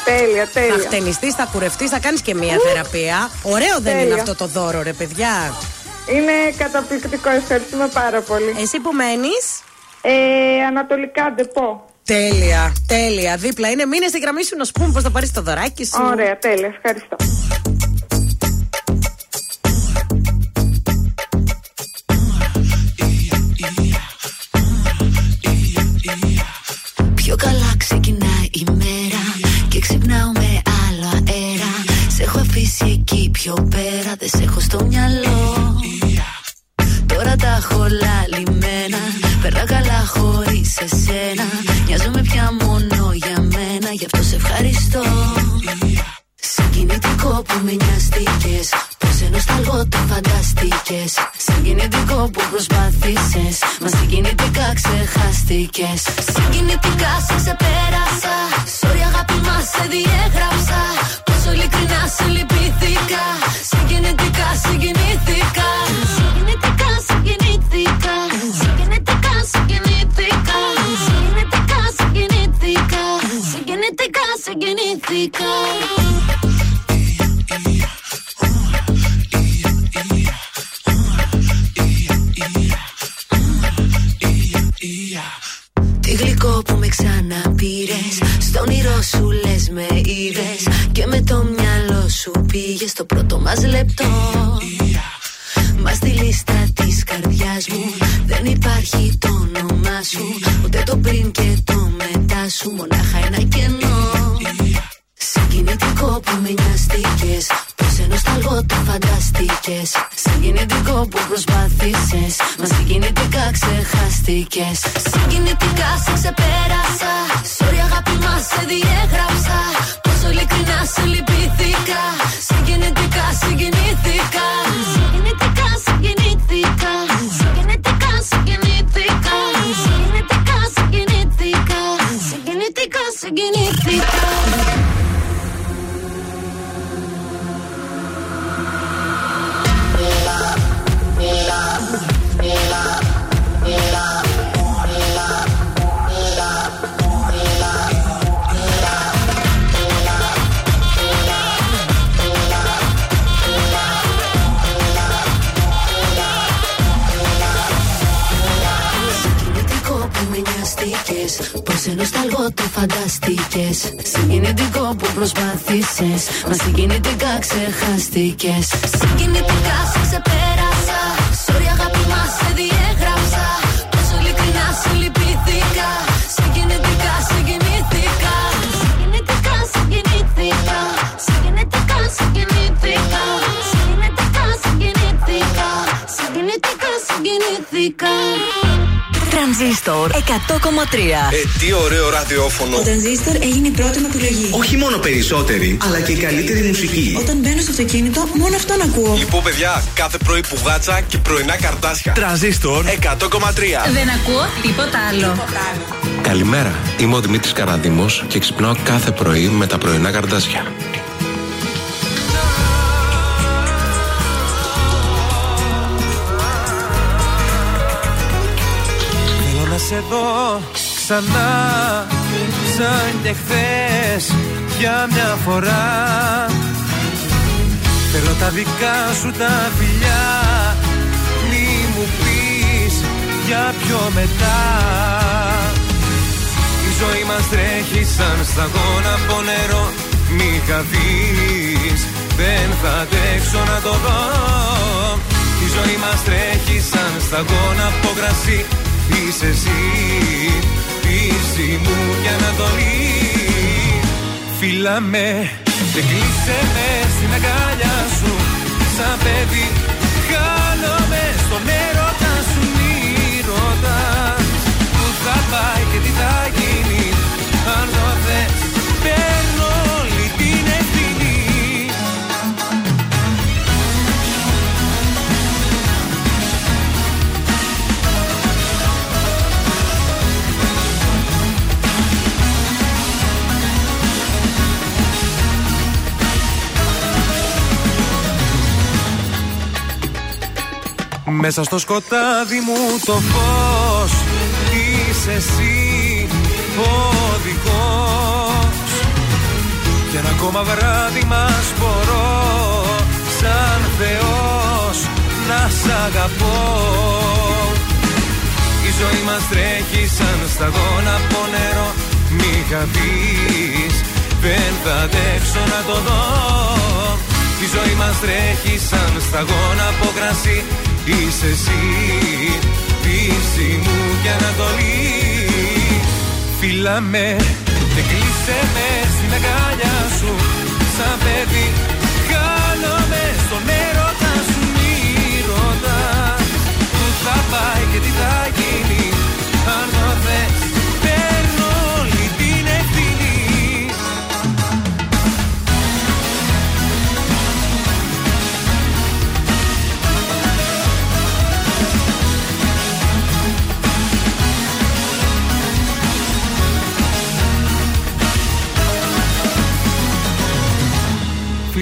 Τέλεια, τέλεια. Θα χτενιστείς, θα κουρευτείς, θα κάνεις και μία θεραπεία. Ωραίο δεν είναι Τέλεια. αυτό το δώρο, ρε παιδιά. Είναι καταπληκτικό, ευχαριστούμε πάρα πολύ. Εσύ που μένεις. Ε, ανατολικά ντεπό. Τέλεια, τέλεια. Δίπλα είναι. Μείνε στη γραμμή σου να σου πούμε πώς θα πάρεις το δωράκι σου. Ωραία, τέλεια, ευχαριστώ. Έχω αφήσει εκεί πιο πέρα Δεν σε έχω στο μυαλό. Τώρα τα έχω λαλημένα. Περνά καλά χωρίς εσένα. Νοιάζομαι πια μόνο για μένα Γι' αυτό σε ευχαριστώ. Συγκινητικό που με νοιαστήκες Πως ενώ σταλγό το φανταστήκες Συγκινητικό που προσπάθησες. Μα συγκινητικά ξεχάστηκες. Συγκινητικά σε ξεπέρασα. Sorry αγάπη μας σε διέγραψα Πόσο ειλικρινά σε λυπήθηκα. Συγκινητικά συγκινήθηκα. Συγκινητικά συγκινήθηκα. Συγκινητικά συγκινήθηκα. Συγκινητικά συγκινήθηκα. Συγκινητικά συγκινήθηκα γλυκό που με ξαναπήρες Στο σου λες με είδε. Και με το μυαλό σου πήγες στο πρώτο μας λεπτό. Μα στη λίστα της καρδιάς μου δεν υπάρχει το όνομά σου. Ούτε το πριν και το μετά σου, μονάχα ένα κενό. Συγκινητικό που με νοιαστήκε. Πώ ενό σταλγό το φανταστήκε. Συγκινητικό που προσπάθησε. Μα συγκινητικά ξεχάστηκε. Συγκινητικά σε ξεπέρασα. Sorry αγάπη μα σε διέγραψα. Πόσο ειλικρινά σε λυπήθηκα. Συγκινητικά συγκινήθηκα. Συγκινητικά συγκινήθηκα. Συγκινητικά συγκινήθηκα. Συγκινητικά συγκινήθηκα. Συγκινητικά συγκινήθηκα. Πώ ενό σταλγό το φανταστήκες. Συγκινητικό που προσπάθησες. Μα συγκινητικά ξεχάστηκες. Συγκινητικά σε ξεπέρασα. Sorry αγάπη μας σε διέγραψα. Πόσο ειλικρινά σε λυπήθηκα. Συγκινητικά συγκινήθηκα. Συγκινητικά συγκινήθηκα. Συγκινητικά συγκινήθηκα. Συγκινητικά συγκινήθηκα. Συγκινητικά συγκινήθηκα. Τρανζίστορ 100,3. Ε, τι ωραίο ραδιόφωνο. Ο Τρανζίστορ έγινε η πρώτη μου επιλογή. Όχι μόνο περισσότερη, αλλά και η καλύτερη μουσική. Όταν μπαίνω στο αυτοκίνητο, μόνο αυτόν ακούω. Λοιπόν, παιδιά, κάθε πρωί που γάτσα και πρωινά καρτάσια. Τρανζίστορ 100,3. Δεν ακούω τίποτα άλλο. Καλημέρα. Είμαι ο Δημήτρης Καραδίμος και ξυπνάω κάθε πρωί με τα πρωινά καρδάσια. Σε δω ξανά σαν και χθες για μια φορά. Θέλω τα δικά σου τα φιλιά μη μου πεις για πιο μετά. Η ζωή μας τρέχει σαν σταγόνα από νερό μη χαθείς δεν θα αντέξω να το δω. Η ζωή μας τρέχει σαν σταγόνα από κρασί Είσαι εσύ, πίση μου και ανατολή Φίλα με και κλείσε με στην αγκάλια σου. Σαν παιδί χάνομαι στον έρωτα σου. Μη ρωτάς Πού θα πάει και τι θα γίνει. Αν το θες Μέσα στο σκοτάδι μου το φως Είσαι εσύ ο οδηγός Και ένα ακόμα βράδυ μας μπορώ Σαν Θεός να σ' αγαπώ. Η ζωή μας τρέχει σαν σταγόνα από νερό. Μη χαθείς δεν θα αντέξω να το δω η ζωή μας τρέχει σαν σταγόνα από κρασί. Είσαι εσύ, πίση μου και ανατολή. Φίλα με και κλείσε με στην αγκάλια σου. Σαν παιδί χάνομαι στον έρωτα σου. Μη ρωτάς που θα πάει και τι θα γίνει. Αν το θες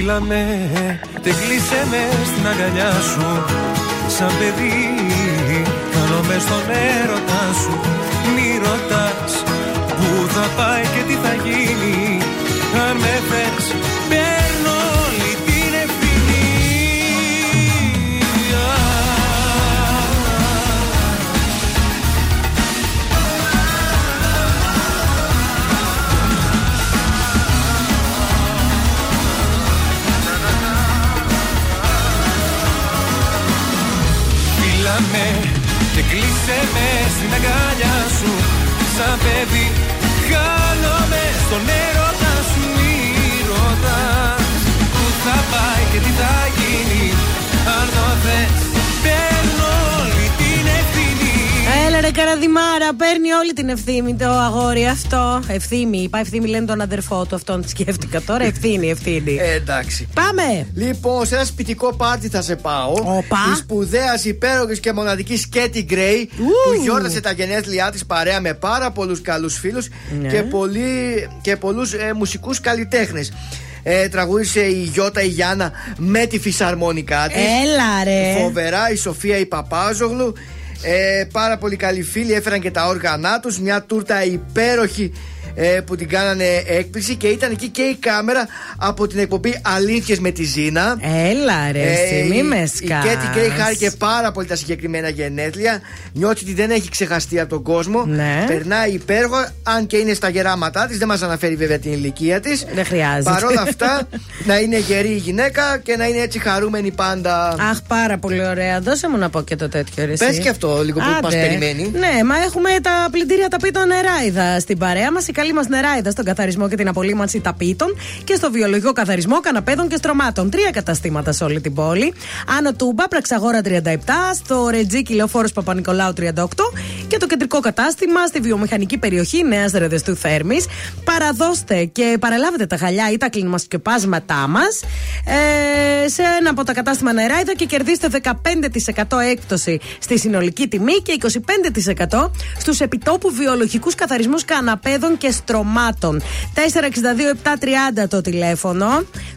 Φίλα με και κλείσε με στην αγκαλιά σου. Σαν παιδί Κάνομαι στον έρωτα σου. Μη ρωτάς Πού θα πάει και τι θα γίνει. Αν με θες Είσαι με στην αγκαλιά σου Σαν παιδί. Χάνομαι στον έρωτα σου Μη ρωτάς. Πού θα πάει και τι θα γίνει Αν το θες Έλα ρε καραδιμάρα, παίρνει όλη την ευθύνη το αγόρι αυτό. Ευθύμη, είπα ευθύμη λένε τον αδερφό του, αυτόν σκέφτηκα τώρα. Ευθύνη, ευθύνη. Ε, εντάξει. Πάμε! Λοιπόν, σε ένα σπιτικό πάρτι θα σε πάω. Οπα. Της σπουδαίας, υπέροχης και μοναδικής Σκέτη Γκρέι που γιόρτασε τα γενέθλιά της παρέα με πάρα πολλούς καλούς φίλους Ναι. και, πολλοί- και πολλούς ε, μουσικούς καλλιτέχνες. Ε, τραγούδισε η Γιώτα η Γιάννα με τη φυσαρμόνικά της. Έλα, ρε. Φοβερά η Σοφία η Παπάζογλου. Ε, πάρα πολύ καλοί φίλοι έφεραν και τα όργανά τους Μια τούρτα υπέροχη ε, που την κάνανε έκπληξη και ήταν εκεί και η κάμερα από την εκπομπή Αλήθειες με τη Ζήνα. Έλα ρε, εσύ, μη η- με Η σκάς. Κέτι Γκρέι χάρηκε πάρα πολύ τα συγκεκριμένα γενέθλια. Νιώθει ότι δεν έχει ξεχαστεί από τον κόσμο. Ναι. Περνάει υπέροχα, αν και είναι στα γεράματά της. Δεν μας αναφέρει βέβαια την ηλικία της. Δεν χρειάζεται. Παρ' όλα αυτά, να είναι γερή η γυναίκα και να είναι έτσι χαρούμενη πάντα. Αχ, πάρα πολύ ωραία. Δώσε μου να πω και το τέτοιο ρε. εσύ. Πες και αυτό λίγο που Άντε. μας περιμένει. Ναι, μα έχουμε τα πλυντήρια ταπίτων νεράιδα στην παρέα μας. Η καλή μας νεράιδα στον καθαρισμό και την απολύμανση ταπίτων και στο βιολογικό καθαρισμό καναπέδων και στρωμάτων. Τρία καταστήματα σε όλη την πόλη. Άνω Τούμπα, Πραξαγόρα 37, στο Ρετζίκι Λεωφόρο Παπα-Νικολάου 38 και το κεντρικό κατάστημα στη βιομηχανική περιοχή Νέας Ρεδεστού Θέρμης. Παραδώστε και παραλάβετε τα χαλιά ή τα κλινομασκεπάσματά μας ε, σε ένα από τα κατάστημα νεράιδα και κερδίστε 15% έκπτωση στη συνολική τιμή και 25% στους επιτόπου βιολογικούς καθαρισμούς καναπέδων και στρωμάτων. 462-730 το τηλέφωνο.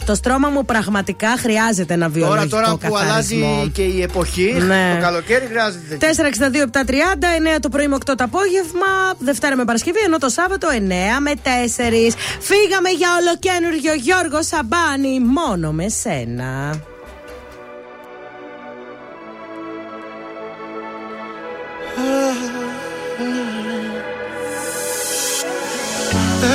Το στρώμα μου πραγματικά χρειάζεται ένα Τώρα, βιολογικό τώρα που καθαρισμό. αλλάζει και η εποχή, Ναι. το καλοκαίρι χρειάζεται. 462-730, 9 το πρωί με 8 το απόγευμα, Δευτέρα με Παρασκευή, ενώ το Σάββατο 9 με 4. Φύγαμε για ολοκένουργιο Γιώργο Σαμπάνη, μόνο με σένα.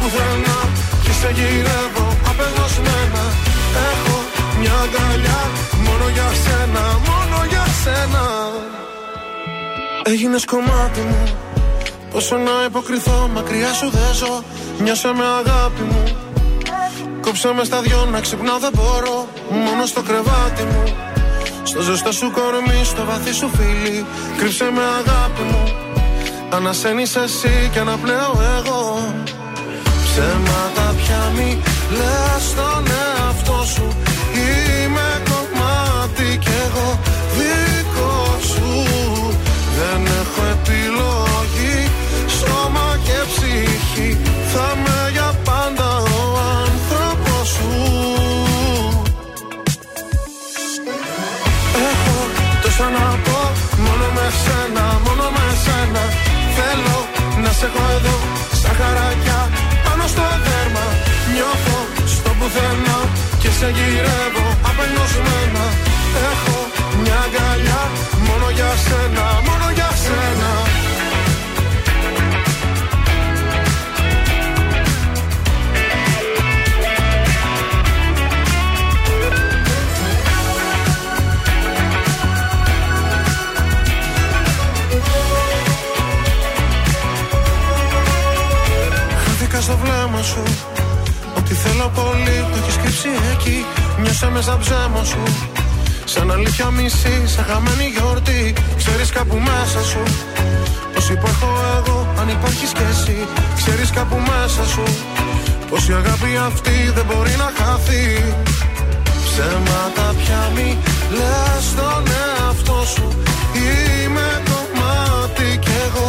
πουθενά Και σε γυρεύω απεγνωσμένα. Έχω μια αγκαλιά Μόνο για σένα, μόνο για σένα. Έγινες κομμάτι μου Πόσο να υποκριθώ μακριά σου δεν ζω. Νιώσε με αγάπη μου. Κόψε με στα δυο να ξυπνάω δεν μπορώ. Μόνο στο κρεβάτι μου. Στο ζεστό σου κορμί, στο βαθύ σου φίλι. Κρύψε με αγάπη μου. Ανασένεις εσύ και αναπνέω εγώ Ψέματα πια μη λες στον εαυτό σου. Είμαι κομμάτι κι εγώ δικό σου Δεν έχω επιλογή. Σώμα και ψυχή. Θα με για πάντα ο άνθρωπος σου. Έχω τόσα να πω Μόνο με σένα, μόνο με σένα. Θέλω να σε έχω εδώ Σαν χαράκια πάνω στο δέρμα. Νιώθω στο πουθενά Και σε γυρεύω απελπισμένα. Έχω μια αγκαλιά Μόνο για σένα, μόνο για σένα Χάθηκα στο βλέμμα σου. Ότι θέλω πολύ το έχεις κρύψει εκεί. Νιώσε με σαν ψέμα σου. Σαν αλήθεια μισή, σαν χαμένη γιορτή. Ξέρεις κάπου μέσα σου. Πως υπάρχω εγώ, αν υπάρχεις κι εσύ Ξέρεις κάπου μέσα σου. Πως η αγάπη αυτή δεν μπορεί να χαθεί. Ψέματα πια μη λες στον εαυτό σου. Είμαι κομμάτι κι εγώ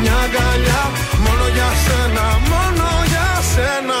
μια αγκαλιά μόνο για σένα, μόνο για σένα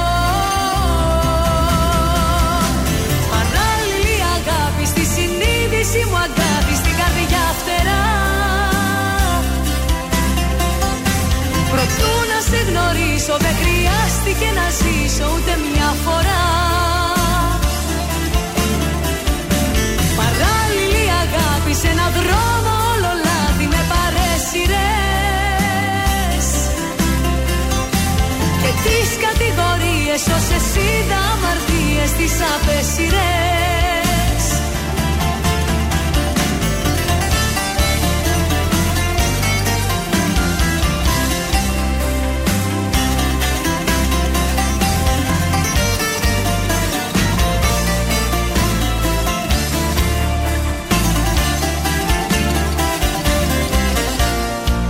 κατηγορίες όσες είδα αμαρτίες τις απέσιρες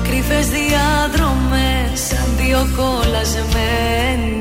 Κρυφές διάδρομες σαν δύο κολλασμένοι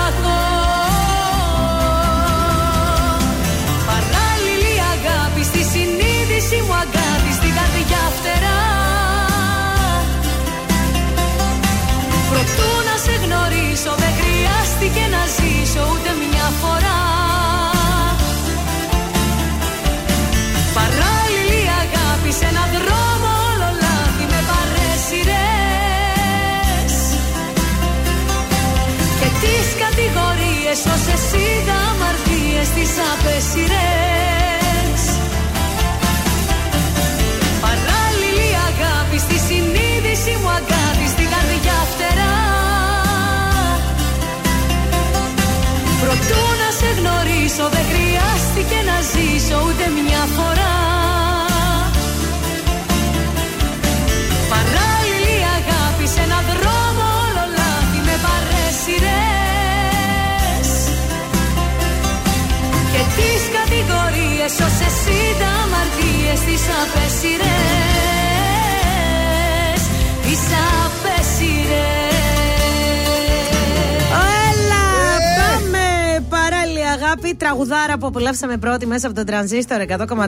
αμαρτίες τις απέσιρες Παράλληλη αγάπη στη συνείδηση μου αγάπη στην καρδιά φτερά. Προτού να σε γνωρίσω δεν χρειάστηκε να ζήσω ούτε μια φορά κατηγορίες όσες είδα αμαρτίες τις απέσιρες τραγουδάρα που απολαύσαμε πρώτη μέσα από τον τρανζίστορ 100,3.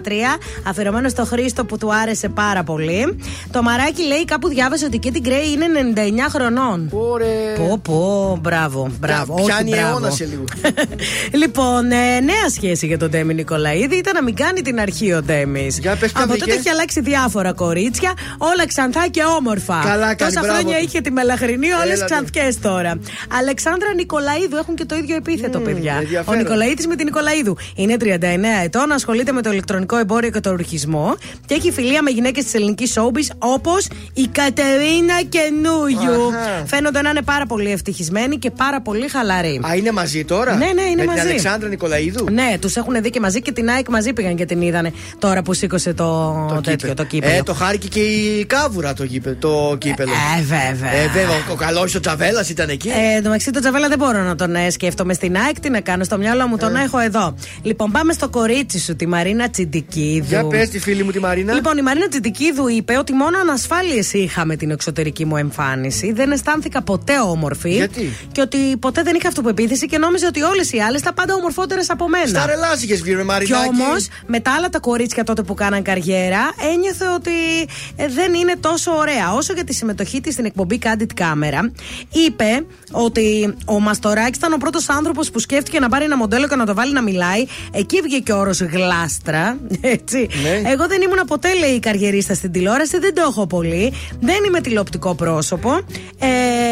Αφιερωμένο στο Χρήστο που του άρεσε πάρα πολύ. Το μαράκι λέει κάπου διάβασε ότι και την Γκρέι είναι 99 χρονών. Ωραία. Πω, πω, μπράβο, μπράβο. όχι, Πιάνει μπράβο. αιώνα σε λίγο. λοιπόν, ε, νέα σχέση για τον Ντέμι Νικολαίδη ήταν να μην κάνει την αρχή ο Ντέμις. Από βρήκε. τότε έχει αλλάξει διάφορα κορίτσια, όλα ξανθά και όμορφα. Καλά κάνει, Τόσα μπράβο χρόνια του. είχε τη μελαχρινή, όλες Έλατε. ξανθιές τώρα. Αλεξάνδρα Νικολαίδου έχουν και το ίδιο επίθετο, παιδιά. Ο ενδιαφέρον. Νικολαίδης με την Νικολαίδου. Είναι 39 ετών, ασχολείται με το ηλεκτρονικό εμπόριο και το ρουχισμό και έχει φιλία με γυναίκες της ελληνικής showbiz όπως η Κατερίνα Καινούγιου. Αχα. Φαίνονται να είναι πάρα πολύ ευτυχισμένοι και πάρα πολύ χαλαροί. Α, είναι μαζί τώρα; Ναι, ναι, είναι με μαζί. Την Αλεξάνδρα Νικολαίδου; Ναι, τους έχουν δει και μαζί και την ΑΕΚ μαζί πήγαν και την είδανε τώρα που σήκωσε το, τέτοιο, το κύπελο. Ε, το χάρηκε και η κάβουρα το, γήπε, το κύπελο. Ε, βέβαια. Ε, βέβαια. Ο, ο καλός ο Τσαβέλα ήταν εκεί. Ε, το μεταξύ τον Τζαβέλα δεν μπορώ να τον ε, σκέφτομαι στην ΑΕΚ. Τι να κάνω, στο μυαλό μου Ε. τον έχω εδώ. Λοιπόν, πάμε στο κορίτσι σου, τη Μαρίνα Τσιντικίδου. Για πες τη φίλη μου τη Μαρίνα. Λοιπόν, η Μαρίνα Τσιντικίδου είπε ότι μόνο ανασφάλειες είχα με την εξωτερική μου εμφάνιση. Δεν αισθάνθηκα ποτέ όμορφη. Γιατί; Και ότι ποτέ δεν είχα αυτοπεποίθηση και νόμιζε ότι όλες οι άλλες ήταν πάντα ομορφότερες από μένα. Στα ρελά είχε βγει, ρε Κι Μαρινάκη. όμως, με τα άλλα τα κορίτσια τότε που κάναν καριέρα, ένιωθε ότι ε, δεν είναι τόσο ωραία. Όσο για τη συμμετοχή της στην εκπομπή Candid Camera, είπε ότι ο Μαστοράκης ήταν ο πρώτος άνθρωπος που σκέφτηκε να πάρει ένα μοντέλο και να το βάλει να μιλάει. Εκεί βγήκε ο όρος γλάστρα. Έτσι. Ναι. Εγώ δεν ήμουν ποτέ, λέει, καριερίστα στην τηλεόραση, δεν το έχω πολύ. Δεν είμαι τηλεοπτικό πρόσωπο. Ε,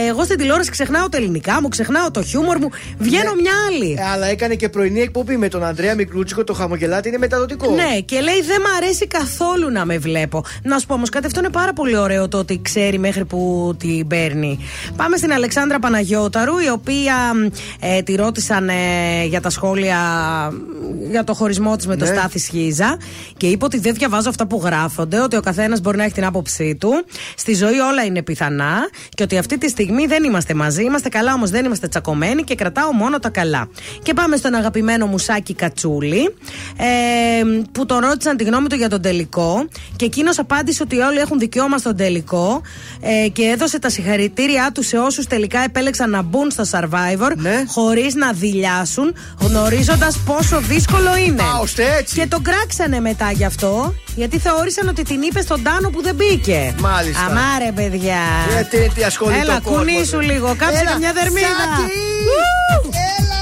εγώ στην τηλεόραση ξεχνάω τα ελληνικά μου, ξεχνάω το χιούμορ μου. Βγαίνω μια άλλη. Ε, αλλά έκανε και πρωινή εκπομπή με τον Ανδρέα Μικρούτσικο, το χαμογελάτι είναι μεταδοτικό. Ναι, και λέει δεν μ' αρέσει καθόλου να με βλέπω. Να σου πω όμως κάτι, αυτό είναι πάρα πολύ ωραίο το ότι ξέρει μέχρι που την παίρνει. Πάμε στην Αλεξάνδρα Παναγιώταρου, η οποία ε, τη ρώτησαν ε, για τα σχόλια για το χωρισμό της με τον Ναι. Στάθη Σχίζα και είπε ότι δεν διαβάζω αυτά που γράφονται, ότι ο καθένας μπορεί να έχει την άποψή του. Στη ζωή όλα είναι πιθανά και ότι αυτή τη στιγμή δεν είμαστε μαζί. Είμαστε καλά, όμως δεν είμαστε τσακωμένοι και κρατάω μόνο τα καλά. Και πάμε στον αγαπημένο μου Σάκη Κατσούλη, ε, που τον ρώτησαν τη γνώμη του για τον τελικό. Και εκείνος απάντησε ότι όλοι έχουν δικαίωμα στον τελικό ε, και έδωσε τα συγχαρητήριά του σε όσους τελικά επέλεξαν να μπουν στο survivor Ναι. χωρίς να δηλιάσουν, γνωρίζοντας πόσο δύσκολο είναι. Α, ώστε έτσι. Και τον κράξανε μετά γι' αυτό, γιατί θεώρησαν ότι την είπε στον Τάνο που δεν μπήκε. Μάλιστα. Αμάρε, παιδιά. Γιατί τι ασχολείται Έλα, ο κόσμος, κουνήσου ρε. λίγο, κάψε Έλα, και μια δερμίδα. Σάκη! Ου! Έλα!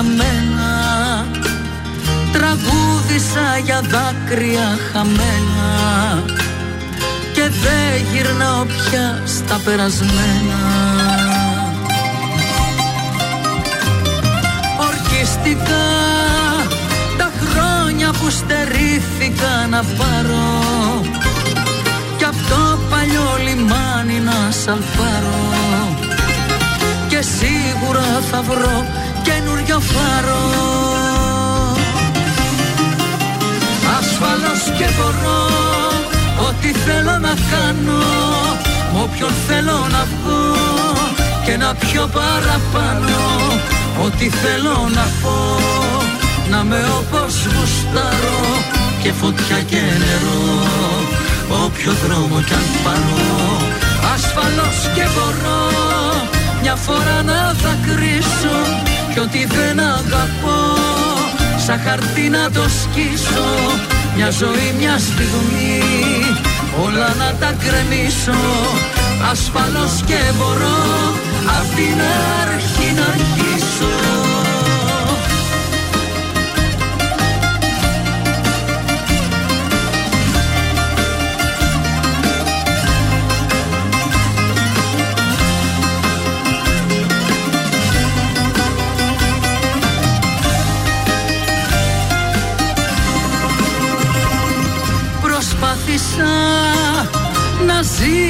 Για μένα. Τραγούδισα για δάκρυα χαμένα. Και δεν γυρνάω πια στα περασμένα. Ορκιστικά τα χρόνια που στερήθηκα να πάρω. Κι απ' το παλιό λιμάνι να σαλπάρω και σίγουρα θα βρω καινούριο φάρο. Ασφαλώς και μπορώ ό,τι θέλω να κάνω με όποιον θέλω να βγω και να πιω παραπάνω. Ό,τι θέλω να πω να με όπως γουστάρω και φωτιά και νερό όποιο δρόμο κι αν πάρω. Ασφαλώς και μπορώ μια φορά να δακρύσω κι ό,τι δεν αγαπώ σαν χαρτί να το σκίσω. Μια ζωή μια στιγμή όλα να τα κρεμίσω. Ασφαλώς και μπορώ απ' την αρχή να αρχίσω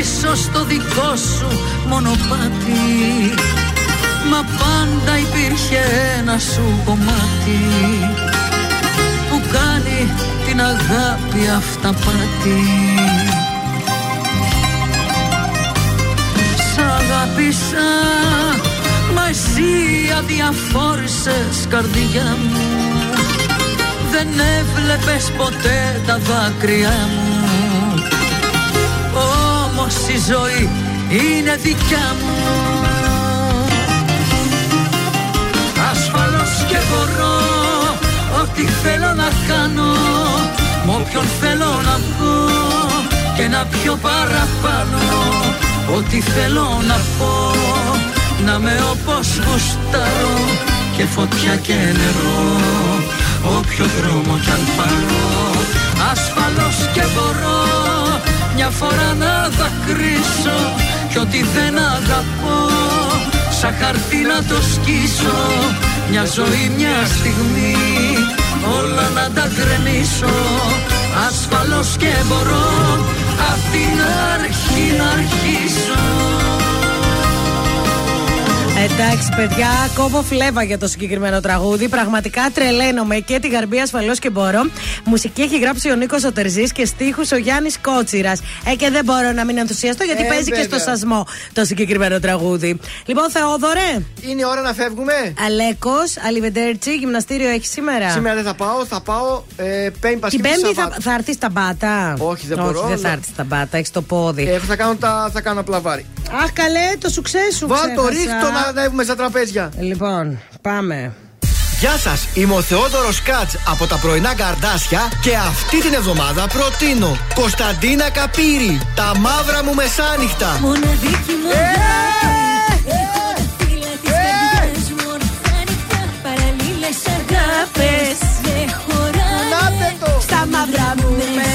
να ζήσω στο δικό σου μονοπάτι. Μα πάντα υπήρχε ένα σου κομμάτι Που κάνει την αγάπη αυταπάτη. Σ' αγάπησα Μα εσύ αδιαφόρησες καρδιά μου. Δεν έβλεπες ποτέ τα δάκρυά μου Όμως η ζωή είναι δικιά μου. Ασφαλώς και μπορώ Ό,τι θέλω να κάνω Μ' όποιον θέλω να βγω Και να πιω παραπάνω. Ό,τι θέλω να πω Να με όπως γουστάρω Και φωτιά και νερό Όποιο δρόμο κι αν πάρω. Ασφαλώς και μπορώ Μια φορά να δακρύσω Κι ό,τι δεν αγαπώ Σαν χαρτί να το σκίσω. Μια ζωή μια στιγμή Όλα να τα γκρεμίσω. Ασφαλώς και μπορώ Απ' την αρχή να αρχίσω Εντάξει, παιδιά, κόβω φλέβα για το συγκεκριμένο τραγούδι. Πραγματικά τρελαίνομαι και τη γαρμπή ασφαλώς και μπορώ. Μουσική έχει γράψει ο Νίκος Οτερζή και στίχους ο Γιάννης Κότσιρας. Ε, και δεν μπορώ να μην ενθουσιαστώ γιατί Ε, παίζει και βέβαια. στο σασμό το συγκεκριμένο τραγούδι. Λοιπόν, Θεόδωρε. Είναι ώρα να φεύγουμε. Αλέκος, Αλιβεντέρτσι, γυμναστήριο έχεις σήμερα; Σήμερα δεν θα πάω, θα πάω ε, Πέμπτη Την Παρασκευή Πέμπτη θα, Σαββάτο. θα έρθεις στα μπάτα; Όχι, δεν Όχι, μπορώ, δεν θα αλλά- έρθεις στα μπάτα, έχεις το πόδι. Ε, θα κάνω, τα, θα κάνω απλά βάρη. Αχ, καλέ, το σουξέ σου. Βάλ το ξέχασα. ρίχτο να ανέβουμε στα τραπέζια. Λοιπόν, πάμε. Γεια σας, είμαι ο Θεόδωρος Κάτς από τα πρωινά καρδάσια και αυτή την εβδομάδα προτείνω Κωνσταντίνα Καπύρη, τα μαύρα μου μεσάνυχτα. Μοναδική μου αγάπη Έχω τα φύλλα της καρδιάς μου Ορθάνυχτα παραλλήλες αγάπες Δεν χωράνε Στα μαύρα μου μεσάνυχτα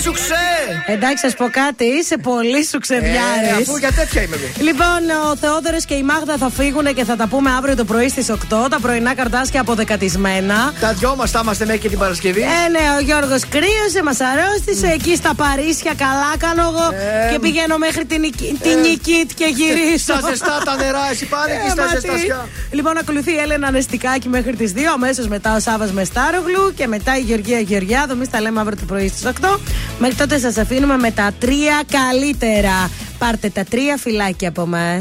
χωράνε Στα μαύρα μου μεσάνυχτα Θα πολύ σου ξέ! Εντάξει, σας πω κάτι, είσαι πολύ σου ξεδιάρης. Ε, αφού για τέτοια είμαι εγώ. Λοιπόν, ο Θεόδωρο και η Μάγδα θα φύγουν και θα τα πούμε αύριο το πρωί στις 8. Τα πρωινά καρτάσια αποδεκατισμένα. Τα δυο μας θα είμαστε μέχρι και την Παρασκευή. Ε, ναι, ο Γιώργος κρύωσε, μας αρρώστησε. Εκεί στα Παρίσια, καλά κάνω εγώ. Ε, και πηγαίνω μέχρι την, Νικ- την Νικήτ και γυρίσω. Στα ζεστά τα νερά, εσύ πάνε εκεί Ε, στα μα τι. ζεστασιά. Λοιπόν, ακολουθεί η Έλενα Νεστικάκη μέχρι τις 2. Αμέσως μετά ο Σάβα Μεστάρογλου και μετά η Γεωργία Γεωργιάδου. Εμείς τα λέμε αύριο το πρωί στις 8. Μέχρι τότε σας αφήνουμε με τα τρία καλύτερα. Πάρτε τα τρία φυλάκια από εμά.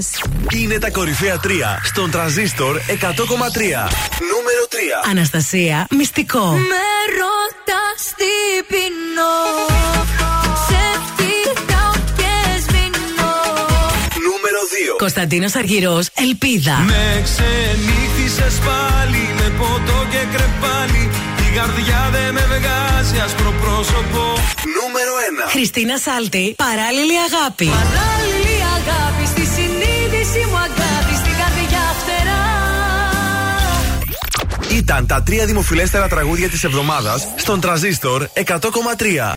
Είναι τα κορυφαία τρία στον τραζίστορ 100,3. Νούμερο 3. Αναστασία, μυστικό. Με ρωτάς τι πεινώ Σε κοιτάω και σβηνώ Νούμερο 2. Κωνσταντίνος Αργυρός, Ελπίδα. Με ξενύχτησες πάλι με ποτό και κρεπάλι Η καρδιά δεν με βγάζει άσπρο πρόσωπο Νούμερο 1. Χριστίνα Σάλτη, παράλληλη αγάπη. Παράλληλη αγάπη στη συνείδηση μου αγάπη Στην καρδιά φτερά Ήταν τα τρία δημοφιλέστερα τραγούδια της εβδομάδας στον τραζίστορ 100,3.